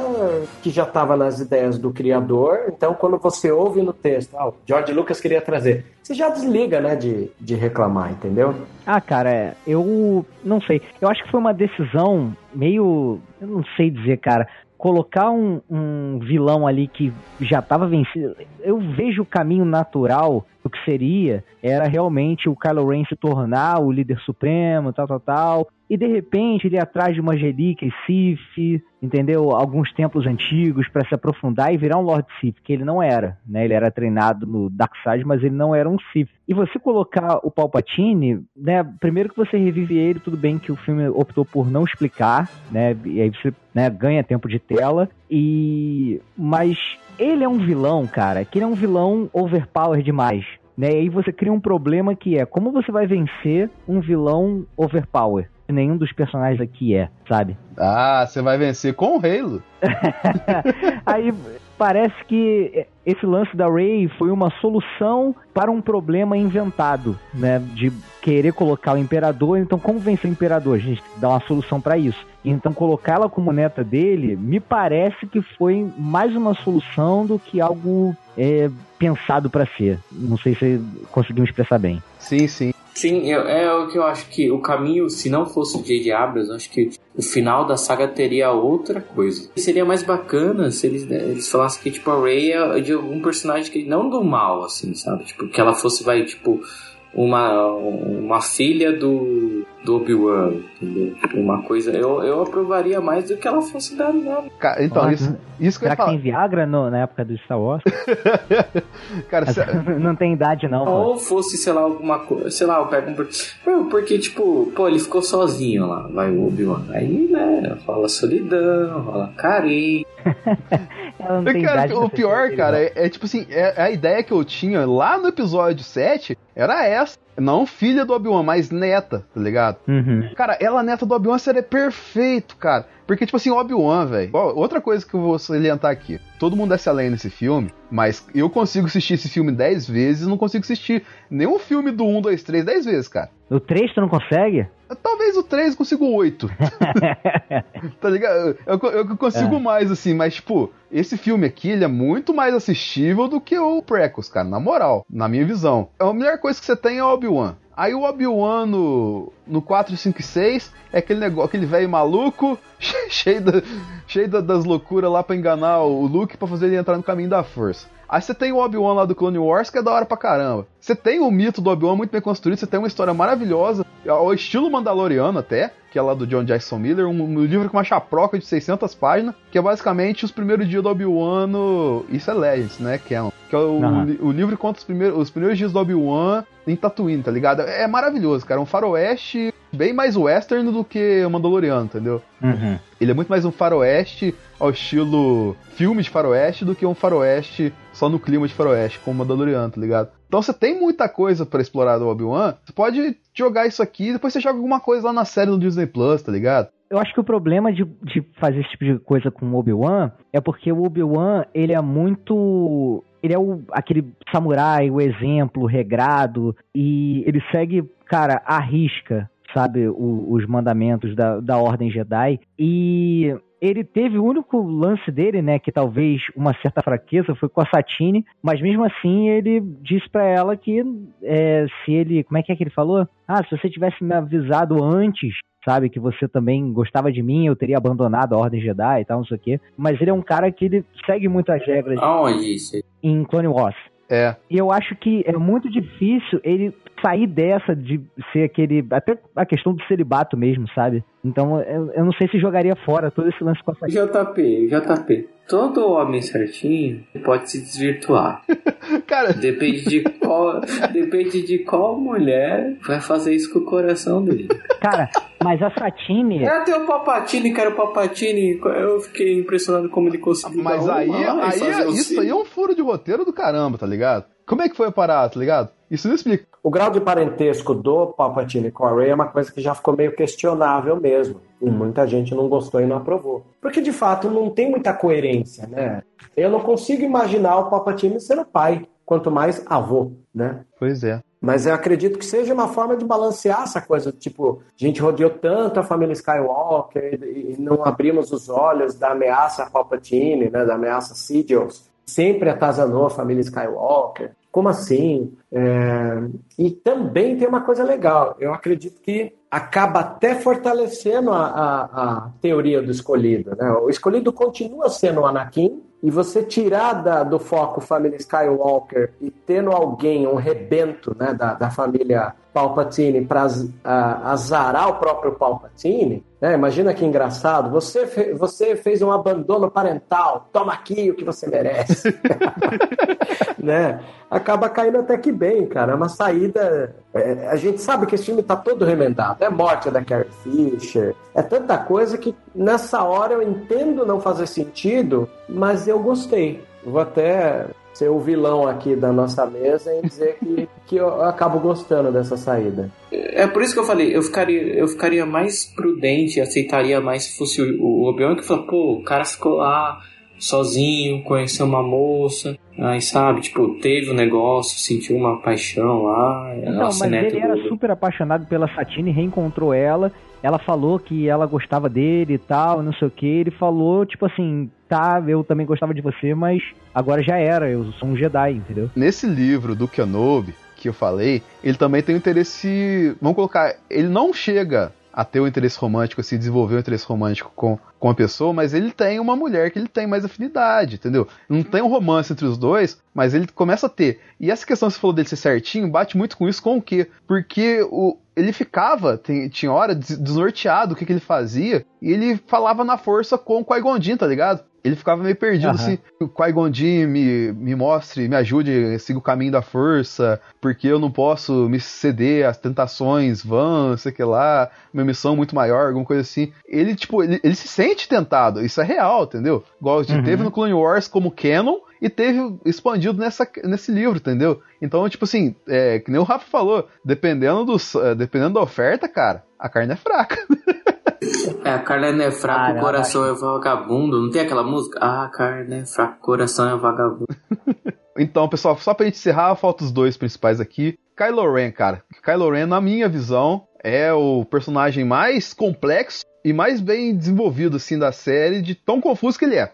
S4: que já estava nas ideias do criador, então quando você ouve no texto, ah, o George Lucas queria trazer, você já desliga, né, de, de reclamar, entendeu?
S5: Ah, cara, é, eu não sei. Eu acho que foi uma decisão meio. Eu não sei dizer, cara. Colocar um, um vilão ali que já estava vencido. Eu vejo o caminho natural do que seria. Era realmente o Kylo Ren se tornar o líder supremo, tal, tal, tal. E de repente ele ir atrás de umas relíquias Sith, entendeu? Alguns templos antigos para se aprofundar e virar um Lord Sith, que ele não era, né? Ele era treinado no Dark Side, mas ele não era um Sith. E você colocar o Palpatine, né? Primeiro que você revive ele, tudo bem que o filme optou por não explicar, né? E aí você né, ganha tempo de tela. E mas ele é um vilão, cara, que ele é um vilão overpower demais. Né? E aí você cria um problema que é como você vai vencer um vilão overpower? Nenhum dos personagens aqui é, sabe?
S3: Ah, você vai vencer com o Halo.
S5: Aí parece que esse lance da Ray foi uma solução para um problema inventado, né? De querer colocar o imperador. Então, como vencer o imperador? A gente dá uma solução para isso. Então, colocá-la como neta dele, me parece que foi mais uma solução do que algo é, pensado para ser. Não sei se consegui me expressar bem.
S3: Sim, sim.
S6: Sim, eu- é o que eu acho que o caminho, se não fosse o J.J. Abrams, acho que o final da saga teria outra coisa. Seria mais bacana se eles, né, eles falassem que, tipo, a Rey é de algum personagem que não do mal, assim, sabe? Tipo, que ela fosse, vai, tipo, uma, uma filha do, do Obi-Wan, entendeu? Uma coisa... Eu, eu aprovaria mais do que ela fosse da...
S3: Ca- Então,
S5: Nossa,
S3: isso, isso que eu
S5: Será
S3: ia
S5: que
S3: falar.
S5: tem Viagra no- na época do Star Wars?
S3: Cara, se-
S5: não tem idade, não. pô.
S6: Ou fosse, sei lá, alguma coisa. Sei lá, eu pego um. Porque, tipo, pô, ele ficou sozinho lá, vai o Obi-Wan. Aí, né, rola solidão, rola carinho.
S5: Ela não tem
S3: Cara,
S5: idade pra
S3: o pior, cara, é, é tipo assim, é, a ideia que eu tinha lá no episódio 7 era essa. Não filha do Obi-Wan, mas neta, tá ligado?
S5: Uhum.
S3: Cara, ela neta do Obi-Wan seria perfeito, cara. Porque, tipo assim, Obi-Wan, velho. Outra coisa que eu vou salientar aqui. Todo mundo desce além nesse filme, mas eu consigo assistir esse filme 10 vezes não consigo assistir nenhum filme do 1, 2, 3 10 vezes, cara.
S5: O 3 tu não consegue?
S3: Talvez o 3 eu consiga o 8. tá ligado? Eu, eu consigo
S5: É.
S3: mais, assim, mas, tipo, esse filme aqui, ele é muito mais assistível do que o Prequels, cara, na moral, na minha visão. A melhor coisa que você tem é o Obi-Wan. Aí o Obi-Wan no, no 4, 5 e 6 é aquele negócio, aquele velho maluco, cheio, da, cheio da- das loucuras lá pra enganar o Luke pra fazer ele entrar no caminho da força. Aí você tem o Obi-Wan lá do Clone Wars, que é da hora pra caramba. Você tem o mito do Obi-Wan muito bem construído, você tem uma história maravilhosa, ao estilo mandaloriano até, que é lá do John Jackson Miller, um, um livro com uma chaproca de 600 páginas, que é basicamente os primeiros dias do Obi-Wan no... Isso é Legends, né, Canon? Que é o,
S5: Aham.
S3: o, livro conta os primeiros, os primeiros dias do Obi-Wan em Tatooine, tá ligado? É maravilhoso, cara. É um faroeste bem mais western do que o Mandaloriano, entendeu?
S5: Uhum.
S3: Ele é muito mais um faroeste ao estilo filme de faroeste do que um faroeste só no clima de faroeste, como o Mandaloriano, tá ligado? Então você tem muita coisa pra explorar do Obi-Wan, você pode jogar isso aqui e depois você joga alguma coisa lá na série do Disney Plus, tá ligado?
S5: Eu acho que o problema de, de fazer esse tipo de coisa com o Obi-Wan é porque o Obi-Wan, ele é muito. Ele é o, aquele samurai, o exemplo, regrado, e ele segue, cara, à risca, sabe, o- os mandamentos da, da Ordem Jedi. E ele teve o único lance dele, né, que talvez uma certa fraqueza foi com a Satine, mas mesmo assim ele disse pra ela que é, se ele, como é que é que ele falou? Ah, se você tivesse me avisado antes, sabe, que você também gostava de mim, eu teria abandonado a Ordem Jedi e tal, não sei o quê. Mas ele é um cara que ele segue muitas regras
S6: Aonde isso?
S5: em Clone Wars.
S3: É.
S5: E eu acho que é muito difícil ele sair dessa de ser aquele. Até a questão do celibato mesmo, sabe? Então eu, eu não sei se jogaria fora todo esse lance com a.
S6: JP, JP. Todo homem certinho pode se desvirtuar.
S3: Cara,
S6: Depende de qual, depende de qual mulher vai fazer isso com o coração dele.
S5: Cara, mas a Satine.
S6: É, tem o Papatini, cara, o Papatini, eu fiquei impressionado como ele conseguiu
S3: mas
S6: dar
S3: aí, aí
S6: o
S3: isso aí é um furo de roteiro do caramba, tá ligado? Como é que foi a parada, tá ligado? Isso não explica.
S4: O grau de parentesco do Palpatine com a Rey é uma coisa que já ficou meio questionável mesmo. E muita gente não gostou e não aprovou. Porque, de fato, não tem muita coerência, né? Eu não consigo imaginar o Palpatine sendo pai, quanto mais avô, né?
S3: Pois é.
S4: Mas eu acredito que seja uma forma de balancear essa coisa, tipo, a gente rodeou tanto a família Skywalker e e não abrimos os olhos da ameaça Palpatine, né, da ameaça Sidious. Sempre atazanou a família Skywalker. Como assim? É, E também tem uma coisa legal. Eu acredito que acaba até fortalecendo a, a- a teoria do escolhido. Né? O escolhido continua sendo o Anakin, e você tirar da- do foco família Skywalker e tendo alguém, um rebento né, da, da família Palpatine para azarar o próprio Palpatine, né? imagina que engraçado, você, fe- você fez um abandono parental, toma aqui o que você merece. né? Acaba caindo até que bem, cara. É uma saída. é, a gente sabe que esse filme tá todo remendado. É morte da Carrie Fisher. É tanta coisa que nessa hora eu entendo não fazer sentido, mas eu gostei. Vou até ser o vilão aqui da nossa mesa e dizer que, que eu acabo gostando dessa saída.
S6: É por isso que eu falei, eu ficaria, eu ficaria mais prudente, aceitaria mais se fosse o, o Obi-Wan que falou, pô, o cara ficou lá sozinho, conheceu uma moça, aí sabe, tipo, teve um negócio, sentiu uma paixão lá,
S5: Então,
S6: nossa,
S5: mas
S6: neto
S5: ele era super apaixonado pela Satine, reencontrou ela. Ela falou que ela gostava dele e tal, não sei o que. Ele falou, tipo assim, tá, eu também gostava de você, mas agora já era, eu sou um Jedi, entendeu?
S3: Nesse livro do Kenobi que eu falei, ele também tem um interesse. Vamos colocar, ele não chega a ter um interesse romântico, a se desenvolver um interesse romântico com, com a pessoa, mas ele tem uma mulher que ele tem mais afinidade, entendeu? Não tem um romance entre os dois, mas ele começa a ter. E essa questão que você falou dele ser certinho bate muito com isso, com o quê? Porque o, ele ficava, tem- tinha hora, des- desnorteado o que, que ele fazia, e ele falava na força com o Jinn, tá ligado? Ele ficava meio perdido,
S5: Aham.
S3: assim, o Qui-Gon me, me mostre, me ajude, siga o caminho da força, porque eu não posso me ceder às tentações vãs, sei que lá, minha missão é muito maior, alguma coisa assim. Ele, tipo, ele, ele se sente tentado, isso é real, entendeu? Igual
S5: Uhum.
S3: teve no Clone Wars como canon, e teve expandido nessa, nesse livro, entendeu? Então, tipo assim, é, que nem o Rafa falou, dependendo, dos, eh, dependendo da oferta, cara, a carne é fraca.
S6: É, a carne é fraca,
S5: Ah,
S6: o coração é vagabundo. Não tem aquela música? Ah, a carne é fraca, o coração é vagabundo.
S3: Então, pessoal, só pra gente encerrar, falta os dois principais aqui. Kylo Ren, cara. Kylo Ren, na minha visão, é o personagem mais complexo e mais bem desenvolvido, assim, da série, de tão confuso que ele é.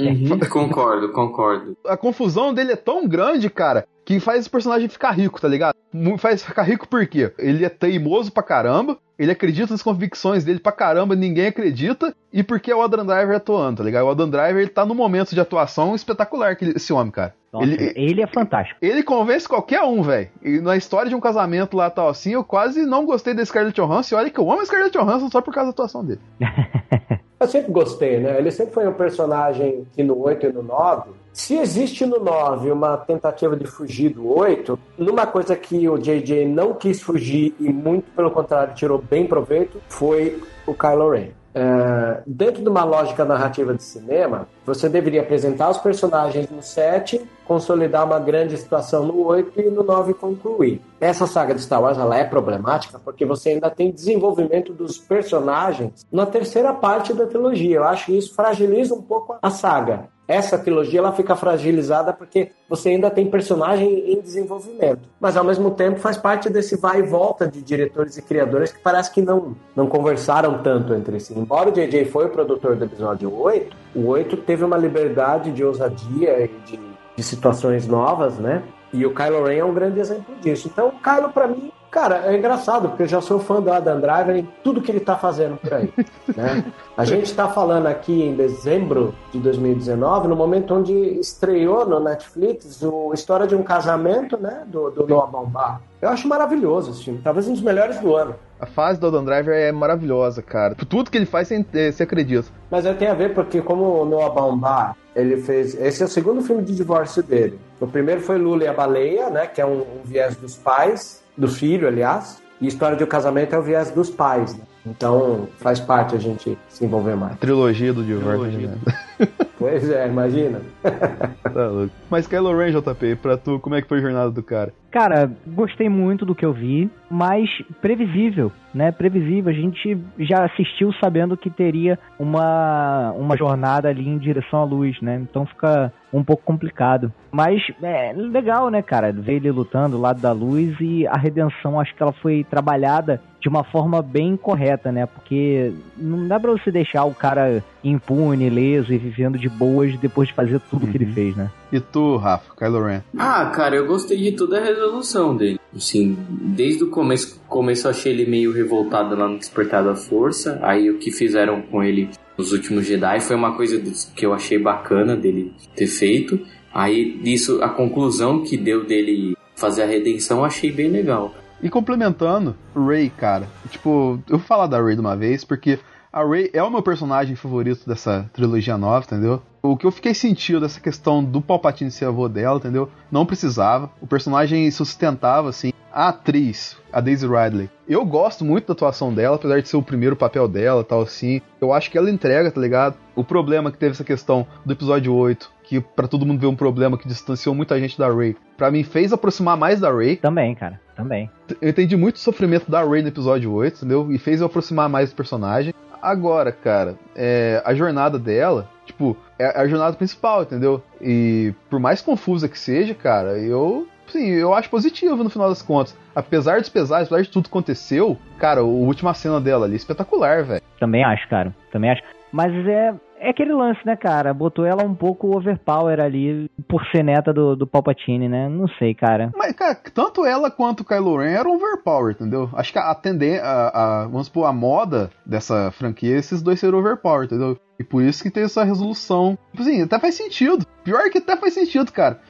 S6: Uhum, concordo, concordo.
S3: A confusão dele é tão grande, cara, que faz esse personagem ficar rico, tá ligado? Faz ficar rico por quê? Ele é teimoso pra caramba, ele acredita nas convicções dele pra caramba, ninguém acredita, e porque é o Adam Driver atuando, tá ligado? O Adam Driver ele tá num momento de atuação espetacular, que esse homem, cara.
S5: Nossa,
S3: Ele-
S5: ele, é fantástico.
S3: Ele convence qualquer um, velho. E na história de um casamento lá tal assim, eu quase não gostei da Scarlett Johansson. E olha que eu amo a Scarlett Johansson só por causa da atuação dele.
S4: Eu sempre gostei, né? Ele sempre foi um personagem que no 8 e no 9. Se existe no 9 uma tentativa de fugir do 8, numa coisa que o JJ não quis fugir e muito pelo contrário tirou bem proveito, foi o Kylo Ren. É, dentro de uma lógica narrativa de cinema, você deveria apresentar os personagens no 7, consolidar uma grande situação no 8 e no 9 concluir. Essa saga de Star Wars ela é problemática porque você ainda tem desenvolvimento dos personagens na terceira parte da trilogia. Eu acho que isso fragiliza um pouco a saga. Essa trilogia ela fica fragilizada porque você ainda tem personagem em desenvolvimento. Mas ao mesmo tempo faz parte desse vai e volta de diretores e criadores que parece que não, não conversaram tanto entre si. Embora o JJ foi o produtor do episódio 8, o 8 teve uma liberdade de ousadia e de, de situações novas, né? E o Kylo Ren é um grande exemplo disso. Então, o Kylo, pra mim, cara, é engraçado, porque eu já sou fã do Adam Driver em tudo que ele tá fazendo por aí. né? A gente tá falando aqui em dezembro de 2019, no momento onde estreou no Netflix o História de um Casamento, né? Do, do Noah Baumbach. Eu acho maravilhoso esse filme, talvez um dos melhores do ano.
S3: A fase do Adam Driver é maravilhosa, cara. Tudo que ele faz, você você acredita.
S4: Mas aí tem a ver porque como o Noah Baumbach, ele fez... Esse é o segundo filme de divórcio dele. O primeiro foi Lula e a Baleia, né? Que é um, um viés dos pais, do filho, aliás. E História de um Casamento é o viés dos pais, né? Então faz parte a gente se envolver mais.
S3: Trilogia do divórcio. né?
S4: Pois é, imagina.
S3: Tá louco. Mas Kylo Ren, JP, pra tu, como é que foi a jornada do cara?
S5: Cara, gostei muito do que eu vi, mas previsível, né? Previsível. A gente já assistiu sabendo que teria uma, uma jornada ali em direção à luz, né? Então fica um pouco complicado. Mas é legal, né, cara? Ver ele lutando do lado da luz e a redenção, acho que ela foi trabalhada de uma forma bem correta, né? Porque não dá pra você deixar o cara impune, ileso e vivendo de boas depois de fazer tudo que ele fez, né?
S3: E tu, Rafa, Kylo Ren?
S6: Ah, cara, eu gostei de toda a resolução dele. Assim, desde o começo, começo eu achei ele meio revoltado lá no Despertar da Força. Aí o que fizeram com ele nos últimos Jedi foi uma coisa que eu achei bacana dele ter feito. Aí disso, a conclusão que deu dele fazer a redenção, eu achei bem legal.
S3: E complementando, Ray, cara. Tipo, eu vou falar da Ray de uma vez, porque a Ray é o meu personagem favorito dessa trilogia nova, entendeu? O que eu fiquei sentindo dessa questão do Palpatine ser avô dela, entendeu? Não precisava. O personagem sustentava, assim. A atriz, a Daisy Ridley, eu gosto muito da atuação dela, apesar de ser o primeiro papel dela tal assim. Eu acho que ela entrega, tá ligado? O problema que teve essa questão do episódio 8, que pra todo mundo ver um problema que distanciou muita gente da Ray, pra mim fez aproximar mais da Ray.
S5: Também, cara, também.
S3: Eu entendi muito o sofrimento da Ray no episódio 8, entendeu? E fez eu aproximar mais do personagem. Agora, cara, é, a jornada dela, tipo, é a jornada principal, entendeu? E por mais confusa que seja, cara, eu. Sim, eu acho positivo no final das contas. Apesar dos pesares, apesar de tudo que aconteceu, cara, a última cena dela ali, espetacular, velho.
S5: Também acho, cara. Também acho. Mas é, é aquele lance, né, cara? Botou ela um pouco overpower ali por ser neta do, do Palpatine, né? Não sei, cara.
S3: Mas, cara, tanto ela quanto o Kylo Ren eram overpower, entendeu? Acho que a, tendência, a, a, vamos supor, a moda dessa franquia, esses dois serem overpower, entendeu? E por isso que tem essa resolução. Tipo assim, até faz sentido. Pior que até faz sentido, cara.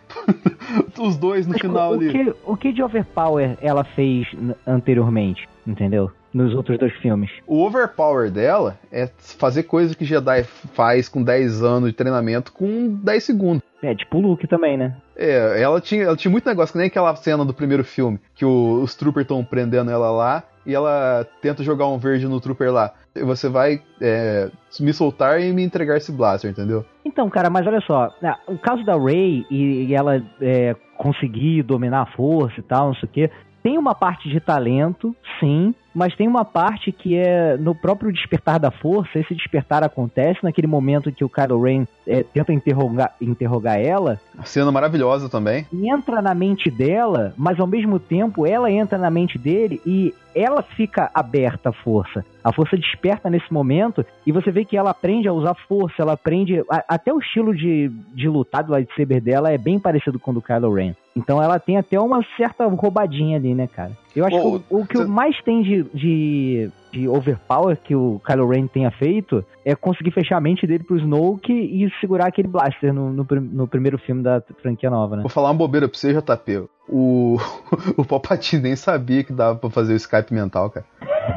S3: Os dois no
S5: Mas
S3: final
S5: o,
S3: ali.
S5: que, o que de overpower ela fez anteriormente, entendeu? Nos outros dois filmes.
S3: O overpower dela é fazer coisa que Jedi faz com 10 anos de treinamento com 10 segundos.
S5: É, tipo o Luke também, né?
S3: É, ela tinha, ela tinha muito negócio, que nem aquela cena do primeiro filme, que o- os troopers estão prendendo ela lá, e ela tenta jogar um verde no trooper lá. Você vai é, me soltar e me entregar esse blaster, entendeu?
S5: Então, cara, mas olha só, ah, o caso da Rey e, e ela é, conseguir dominar a força e tal, não sei o quê, tem uma parte de talento, sim, mas tem uma parte que é no próprio despertar da força. Esse despertar acontece naquele momento que o Kylo Ren é, tenta interrogar, interrogar ela.
S3: Cena maravilhosa também.
S5: E entra na mente dela, mas ao mesmo tempo ela entra na mente dele e ela fica aberta à força. A força desperta nesse momento e você vê que ela aprende a usar força, ela aprende. a- até o estilo de, de lutar do lightsaber dela é bem parecido com o do Kylo Ren. Então ela tem até uma certa roubadinha ali, né, cara? Eu acho que o, o que mais tem de, de, de overpower que o Kylo Ren tenha feito é conseguir fechar a mente dele pro Snoke e segurar aquele blaster no, no, no primeiro filme da franquia nova, né?
S3: Vou falar uma bobeira pra você, JP. O, o Palpatine nem sabia que dava pra fazer o Skype mental, cara.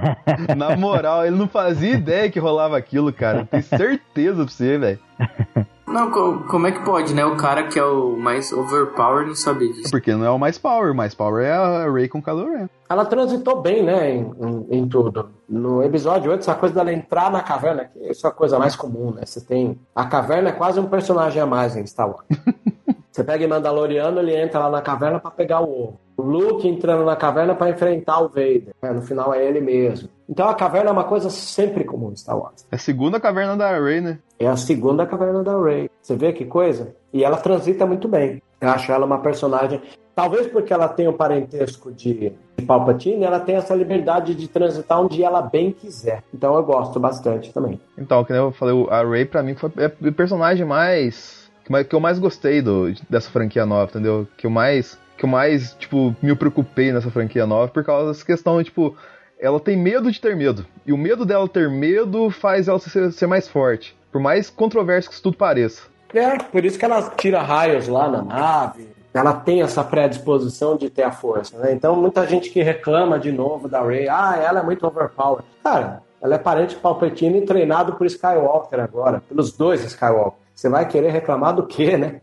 S3: Na moral, ele não fazia ideia que rolava aquilo, cara. Tenho certeza pra você, velho.
S6: Não, co- como é que pode, né? O cara que é o mais overpower não saber disso.
S3: Porque não é o mais power, o mais power é a Rey com o Kylo Ren.
S4: Ela transitou bem, né, em, em- em tudo. No episódio 8, essa coisa dela entrar na caverna, que isso é a coisa mais comum, né? Você tem. A caverna é quase um personagem a mais em Star Wars. Você pega em Mandaloriano, ele entra lá na caverna pra pegar o ovo. O Luke entrando na caverna pra enfrentar o Vader. né? No final é ele mesmo. Então a caverna é uma coisa sempre comum em Star Wars.
S3: É a segunda caverna da Rey, né?
S4: É a segunda caverna da Rey. Você vê que coisa? E ela transita muito bem. Eu acho ela uma personagem. Talvez porque ela tem o parentesco de, de Palpatine, ela tem essa liberdade de transitar onde ela bem quiser. Então eu gosto bastante também.
S3: Então, nem eu falei, a Rey pra mim foi é o personagem mais. que mais- que eu mais gostei do, dessa franquia nova, entendeu? Que eu mais. Que eu mais, tipo, me preocupei nessa franquia nova por causa dessa questão, tipo, ela tem medo de ter medo. E o medo dela ter medo faz ela ser, ser mais forte. Por mais controverso que isso tudo pareça.
S4: É, por isso que ela tira raios lá na nave. Ela tem essa predisposição de ter a força, né? Então muita gente que reclama de novo da Rey, ah, ela é muito overpowered. Cara, ela é parente de Palpatine e treinado por Skywalker agora, pelos dois Skywalker. Você vai querer reclamar do quê, né?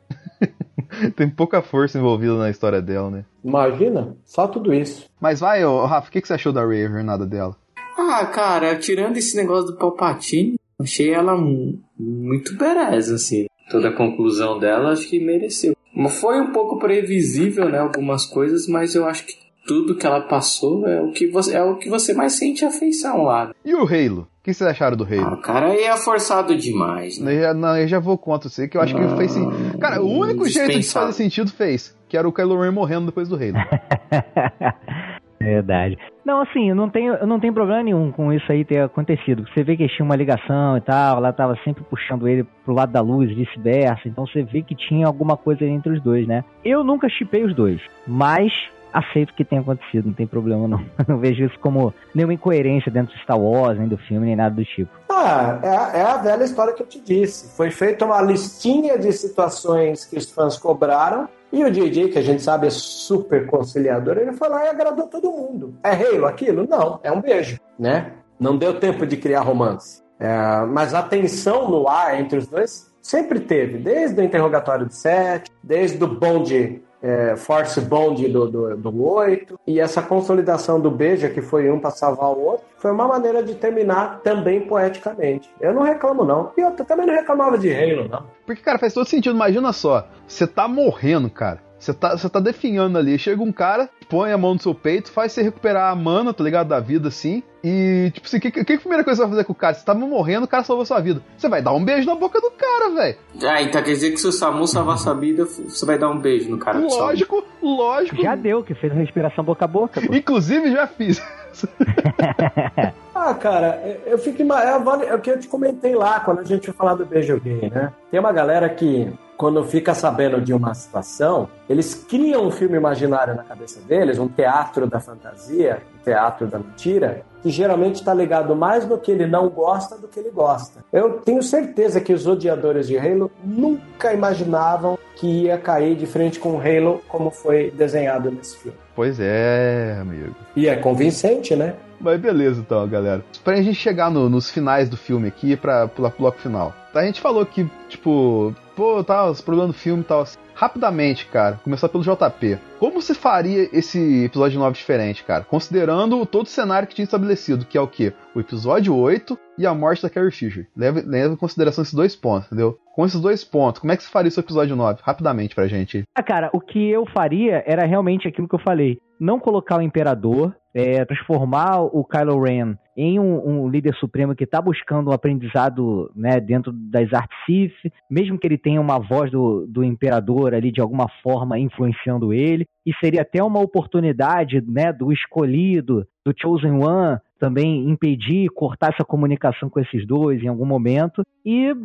S3: Tem pouca força envolvida na história dela, né?
S4: Imagina, só tudo isso.
S3: Mas vai, ô, Rafa, o que, que você achou da Rey, a jornada dela?
S6: Ah, cara, tirando esse negócio do Palpatine, achei ela mu- muito bereza, assim. Toda a conclusão dela, acho que mereceu. Mas Foi um pouco previsível, né, algumas coisas, mas eu acho que tudo que ela passou é o que você, é o que você mais sente afeição lá.
S3: E o Halo? O que vocês acharam do Halo?
S6: Ah, o cara aí é forçado demais, né?
S3: Eu já, não, eu já vou contra você, que eu acho que fez sim. Cara, o único jeito de fazer sentido fez, que era o Kylo Ren morrendo depois do Halo.
S5: Verdade. Não, assim, eu não tenho, eu não tenho problema nenhum com isso aí ter acontecido. Você vê que tinha uma ligação e tal, ela tava sempre puxando ele pro lado da luz, vice-versa. Então você vê que tinha alguma coisa entre os dois, né? Eu nunca chipei os dois, mas aceito que tenha acontecido, não tem problema não. Não vejo isso como nenhuma incoerência dentro de Star Wars, nem do filme, nem nada do tipo.
S4: Ah, é, é a velha história que eu te disse. Foi feita uma listinha de situações que os fãs cobraram. E o JJ, que a gente sabe é super conciliador, ele foi lá e agradou todo mundo. É Halo aquilo? Não, é um beijo, né? Não deu tempo de criar romance. É, mas a tensão no ar entre os dois sempre teve, desde o interrogatório do 7, desde o bonde, é, Force Bond do, do, do 8, e essa consolidação do beijo, que foi um para salvar o outro, foi uma maneira de terminar também poeticamente. Eu não reclamo, não. E eu também não reclamava de Halo, não.
S3: Porque, cara, faz todo sentido. Imagina só, você tá morrendo, cara. Você tá, você tá definhando ali. Chega um cara, põe a mão no seu peito, faz você recuperar a mana, tá ligado? Da vida, assim. E, tipo assim, o que, que, que a primeira coisa que você vai fazer com o cara? Você tá morrendo, o cara salvou sua vida. Você vai dar um beijo na boca do cara, velho.
S6: Ah, então quer dizer que se o Samu salvar sua vida, você vai dar um beijo no cara.
S3: Lógico, lógico.
S5: Já deu, que fez respiração boca a boca. Pô.
S3: Inclusive, já fiz.
S4: Ah, cara, eu fico. É, é o que eu te comentei lá quando a gente foi falar do beijo gay, né? Tem uma galera que, quando fica sabendo de uma situação, eles criam um filme imaginário na cabeça deles, um teatro da fantasia, um teatro da mentira, que geralmente está ligado mais no que ele não gosta do que ele gosta. Eu tenho certeza que os odiadores de Halo nunca imaginavam que ia cair de frente com o Halo como foi desenhado nesse filme.
S3: Pois é, amigo.
S4: E é convincente, né?
S3: Mas beleza então, galera. Pra gente chegar no- nos finais do filme aqui, pra pular pro bloco final. A gente falou que, tipo, pô, tá, os problemas do filme e tal. assim. Rapidamente, cara, começar pelo JP. Como você faria esse episódio 9 diferente, cara? Considerando todo o cenário que tinha estabelecido, que é o quê? O episódio 8 e a morte da Carrie Fisher. Leva, leva em consideração esses dois pontos, entendeu? Com esses dois pontos, como é que você faria esse episódio 9? Rapidamente pra gente.
S5: Ah, cara, o que eu faria era realmente aquilo que eu falei. Não colocar o imperador, é, transformar o Kylo Ren em um, um líder supremo que está buscando um aprendizado né, dentro das artes Sith, mesmo que ele tenha uma voz do, do imperador ali de alguma forma influenciando ele, e seria até uma oportunidade né, do escolhido, do Chosen One, também impedir, cortar essa comunicação com esses dois em algum momento e uh,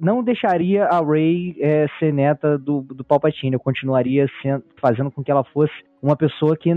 S5: não deixaria a Rey uh, ser neta do, do Palpatine, eu continuaria sendo, fazendo com que ela fosse uma pessoa que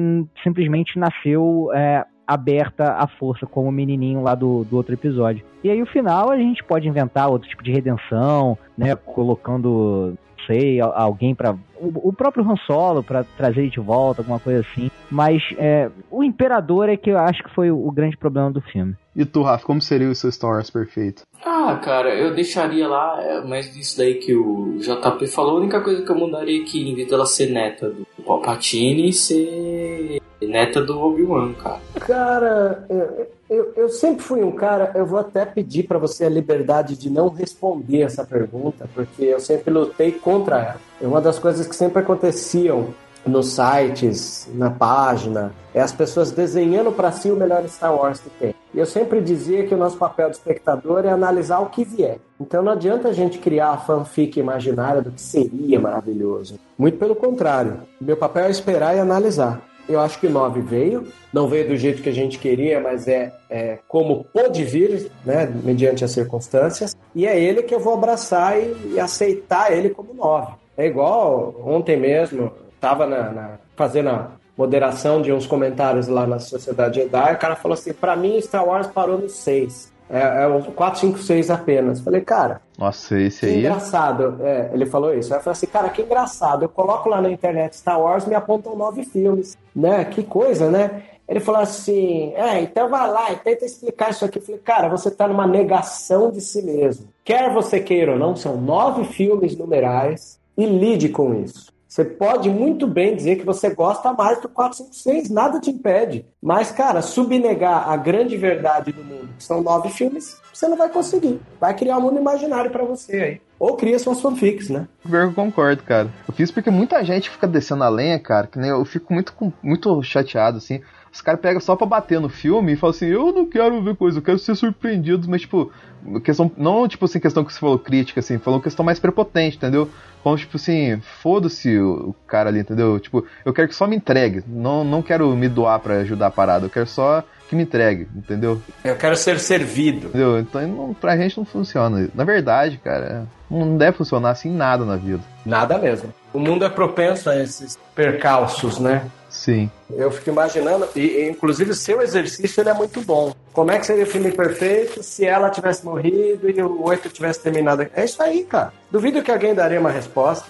S5: simplesmente nasceu uh, aberta à força, como o menininho lá do, do outro episódio. E aí o final a gente pode inventar outro tipo de redenção, né, colocando sei, alguém para o, o, próprio Han Solo para trazer ele de volta, alguma coisa assim. Mas é, o Imperador é que eu acho que foi o, o grande problema do filme.
S3: E tu, Rafa, como seria o seu Star Wars perfeito?
S6: Ah, cara, eu deixaria lá, é, mas isso daí que o JP falou, a única coisa que eu mudaria é que em vez dela ser neta do Palpatine, ser neta do Obi-Wan, cara.
S4: Cara, eu, eu, eu, sempre fui um cara, eu vou até pedir para você a liberdade de não responder essa pergunta, porque eu sempre lutei contra ela. É uma das coisas que sempre aconteciam nos sites, na página, é as pessoas desenhando para si o melhor Star Wars que tem. E eu sempre dizia que o nosso papel de espectador é analisar o que vier. Então não adianta a gente criar a fanfic imaginária do que seria maravilhoso. Muito pelo contrário. Meu papel é esperar e analisar. Eu acho que o 9 veio, não veio do jeito que a gente queria, mas é, é como pôde vir, né, mediante as circunstâncias, e é ele que eu vou abraçar e, e aceitar ele como 9. É igual ontem mesmo, estava na, na, fazendo a moderação de uns comentários lá na Sociedade Jedi, o cara falou assim: para mim, Star Wars parou no 6. É, é o 4, 5, 6 apenas. Falei, cara.
S3: Nossa, esse aí.
S4: É engraçado. É, ele falou isso. Aí eu falei assim, cara, que engraçado. Eu coloco lá na internet Star Wars me apontam nove filmes. Né? Que coisa, né? Ele falou assim: é, então vai lá e tenta explicar isso aqui. Eu falei, cara, você está numa negação de si mesmo. Quer você queira ou não, são nove filmes numerais e lide com isso. Você pode muito bem dizer que você gosta mais do 456, nada te impede. Mas, cara, subnegar a grande verdade do mundo, que são nove filmes, você não vai conseguir. Vai criar um mundo imaginário para você aí. Ou cria suas fanfics, né?
S3: Eu concordo, cara. Eu fiz porque muita gente fica descendo a lenha, cara, que nem eu fico muito, muito chateado, assim. Os caras pegam só pra bater no filme e falam assim, eu não quero ver coisa, eu quero ser surpreendido, mas tipo, questão, não tipo assim, questão que você falou crítica, assim, falou questão mais prepotente, entendeu? Como, tipo assim, foda-se o, cara ali, entendeu? Tipo, eu quero que só me entregue, não, não quero me doar para ajudar a parada, eu quero só que me entregue, entendeu?
S4: Eu quero ser servido.
S3: Entendeu? Então não, pra gente não funciona. Na verdade, cara, não deve funcionar assim nada na vida.
S4: Nada mesmo. O mundo é propenso a esses percalços, né?
S3: Sim.
S4: Eu fico imaginando, e inclusive o seu exercício ele é muito bom. Como é que seria o filme perfeito se ela tivesse morrido e o oito tivesse terminado? É isso aí, cara. Duvido que alguém daria uma resposta.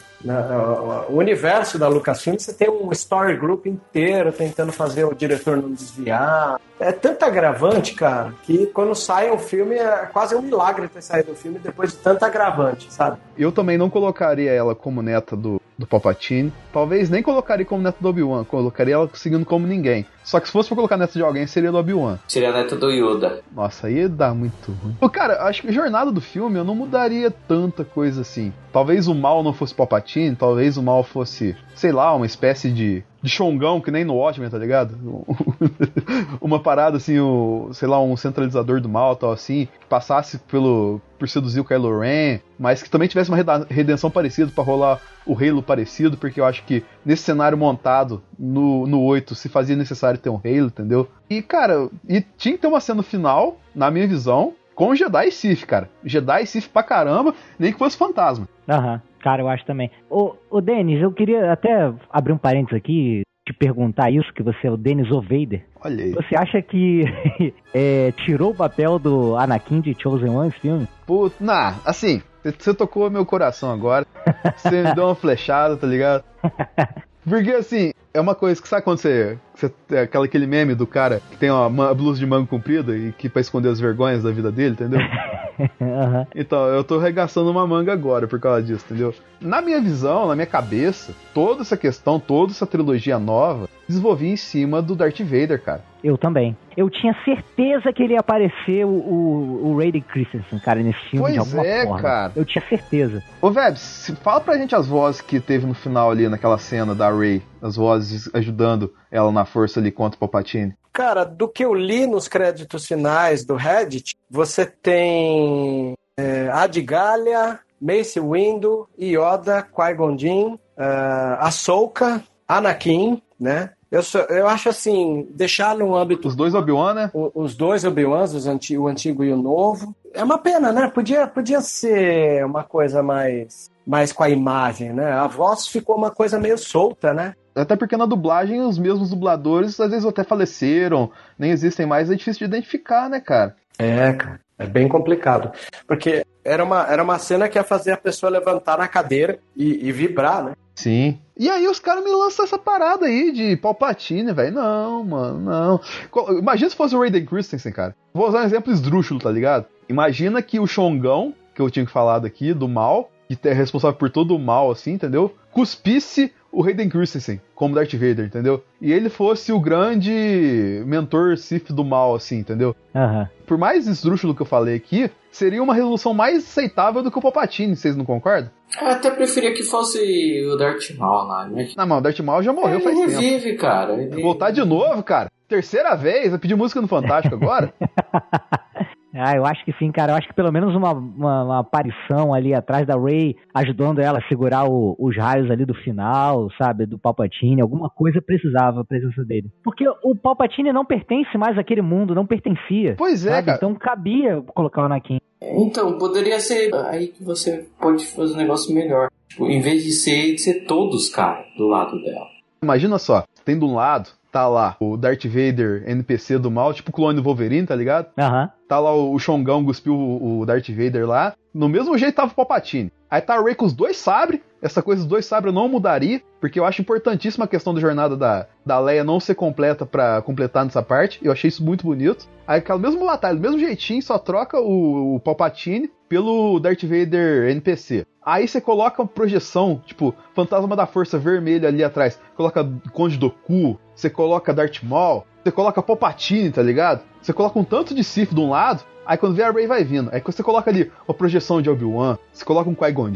S4: O universo da Lucasfilm, você tem um story group inteiro tentando fazer o diretor não desviar. É tanto agravante, cara, que quando sai um filme é quase um milagre ter saído do filme depois de tanto agravante, sabe?
S3: Eu também não colocaria ela como neta do, do Palpatine. Talvez nem colocaria como neta do Obi-Wan, colocaria ela seguindo como ninguém. Só que se fosse pra colocar neta de alguém, seria do Obi-Wan.
S6: Seria a neta do Yoda.
S3: Nossa, aí dá muito ruim. Cara, acho que a jornada do filme eu não mudaria tanta coisa assim. Talvez o mal não fosse Palpatine, talvez o mal fosse, sei lá, uma espécie de de Xongão, que nem no Watchmen, tá ligado? uma parada assim, o, sei lá, um centralizador do mal, tal assim, que passasse pelo por seduzir o Kylo Ren, mas que também tivesse uma redenção parecida para rolar o Halo parecido, porque eu acho que nesse cenário montado no, no 8 se fazia necessário ter um Halo, entendeu? E cara, e tinha que ter uma cena final, na minha visão, com Jedi e Sith, cara. Jedi e Sith pra caramba, nem que fosse fantasma.
S5: Aham. Uhum. Cara, eu acho também. Ô, ô Denis, eu queria até abrir um parênteses aqui, te perguntar isso, que você é o Denis O'Vader.
S3: Olha aí.
S5: Você acha que é, tirou o papel do Anakin de Chosen One esse filme?
S3: Putz, nah, assim, você tocou meu coração agora. Você me deu uma flechada, tá ligado? Porque assim, é uma coisa que sabe quando você. você é aquela, aquele meme do cara que tem uma blusa de manga comprida e que pra esconder as vergonhas da vida dele, entendeu?
S5: uhum.
S3: Então, eu tô regaçando uma manga agora por causa disso, entendeu? Na minha visão, na minha cabeça, toda essa questão, toda essa trilogia nova, desenvolvi em cima do Darth Vader, cara.
S5: Eu também. Eu tinha certeza que ele ia aparecer o, o, o Ray Christensen, cara, nesse filme
S3: pois
S5: de alguma
S3: é,
S5: forma.
S3: cara.
S5: Eu tinha certeza.
S3: Ô, Vebs, fala pra gente as vozes que teve no final ali, naquela cena da Ray. As vozes ajudando ela na força ali contra o Palpatine?
S4: Cara, do que eu li nos créditos finais do Reddit, você tem é, Adigalha, Mace Windu, Yoda, Qui-Gon Jinn, uh, Ahsoka, Anakin, né? Eu, sou, eu acho assim, deixar no âmbito.
S3: Os dois Obi-Wan, né?
S4: o- Os dois Obi-Wans, os anti- o antigo e o novo. É uma pena, né? Podia, podia ser uma coisa mais, mais com a imagem, né? A voz ficou uma coisa meio solta, né?
S3: Até porque na dublagem os mesmos dubladores às vezes até faleceram, nem existem mais, é difícil de identificar, né, cara?
S4: É, cara. É bem complicado. Porque era uma, era uma cena que ia fazer a pessoa levantar na cadeira e, e vibrar, né?
S3: Sim. E aí os caras me lançam essa parada aí de Palpatine, velho. Não, mano, não. Imagina se fosse o Raiden Christensen, cara. Vou usar um exemplo esdrúxulo, tá ligado? Imagina que o Xongão, que eu tinha falado aqui, do mal, que é responsável por todo o mal, assim, entendeu? Cuspisse o Hayden Christensen como Darth Vader, entendeu? E ele fosse o grande mentor Sith do mal, assim, entendeu?
S5: Aham.
S3: Por mais esdrúxulo que eu falei aqui, seria uma resolução mais aceitável do que o Palpatine, vocês não concordam?
S6: Eu até preferia que fosse o Darth Maul lá, né?
S3: Não, mas o Darth Maul já morreu
S6: Ele
S3: faz tempo.
S6: revive, cara. Ele...
S3: Voltar de novo, cara. Terceira vez, vai pedir música no Fantástico agora?
S5: Ah, eu acho que sim, cara. Eu acho que pelo menos uma, uma, uma aparição ali atrás da Ray, ajudando ela a segurar o- os raios ali do final, sabe? Do Palpatine. Alguma coisa precisava a presença dele. Porque o Palpatine não pertence mais àquele mundo, não pertencia.
S3: Pois é,
S5: sabe?
S3: cara.
S5: Então cabia colocar o Anakin.
S6: Então, poderia ser aí que você pode fazer um negócio melhor. Tipo, em vez de ser, de ser todos, cara, do lado dela.
S3: Imagina só, tem de um lado, tá lá o Darth Vader NPC do mal, tipo o clone do Wolverine, tá ligado?
S5: Aham.
S3: Tá lá o Xongão cuspiu o o Darth Vader lá. No mesmo jeito tava o Palpatine. Aí tá a Rey com os dois sabres. Essa coisa dos dois sabres eu não mudaria, porque eu acho importantíssima a questão da jornada da, da Leia não ser completa pra completar nessa parte. Eu achei isso muito bonito. Aí aquela mesma batalha, do mesmo jeitinho, só troca o, o Palpatine pelo Darth Vader NPC. Aí você coloca uma projeção, tipo, Fantasma da Força Vermelha ali atrás. Coloca Conde Doku, você coloca Darth Maul, você coloca Palpatine, tá ligado? Você coloca um tanto de Sith de um lado, aí quando vê a Rey vai vindo. Aí você coloca ali uma projeção de Obi-Wan, você coloca um Qui-Gon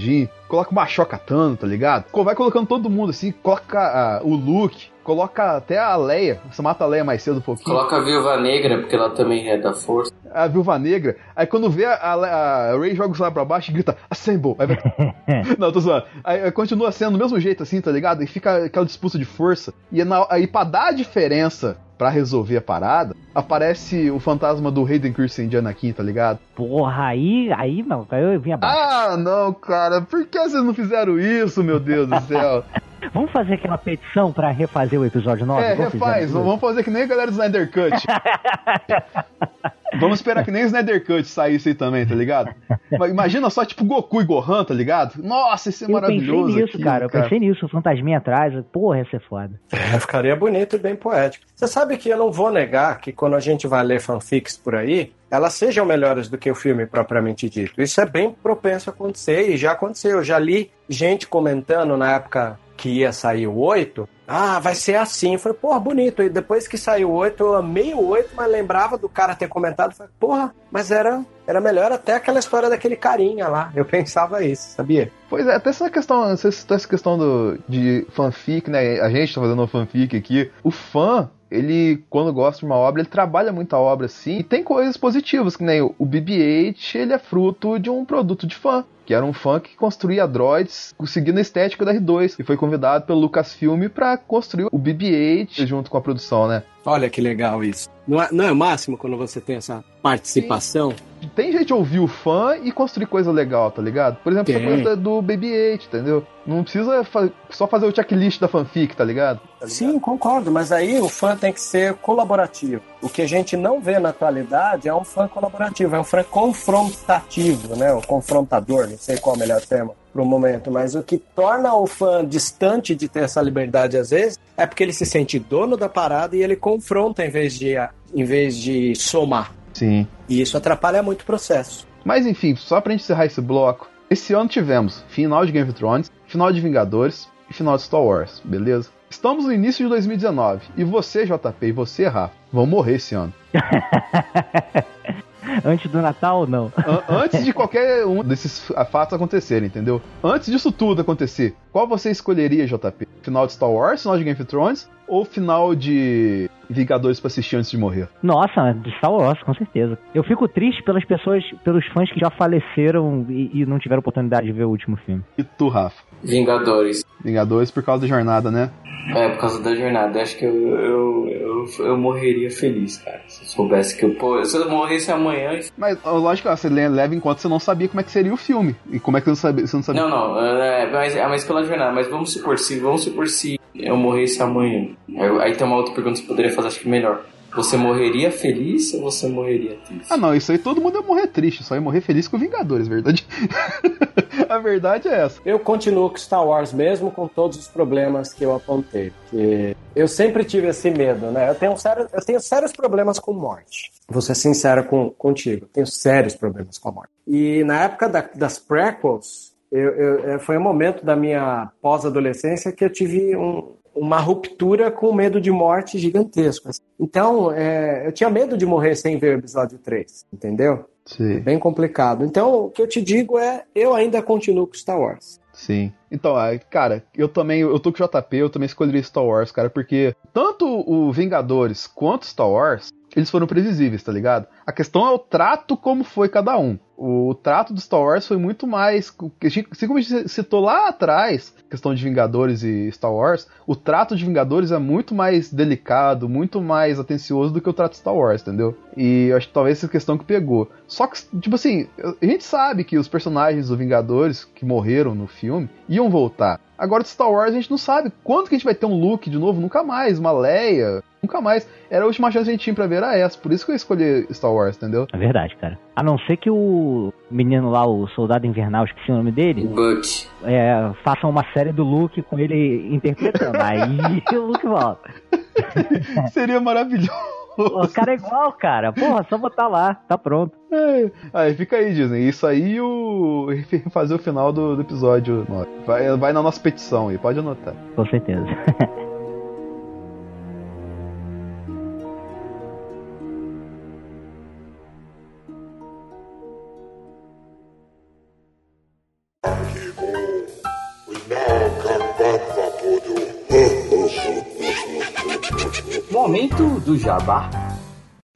S3: coloca uma Ashoka Tano, tá ligado? Vai colocando todo mundo assim, coloca ah, o Luke, coloca até a Leia. Você mata a Leia mais cedo um pouquinho.
S6: Coloca a Viúva Negra, porque ela também é da força.
S3: A Viúva Negra. Aí quando vê a, a, a Rey joga o celular pra baixo e grita Assemble. Aí vai... Não, tô zoando. Aí, continua sendo do mesmo jeito assim, tá ligado? E fica aquela disputa de força. E é na- aí pra dar a diferença pra resolver a parada, aparece o fantasma do Hayden Christensen de Anakin, tá ligado?
S5: Porra, aí, aí não, aí eu vim abaixo.
S3: Ah, não, cara. Por que vocês não fizeram isso, meu Deus do céu?
S5: Vamos fazer aquela petição pra refazer o episódio 9?
S3: é,
S5: Igual
S3: refaz.
S5: fizeram
S3: Vamos fazer que nem a galera do Snyder Cut. Vamos esperar que nem o Snyder Cut saísse aí também, tá ligado? Imagina só, tipo, Goku e Gohan, tá ligado? Nossa, esse é
S5: Eu pensei
S3: maravilhoso.
S5: nisso,
S3: aquilo,
S5: cara. Eu pensei nisso, o fantasminha atrás. Porra, ia ser foda.
S4: É, ficaria bonito e bem poético. Você sabe que eu não vou negar que quando a gente vai ler fanfics por aí, elas sejam melhores do que o filme propriamente dito. Isso é bem propenso a acontecer e já aconteceu. Eu já li gente comentando na época que ia sair o 8. Ah, vai ser assim. Falei, porra, bonito. E depois que saiu o 8, eu amei o 8, mas lembrava do cara ter comentado. Falei, porra, mas era, era melhor até aquela história daquele carinha lá. Eu pensava isso, sabia?
S3: Pois é, até essa questão, você citou essa questão do, de fanfic, né? A gente tá fazendo uma fanfic aqui. O fã, ele, quando gosta de uma obra, ele trabalha muito a obra assim. E tem coisas positivas, que nem o BB-8, ele é fruto de um produto de fã. Que era um fã que construía droids seguindo a estética da R2. E foi convidado pelo Lucasfilm pra construir o BB-8 junto com a produção, né?
S4: Olha que legal isso. Não é, não é o máximo quando você tem essa participação?
S3: Tem gente ouvir o fã e construir coisa legal, tá ligado? Por exemplo, essa
S4: Tem.
S3: coisa do BB-8, entendeu? Não precisa fa- só fazer o checklist da fanfic, tá ligado?
S4: Sim, concordo, mas aí o fã tem que ser colaborativo. O que a gente não vê na atualidade é um fã colaborativo, é um fã confrontativo, né? O confrontador, não sei qual é o melhor termo pro momento, mas o que torna o fã distante de ter essa liberdade às vezes é porque ele se sente dono da parada e ele confronta em vez de, em vez de somar.
S3: Sim.
S4: E isso atrapalha muito o processo.
S3: Mas enfim, só pra gente encerrar esse bloco, esse ano tivemos final de Game of Thrones, final de Vingadores e final de Star Wars, beleza? Estamos no início de 2019 e você, JP, e você, Rafa, vão morrer esse ano.
S5: Antes do Natal, não.
S3: An- antes de qualquer um desses fatos acontecerem, entendeu? Antes disso tudo acontecer, qual você escolheria, JP? Final de Star Wars, final de Game of Thrones ou final de Vingadores pra assistir antes de morrer?
S5: Nossa, de Star Wars, com certeza. Eu fico triste pelas pessoas, pelos fãs que já faleceram e, e não tiveram oportunidade de ver o último filme.
S3: E tu, Rafa?
S6: Vingadores.
S3: Vingadores por causa da jornada, né?
S6: É, por causa da jornada. Acho que eu, eu, eu, eu morreria feliz, cara. Se eu soubesse que eu. Pô, se eu morresse amanhã.
S3: Mas, lógico, você le- leva que você não sabia como é que seria o filme. E como é que você não sabia? Você não sabia?
S6: Não, não, é, mas, é, mas pela jornada. Mas vamos supor, se, vamos supor se eu morresse amanhã. Aí tem uma outra pergunta que você poderia fazer, acho que melhor. Você morreria feliz ou você morreria triste?
S3: Ah, não, isso aí todo mundo ia morrer triste, só ia morrer feliz com Vingadores, verdade? a verdade é essa.
S4: Eu continuo com Star Wars mesmo com todos os problemas que eu apontei. Que eu sempre tive esse medo, né? Eu tenho, sério, eu tenho sérios problemas com morte. Vou ser sincero com, contigo. eu Tenho sérios problemas com a morte. E na época da- das prequels, eu, eu- é, foi um momento da minha pós-adolescência que eu tive um- uma ruptura com medo de morte gigantesco. Então, é, eu tinha medo de morrer sem ver o episódio 3, entendeu?
S3: Sim.
S4: Bem complicado. Então, o que eu te digo é, eu ainda continuo com Star Wars.
S3: Sim. Então, ah, cara, eu também, eu tô com o JP, eu também escolheria Star Wars, cara, porque tanto o Vingadores quanto Star Wars, eles foram previsíveis, tá ligado? A questão é o trato como foi cada um. O trato do Star Wars foi muito mais. Assim como a gente citou lá atrás, questão de Vingadores e Star Wars, o trato de Vingadores é muito mais delicado, muito mais atencioso do que o trato de Star Wars, entendeu? E acho que talvez essa questão que pegou. Só que, tipo assim, a gente sabe que os personagens do Vingadores que morreram no filme iam voltar. Agora de Star Wars a gente não sabe quando que a gente vai ter um Luke de novo, nunca mais, uma Leia, nunca mais. Era a última chance que a gente tinha pra ver era essa, por isso que eu escolhi Star Wars, entendeu?
S5: É verdade, cara. A não ser que o menino lá, o soldado invernal, esqueci o nome dele,
S6: But.
S5: é, faça uma série do Luke com ele interpretando. Aí o Luke volta.
S3: Seria maravilhoso.
S5: O cara é igual, cara. Porra, só botar lá, tá pronto.
S3: É, Aí fica aí, Disney. Isso aí o. fazer o final do, do episódio 9. Vai, vai na nossa petição aí, pode anotar.
S5: Com certeza.
S6: do jabá.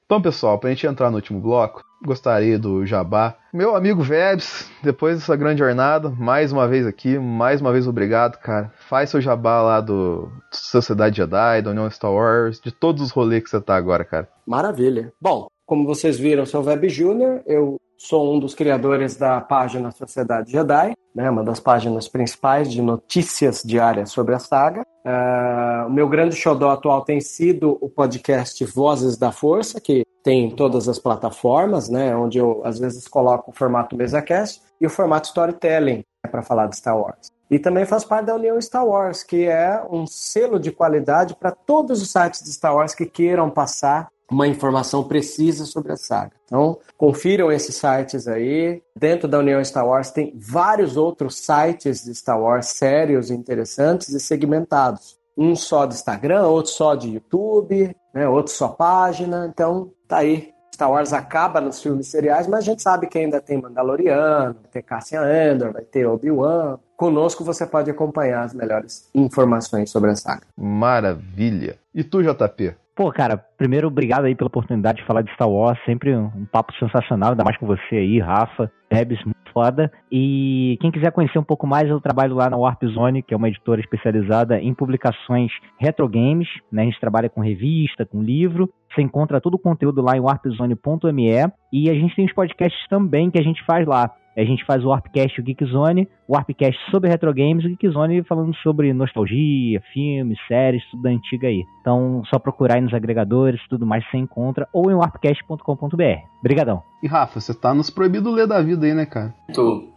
S3: Então, pessoal, pra gente entrar no último bloco, gostaria do Jabá. Meu amigo Vebs, depois dessa grande jornada, mais uma vez aqui, mais uma vez obrigado, cara. Faz seu Jabá lá do Sociedade Jedi, da União Star Wars, de todos os rolês que você tá agora, cara.
S4: Maravilha. Bom, como vocês viram, sou o Web Júnior, eu sou um dos criadores da página Sociedade Jedi, né, uma das páginas principais de notícias diárias sobre a saga. Ah, o meu grande xodó atual tem sido o podcast Vozes da Força, que tem em todas as plataformas, né, onde eu às vezes coloco o formato MesaCast e o formato Storytelling para falar de Star Wars. E também faz parte da União Star Wars, que é um selo de qualidade para todos os sites de Star Wars que queiram passar uma informação precisa sobre a saga. Então, confiram esses sites aí. Dentro da União Star Wars tem vários outros sites de Star Wars sérios, interessantes e segmentados. Um só de Instagram, outro só de YouTube, né, outro só página. Então, tá aí. Star Wars acaba nos filmes seriais, mas a gente sabe que ainda tem Mandaloriano, vai ter Cassian Andor, vai ter Obi-Wan. Conosco você pode acompanhar as melhores informações sobre a saga.
S3: Maravilha. E tu, JP?
S5: Pô, cara, primeiro, obrigado aí pela oportunidade de falar de Star Wars. Sempre um, papo sensacional, ainda mais com você aí, Rafa, Debs, muito foda. E quem quiser conhecer um pouco mais, eu trabalho lá na Warp Zone, que é uma editora especializada em publicações retro games. Né? A gente trabalha com revista, com livro. Você encontra todo o conteúdo lá em warpzone.me. E a gente tem os podcasts também que a gente faz lá. A gente faz o Warpcast e o Geekzone, o Warpcast sobre retro games e o Geekzone falando sobre nostalgia, filmes, séries, tudo da antiga aí. Então, só procurar aí nos agregadores, tudo mais você encontra, ou em warpcast.com.br. Obrigadão.
S3: E Rafa, você tá nos proibido ler da vida aí, né, cara?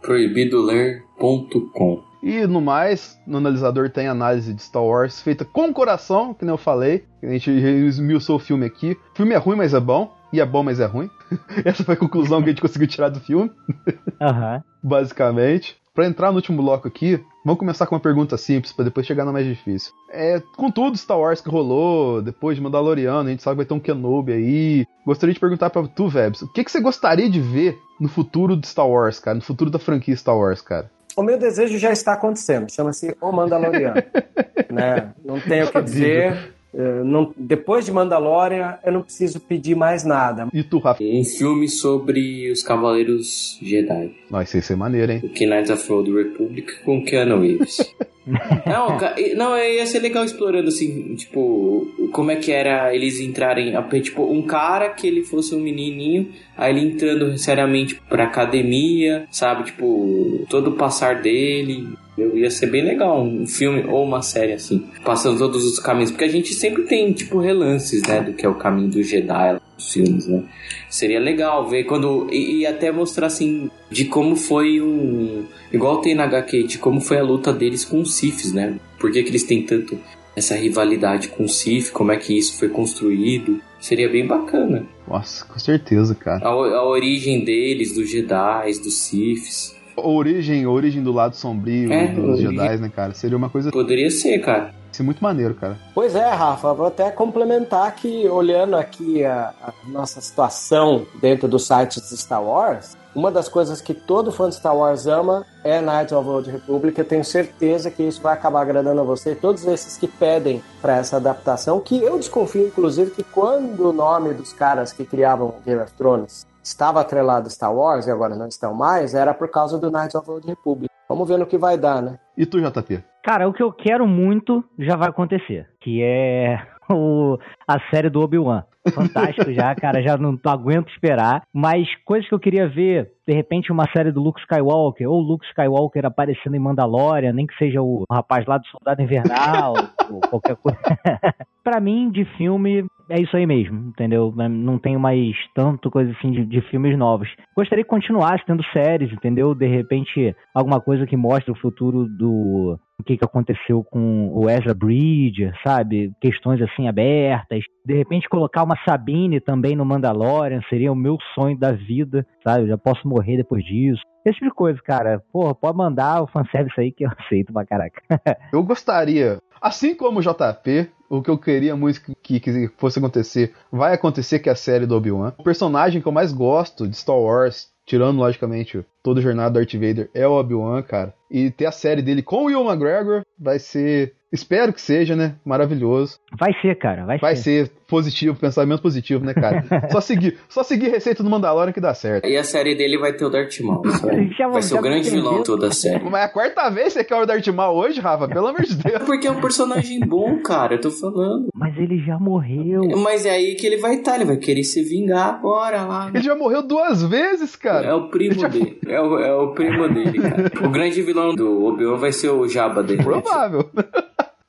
S6: proibidoler.com
S3: E no mais, no analisador tem análise de Star Wars feita com coração, que nem eu falei. A gente esmiuçou o filme aqui. O filme é ruim, mas é bom. E é bom, mas é ruim. Essa foi a conclusão que a gente conseguiu tirar do filme.
S5: Aham.
S3: Basicamente. Pra entrar no último bloco aqui, vamos começar com uma pergunta simples, pra depois chegar na mais difícil. É, com tudo Star Wars que rolou, depois de Mandaloriano, a gente sabe que vai ter um Kenobi aí. Gostaria de perguntar pra tu, Vebs, o que, que você gostaria de ver no futuro de Star Wars, cara? No futuro da franquia Star Wars, cara?
S4: O meu desejo já está acontecendo, chama-se O Mandaloriano. né? Não tenho o que dizer. Eh, não- depois de Mandalorian, eu não preciso pedir mais nada.
S3: E tu, Rafa?
S6: Um filme sobre os Cavaleiros Jedi.
S3: Isso ia ser maneiro, hein?
S6: O Knights of the Old Republic com Keanu Reeves. não, não, ia ser legal explorando assim, tipo, como é que era eles entrarem, tipo, um cara que ele fosse um menininho, aí ele entrando seriamente pra academia, sabe, tipo, todo o passar dele. Eu ia ser bem legal um filme ou uma série assim, passando todos os caminhos, porque a gente sempre tem tipo relances, né, do que é o caminho do Jedi nos filmes, né? Seria legal ver quando e, e até mostrar assim de como foi um igual tem na HQ, de como foi a luta deles com os Siths, né? Por que, que eles têm tanto essa rivalidade com o Sith, como é que isso foi construído? Seria bem bacana.
S3: Nossa, com certeza, cara.
S6: A, a origem deles, dos Jedi, dos Siths.
S3: A origem, a origem do lado sombrio
S6: É,
S3: dos
S6: origem.
S3: Jedi, né, cara? Seria uma coisa
S6: Poderia ser, cara.
S3: Isso é muito maneiro, cara.
S4: Pois é, Rafa, vou até complementar que, olhando aqui a, a nossa situação dentro dos sites de Star Wars, uma das coisas que todo fã de Star Wars ama é Knights of the Old Republic. Eu tenho certeza que isso vai acabar agradando a você. Todos esses que pedem para essa adaptação, que eu desconfio, inclusive, que quando o nome dos caras que criavam Game of Thrones estava atrelado a Star Wars e agora não estão mais, era por causa do Knights of the Old Republic. Vamos ver no que vai dar, né?
S3: E tu, JP?
S5: Cara, o que eu quero muito já vai acontecer, que é o, a série do Obi-Wan. Fantástico já, cara, já não aguento esperar. Mas coisas que eu queria ver, de repente uma série do Luke Skywalker, ou Luke Skywalker aparecendo em Mandalorian, nem que seja o rapaz lá do Soldado Invernal, ou qualquer coisa. pra mim, de filme, é isso aí mesmo, entendeu? Não tenho mais tanto coisa assim de, de filmes novos. Gostaria que continuasse tendo séries, entendeu? De repente, alguma coisa que mostre o futuro do o que, que aconteceu com o Ezra Bridger, sabe? Questões assim abertas. De repente colocar uma Sabine também no Mandalorian seria o meu sonho da vida, sabe? Eu já posso morrer depois disso. Esse tipo de coisa, cara. Porra, pode mandar o fanservice aí que eu aceito pra caraca.
S3: Eu gostaria, assim como o JP, o que eu queria muito que, que fosse acontecer, vai acontecer que é a série do Obi-Wan. O personagem que eu mais gosto de Star Wars, tirando logicamente toda a jornada do Darth Vader, é o Obi-Wan, cara. E ter a série dele com o Will McGregor vai ser, espero que seja, né, maravilhoso.
S5: Vai ser, cara, vai,
S3: Vai ser positivo, pensamento positivo, né, cara? só seguir, só seguir receita do Mandalorian que dá certo.
S6: E a série dele vai ter o Darth Maul.
S5: Já-
S6: Vai ser
S5: já
S6: o grande
S5: entendeu.
S6: vilão toda a série.
S3: Mas é a quarta vez que você quer o Darth Maul hoje, Rafa? Pelo amor de Deus.
S6: Porque é um personagem bom, cara, eu tô falando.
S5: Mas ele já morreu.
S6: Mas é aí que ele vai estar, ele vai querer se vingar agora lá.
S3: Ele já morreu duas vezes, cara.
S6: É o primo dele. É o, é o primo dele, cara. O grande vilão do Obi-Wan vai ser o Jabba dele.
S3: Provável.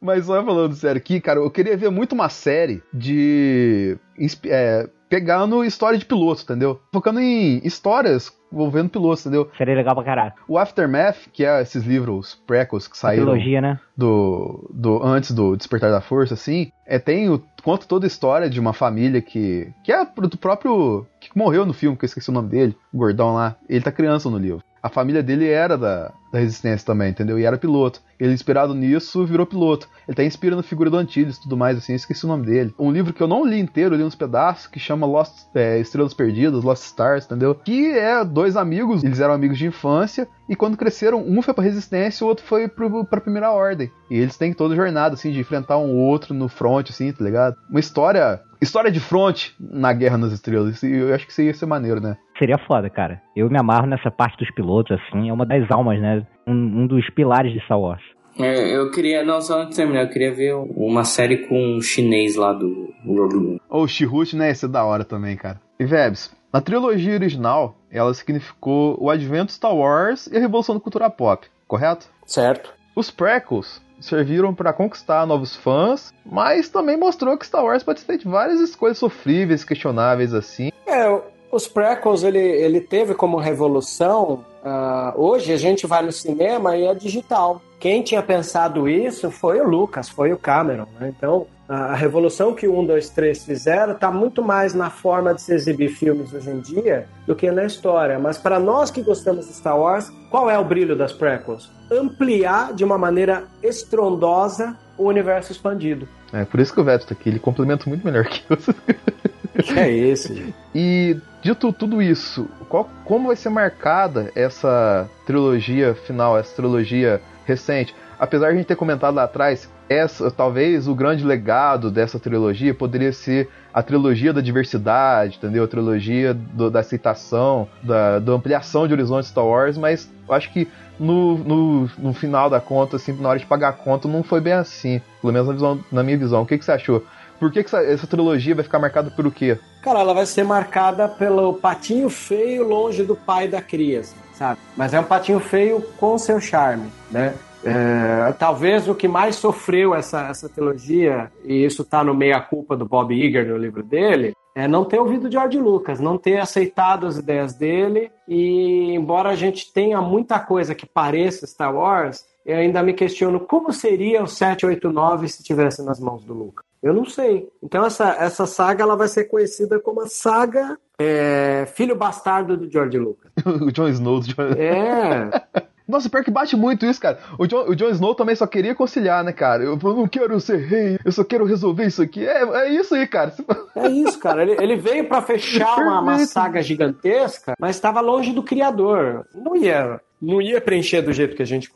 S3: Mas só falando sério aqui, cara, eu queria ver muito uma série de. É, pegando história de piloto, entendeu? Focando em histórias envolvendo pilotos, entendeu?
S5: Seria legal pra caraca.
S3: O Aftermath, que é esses livros prequels que
S5: A
S3: saíram
S5: trilogia, né?
S3: do, do antes do Despertar da Força, assim, é tem o, conta toda a história de uma família que que é do próprio que morreu no filme, que eu esqueci o nome dele, o gordão lá. Ele tá criança no livro. A família dele era da, da resistência também, entendeu? E era piloto. Ele, inspirado nisso, virou piloto. Ele tá inspirando a figura do Antilles e tudo mais, assim, esqueci o nome dele. Um livro que eu não li inteiro, eu li uns pedaços, que chama Lost é, Estrelas Perdidas, Lost Stars, entendeu? Que é dois amigos, eles eram amigos de infância, e quando cresceram, um foi pra resistência e o outro foi pro, pra primeira ordem. E eles têm toda a jornada, assim, de enfrentar um outro no front, assim, tá ligado? Uma história. História de front na Guerra nas Estrelas. Eu acho que isso ia ser maneiro, né?
S5: Seria foda, cara. Eu me amarro nessa parte dos pilotos, assim. É uma das almas, né? Um, um dos pilares de Star Wars.
S6: É, eu queria, não, só antes de terminar, eu queria ver uma série com um chinês lá do Rogue
S3: Ou o Chihut, né? Esse é da hora também, cara. E Vebs, na trilogia original, ela significou o advento de Star Wars e a revolução da cultura pop, correto?
S4: Certo.
S3: Os prequels serviram para conquistar novos fãs, mas também mostrou que Star Wars pode ter várias escolhas sofríveis, questionáveis assim.
S4: É, os prequels ele, ele teve como revolução. Ah, hoje a gente vai no cinema e é digital. Quem tinha pensado isso foi o Lucas, foi o Cameron. Né? Então A revolução que o 1, 2, 3 fizeram está muito mais na forma de se exibir filmes hoje em dia do que na história. Mas para nós que gostamos de Star Wars, qual é o brilho das prequels? Ampliar de uma maneira estrondosa o universo expandido.
S3: É por isso que o Veto tá aqui, ele complementa muito melhor que eu.
S4: Que é esse?
S3: E dito tudo isso, qual, como vai ser marcada essa trilogia final, essa trilogia recente? Apesar de a gente ter comentado lá atrás, essa talvez o grande legado dessa trilogia poderia ser a trilogia da diversidade, entendeu? A trilogia do, da aceitação, da, da ampliação de horizontes Star Wars, mas acho que no, no, no, final da conta, assim, na hora de pagar a conta, não foi bem assim. Pelo menos na, visão, na minha visão. O que, que você achou? Por que, que essa, essa, trilogia vai ficar marcada por quê?
S4: Cara, ela vai ser marcada pelo patinho feio longe do pai da criança, sabe? Mas é um patinho feio com seu charme, né? É, talvez o que mais sofreu essa, essa trilogia, e isso está no meia-culpa do Bob Iger no livro dele, é não ter ouvido George Lucas, não ter aceitado as ideias dele, e embora a gente tenha muita coisa que pareça Star Wars, eu ainda me questiono como seria o 789 se estivesse nas mãos do Lucas. Eu não sei. Então essa, essa saga ela vai ser conhecida como a saga é, Filho Bastardo do George Lucas.
S3: o Jon Snow. Do John...
S4: É.
S3: Nossa, pior que bate muito isso, cara. O Jon, o Jon Snow também só queria conciliar, né, cara? Eu, eu, não quero ser rei, eu só quero resolver isso aqui. É, é isso aí, cara.
S4: É isso, cara. Ele, ele veio para fechar uma, uma, saga gigantesca, mas estava longe do criador. Não ia, não ia preencher do jeito que a gente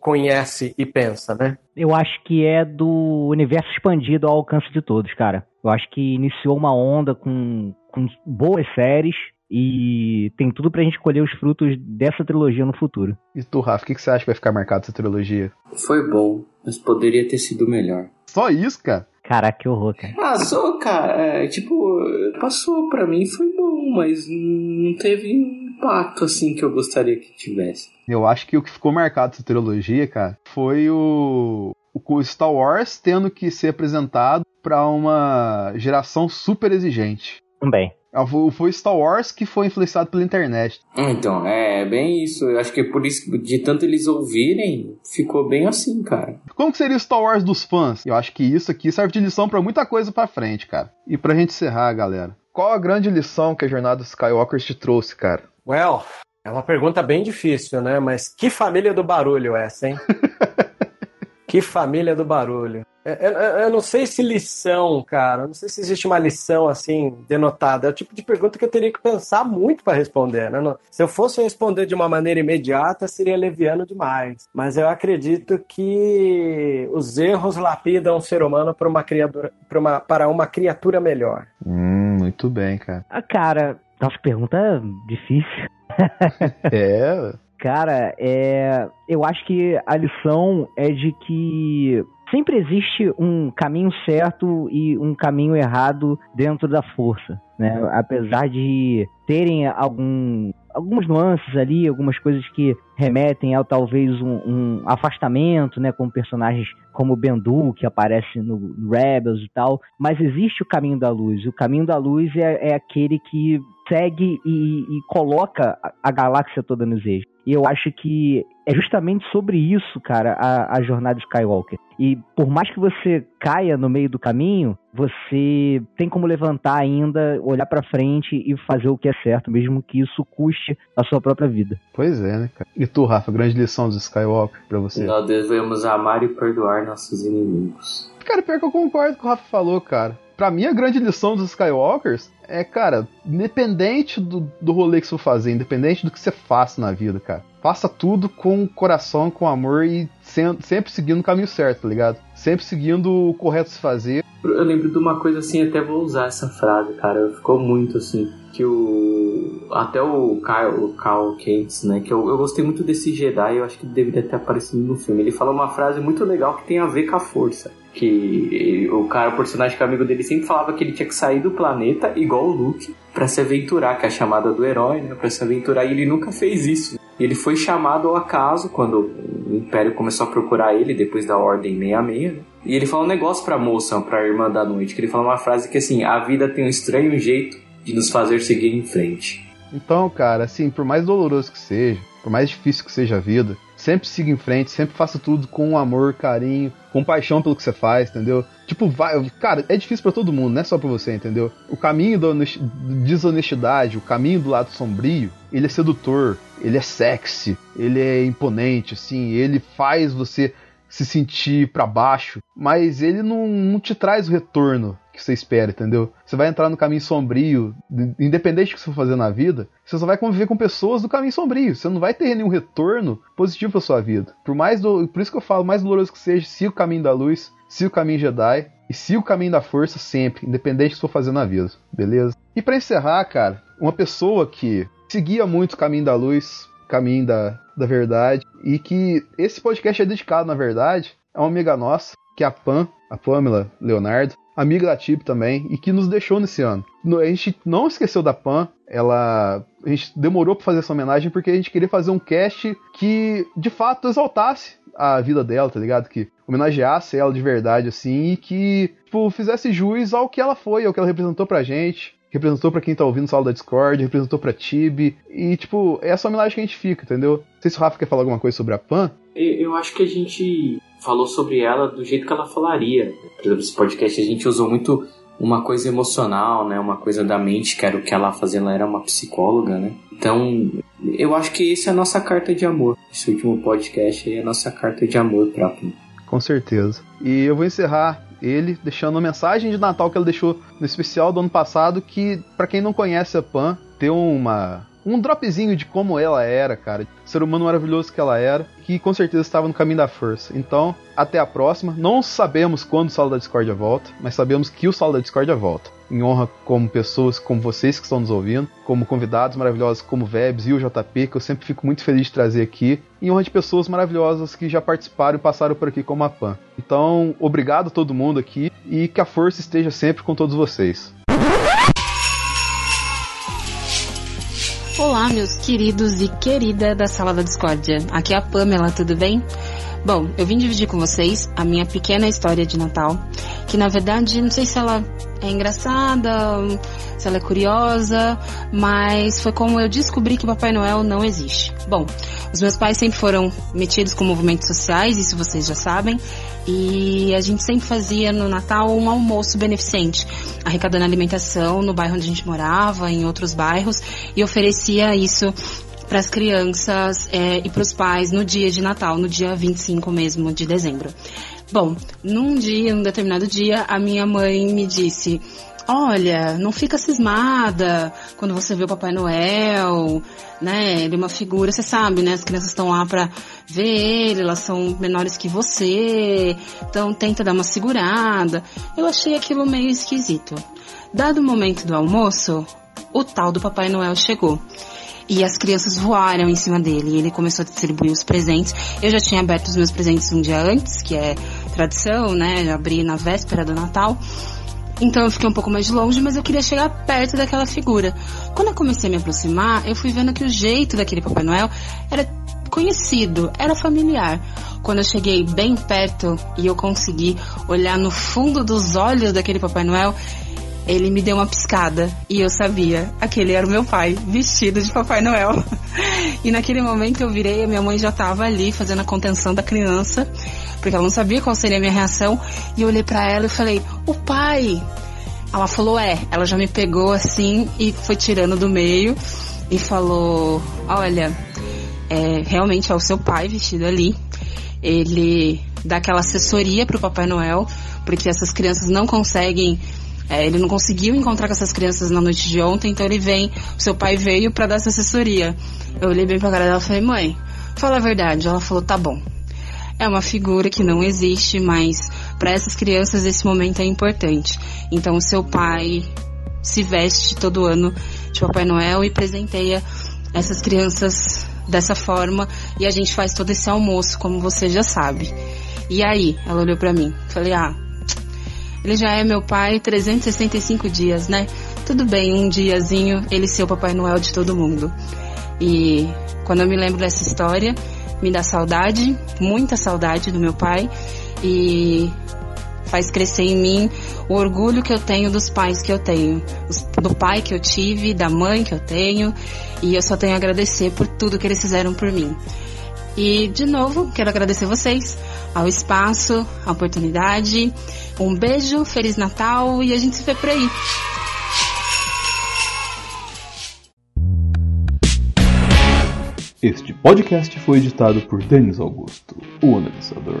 S4: conhece e pensa, né?
S5: Eu acho que é do universo expandido ao alcance de todos, cara. Eu acho que iniciou uma onda com, com boas séries e tem tudo pra gente colher os frutos dessa trilogia no futuro.
S3: E tu, Rafa, o que, que você acha que vai ficar marcado essa trilogia?
S6: Foi bom, mas poderia ter sido melhor.
S3: Só isso, cara?
S5: Caraca, que horror, cara.
S6: Ah, só, cara, é, tipo, passou pra mim, foi bom, mas não teve impacto assim que eu gostaria que tivesse.
S3: Eu acho que o que ficou marcado dessa trilogia, cara, foi o, o Star Wars tendo que ser apresentado para uma geração super exigente.
S5: Também.
S3: Ah, foi Star Wars que foi influenciado pela internet.
S6: Então, é bem isso. Eu acho que é por isso, de tanto eles ouvirem, ficou bem assim, cara.
S3: Como que seria o Star Wars dos fãs? Eu acho que isso aqui serve de lição para muita coisa para frente, cara. E pra gente encerrar, galera. Qual a grande lição que a jornada dos Skywalkers te trouxe, cara?
S4: Well, é uma pergunta bem difícil, né? Mas que família do barulho essa, hein? que família do barulho. Eu, é, eu, é, é, eu, não sei se lição, cara. Não sei se existe uma lição assim denotada. É o tipo de pergunta que eu teria que pensar muito para responder. Né? Se eu fosse responder de uma maneira imediata, seria leviano demais. Mas eu acredito que os erros lapidam o ser humano para uma criatura, para uma, para uma criatura melhor.
S3: Hum, muito bem, cara.
S5: Ah, cara, nossa pergunta difícil.
S3: é.
S5: Cara, é, eu acho que a lição é de que sempre existe um caminho certo e um caminho errado dentro da força, né? Apesar de terem algum, algumas nuances ali, algumas coisas que remetem a talvez um, um afastamento, né, com personagens como o Bendu, que aparece no Rebels e tal, mas existe o caminho da luz. O caminho da luz é, é aquele que segue e, e coloca a, a galáxia toda nos eixos. E eu acho que é justamente sobre isso, cara, a, a jornada Skywalker. E por mais que você caia no meio do caminho, você tem como levantar ainda, olhar para frente e fazer o que é certo, mesmo que isso custe a sua própria vida.
S3: Pois é, né, cara? E tu, Rafa, grande lição do Skywalker para você?
S6: Nós devemos amar e perdoar nossos inimigos.
S3: Cara, pior que eu concordo com o que o Rafa falou, cara. Pra mim, a grande lição dos Skywalkers é, cara, independente do, do rolê que você fazer, independente do que você faça na vida, cara, faça tudo com coração, com amor e sem, sempre seguindo o caminho certo, tá ligado? Sempre seguindo o correto se fazer.
S6: Eu lembro de uma coisa assim, até vou usar essa frase, cara, ficou muito assim, que o... até o Kyle, o Carl Cates, né, que eu, eu gostei muito desse Jedi, eu acho que deveria ter aparecido no filme, ele fala uma frase muito legal que tem a ver com a força que o cara, o personagem que é amigo dele sempre falava que ele tinha que sair do planeta igual o Luke para se aventurar, que é a chamada do herói, né, para se aventurar, e ele nunca fez isso. Ele foi chamado ao acaso quando o Império começou a procurar ele depois da Ordem 66, né? E ele fala um negócio pra moça, pra irmã da noite, que ele fala uma frase que assim, a vida tem um estranho jeito de nos fazer seguir em frente.
S3: Então, cara, assim, por mais doloroso que seja, por mais difícil que seja a vida, sempre siga em frente, sempre faça tudo com amor, carinho, com paixão pelo que você faz, entendeu? Tipo, vai, cara, é difícil para todo mundo, não é só pra você, entendeu? O caminho da desonestidade, o caminho do lado sombrio, ele é sedutor, ele é sexy, ele é imponente, assim, ele faz você se sentir para baixo, mas ele não, não te traz o retorno que você espera, entendeu? Você vai entrar no caminho sombrio, independente do que você for fazer na vida, você só vai conviver com pessoas do caminho sombrio. Você não vai ter nenhum retorno positivo pra sua vida. Por mais do, por isso que eu falo, mais doloroso que seja, siga o caminho da luz, siga o caminho Jedi e siga o caminho da força sempre, independente do que você for fazer na vida, beleza? E para encerrar, cara, uma pessoa que seguia muito o caminho da luz, caminho da, da verdade, e que esse podcast é dedicado, na verdade, a uma amiga nossa, que é a Pam, a Pamela Leonardo, amiga da Tip também, e que nos deixou nesse ano. A gente não esqueceu da Pam, ela. A gente demorou para fazer essa homenagem porque a gente queria fazer um cast que de fato exaltasse a vida dela, tá ligado? Que homenageasse ela de verdade, assim, e que, tipo, fizesse jus ao que ela foi, ao que ela representou pra gente representou para quem tá ouvindo sala da Discord, representou pra Tibi. E, tipo, é essa homenagem que a gente fica, entendeu? Não sei se o Rafa quer falar alguma coisa sobre a Pan.
S6: Eu acho que a gente falou sobre ela do jeito que ela falaria. Por exemplo, esse podcast a gente usou muito uma coisa emocional, né? Uma coisa da mente, que era o que ela fazia, ela era uma psicóloga, né? Então, eu acho que essa é a nossa carta de amor. Esse último podcast é a nossa carta de amor pra Pan.
S3: Com certeza. E eu vou encerrar ele deixando uma mensagem de Natal que ele deixou no especial do ano passado, que para quem não conhece a Pan, tem uma um dropzinho de como ela era, cara. Ser humano maravilhoso que ela era, que com certeza estava no caminho da força. Então, até a próxima. Não sabemos quando o Sala da Discordia volta, mas sabemos que o Sala da Discordia volta. Em honra como pessoas como vocês que estão nos ouvindo, como convidados maravilhosos como Vebs e o JP, que eu sempre fico muito feliz de trazer aqui, em honra de pessoas maravilhosas que já participaram e passaram por aqui como a Pan. Então, obrigado a todo mundo aqui e que a força esteja sempre com todos vocês.
S9: Olá, meus queridos e querida da Sala da Discórdia. Aqui é a Pamela, tudo bem? Bom, eu vim dividir com vocês a minha pequena história de Natal, que na verdade não sei se ela é engraçada, se ela é curiosa, mas foi como eu descobri que Papai Noel não existe. Bom, os meus pais sempre foram metidos com movimentos sociais, isso vocês já sabem, e a gente sempre fazia no Natal um almoço beneficente, arrecadando alimentação no bairro onde a gente morava, em outros bairros, e oferecia isso para as crianças é, e para os pais no dia de Natal, no dia 25 mesmo de dezembro. Bom, num dia, num determinado dia, a minha mãe me disse: Olha, não fica cismada quando você vê o Papai Noel, né? Ele é uma figura, você sabe, né? As crianças estão lá pra ver ele, elas são menores que você, então tenta dar uma segurada. Eu achei aquilo meio esquisito. Dado o momento do almoço, o tal do Papai Noel chegou e as crianças voaram em cima dele. E ele começou a distribuir os presentes. Eu já tinha aberto os meus presentes um dia antes, que é tradição, né? Abri na véspera do Natal. Então eu fiquei um pouco mais longe, mas eu queria chegar perto daquela figura. Quando eu comecei a me aproximar, eu fui vendo que o jeito daquele Papai Noel era conhecido, era familiar. Quando eu cheguei bem perto e eu consegui olhar no fundo dos olhos daquele Papai Noel, ele me deu uma piscada e eu sabia, aquele era o meu pai, vestido de Papai Noel. e naquele momento eu virei, a minha mãe já estava ali fazendo a contenção da criança, porque ela não sabia qual seria a minha reação, e eu olhei para ela e falei: "O pai". Ela falou: "É". Ela já me pegou assim e foi tirando do meio e falou: "Olha, é, realmente é o seu pai vestido ali. Ele dá aquela assessoria pro Papai Noel, porque essas crianças não conseguem é, ele não conseguiu encontrar com essas crianças na noite de ontem, então ele vem, seu pai veio para dar essa assessoria. Eu olhei bem pra cara dela e falei, mãe, fala a verdade. Ela falou, tá bom. É uma figura que não existe, mas para essas crianças esse momento é importante. Então o seu pai se veste todo ano de Papai Noel e presenteia essas crianças dessa forma e a gente faz todo esse almoço, como você já sabe. E aí, ela olhou para mim. Falei: "Ah, ele já é meu pai 365 dias, né? Tudo bem, um diazinho ele ser o Papai Noel de todo mundo. E quando eu me lembro dessa história, me dá saudade, muita saudade do meu pai e faz crescer em mim o orgulho que eu tenho dos pais que eu tenho, do pai que eu tive, da mãe que eu tenho, e eu só tenho a agradecer por tudo que eles fizeram por mim. E, de novo, quero agradecer vocês, ao espaço, a oportunidade. Um beijo, Feliz Natal e a gente se vê por aí.
S3: Este podcast foi editado por Denis Augusto, o analisador.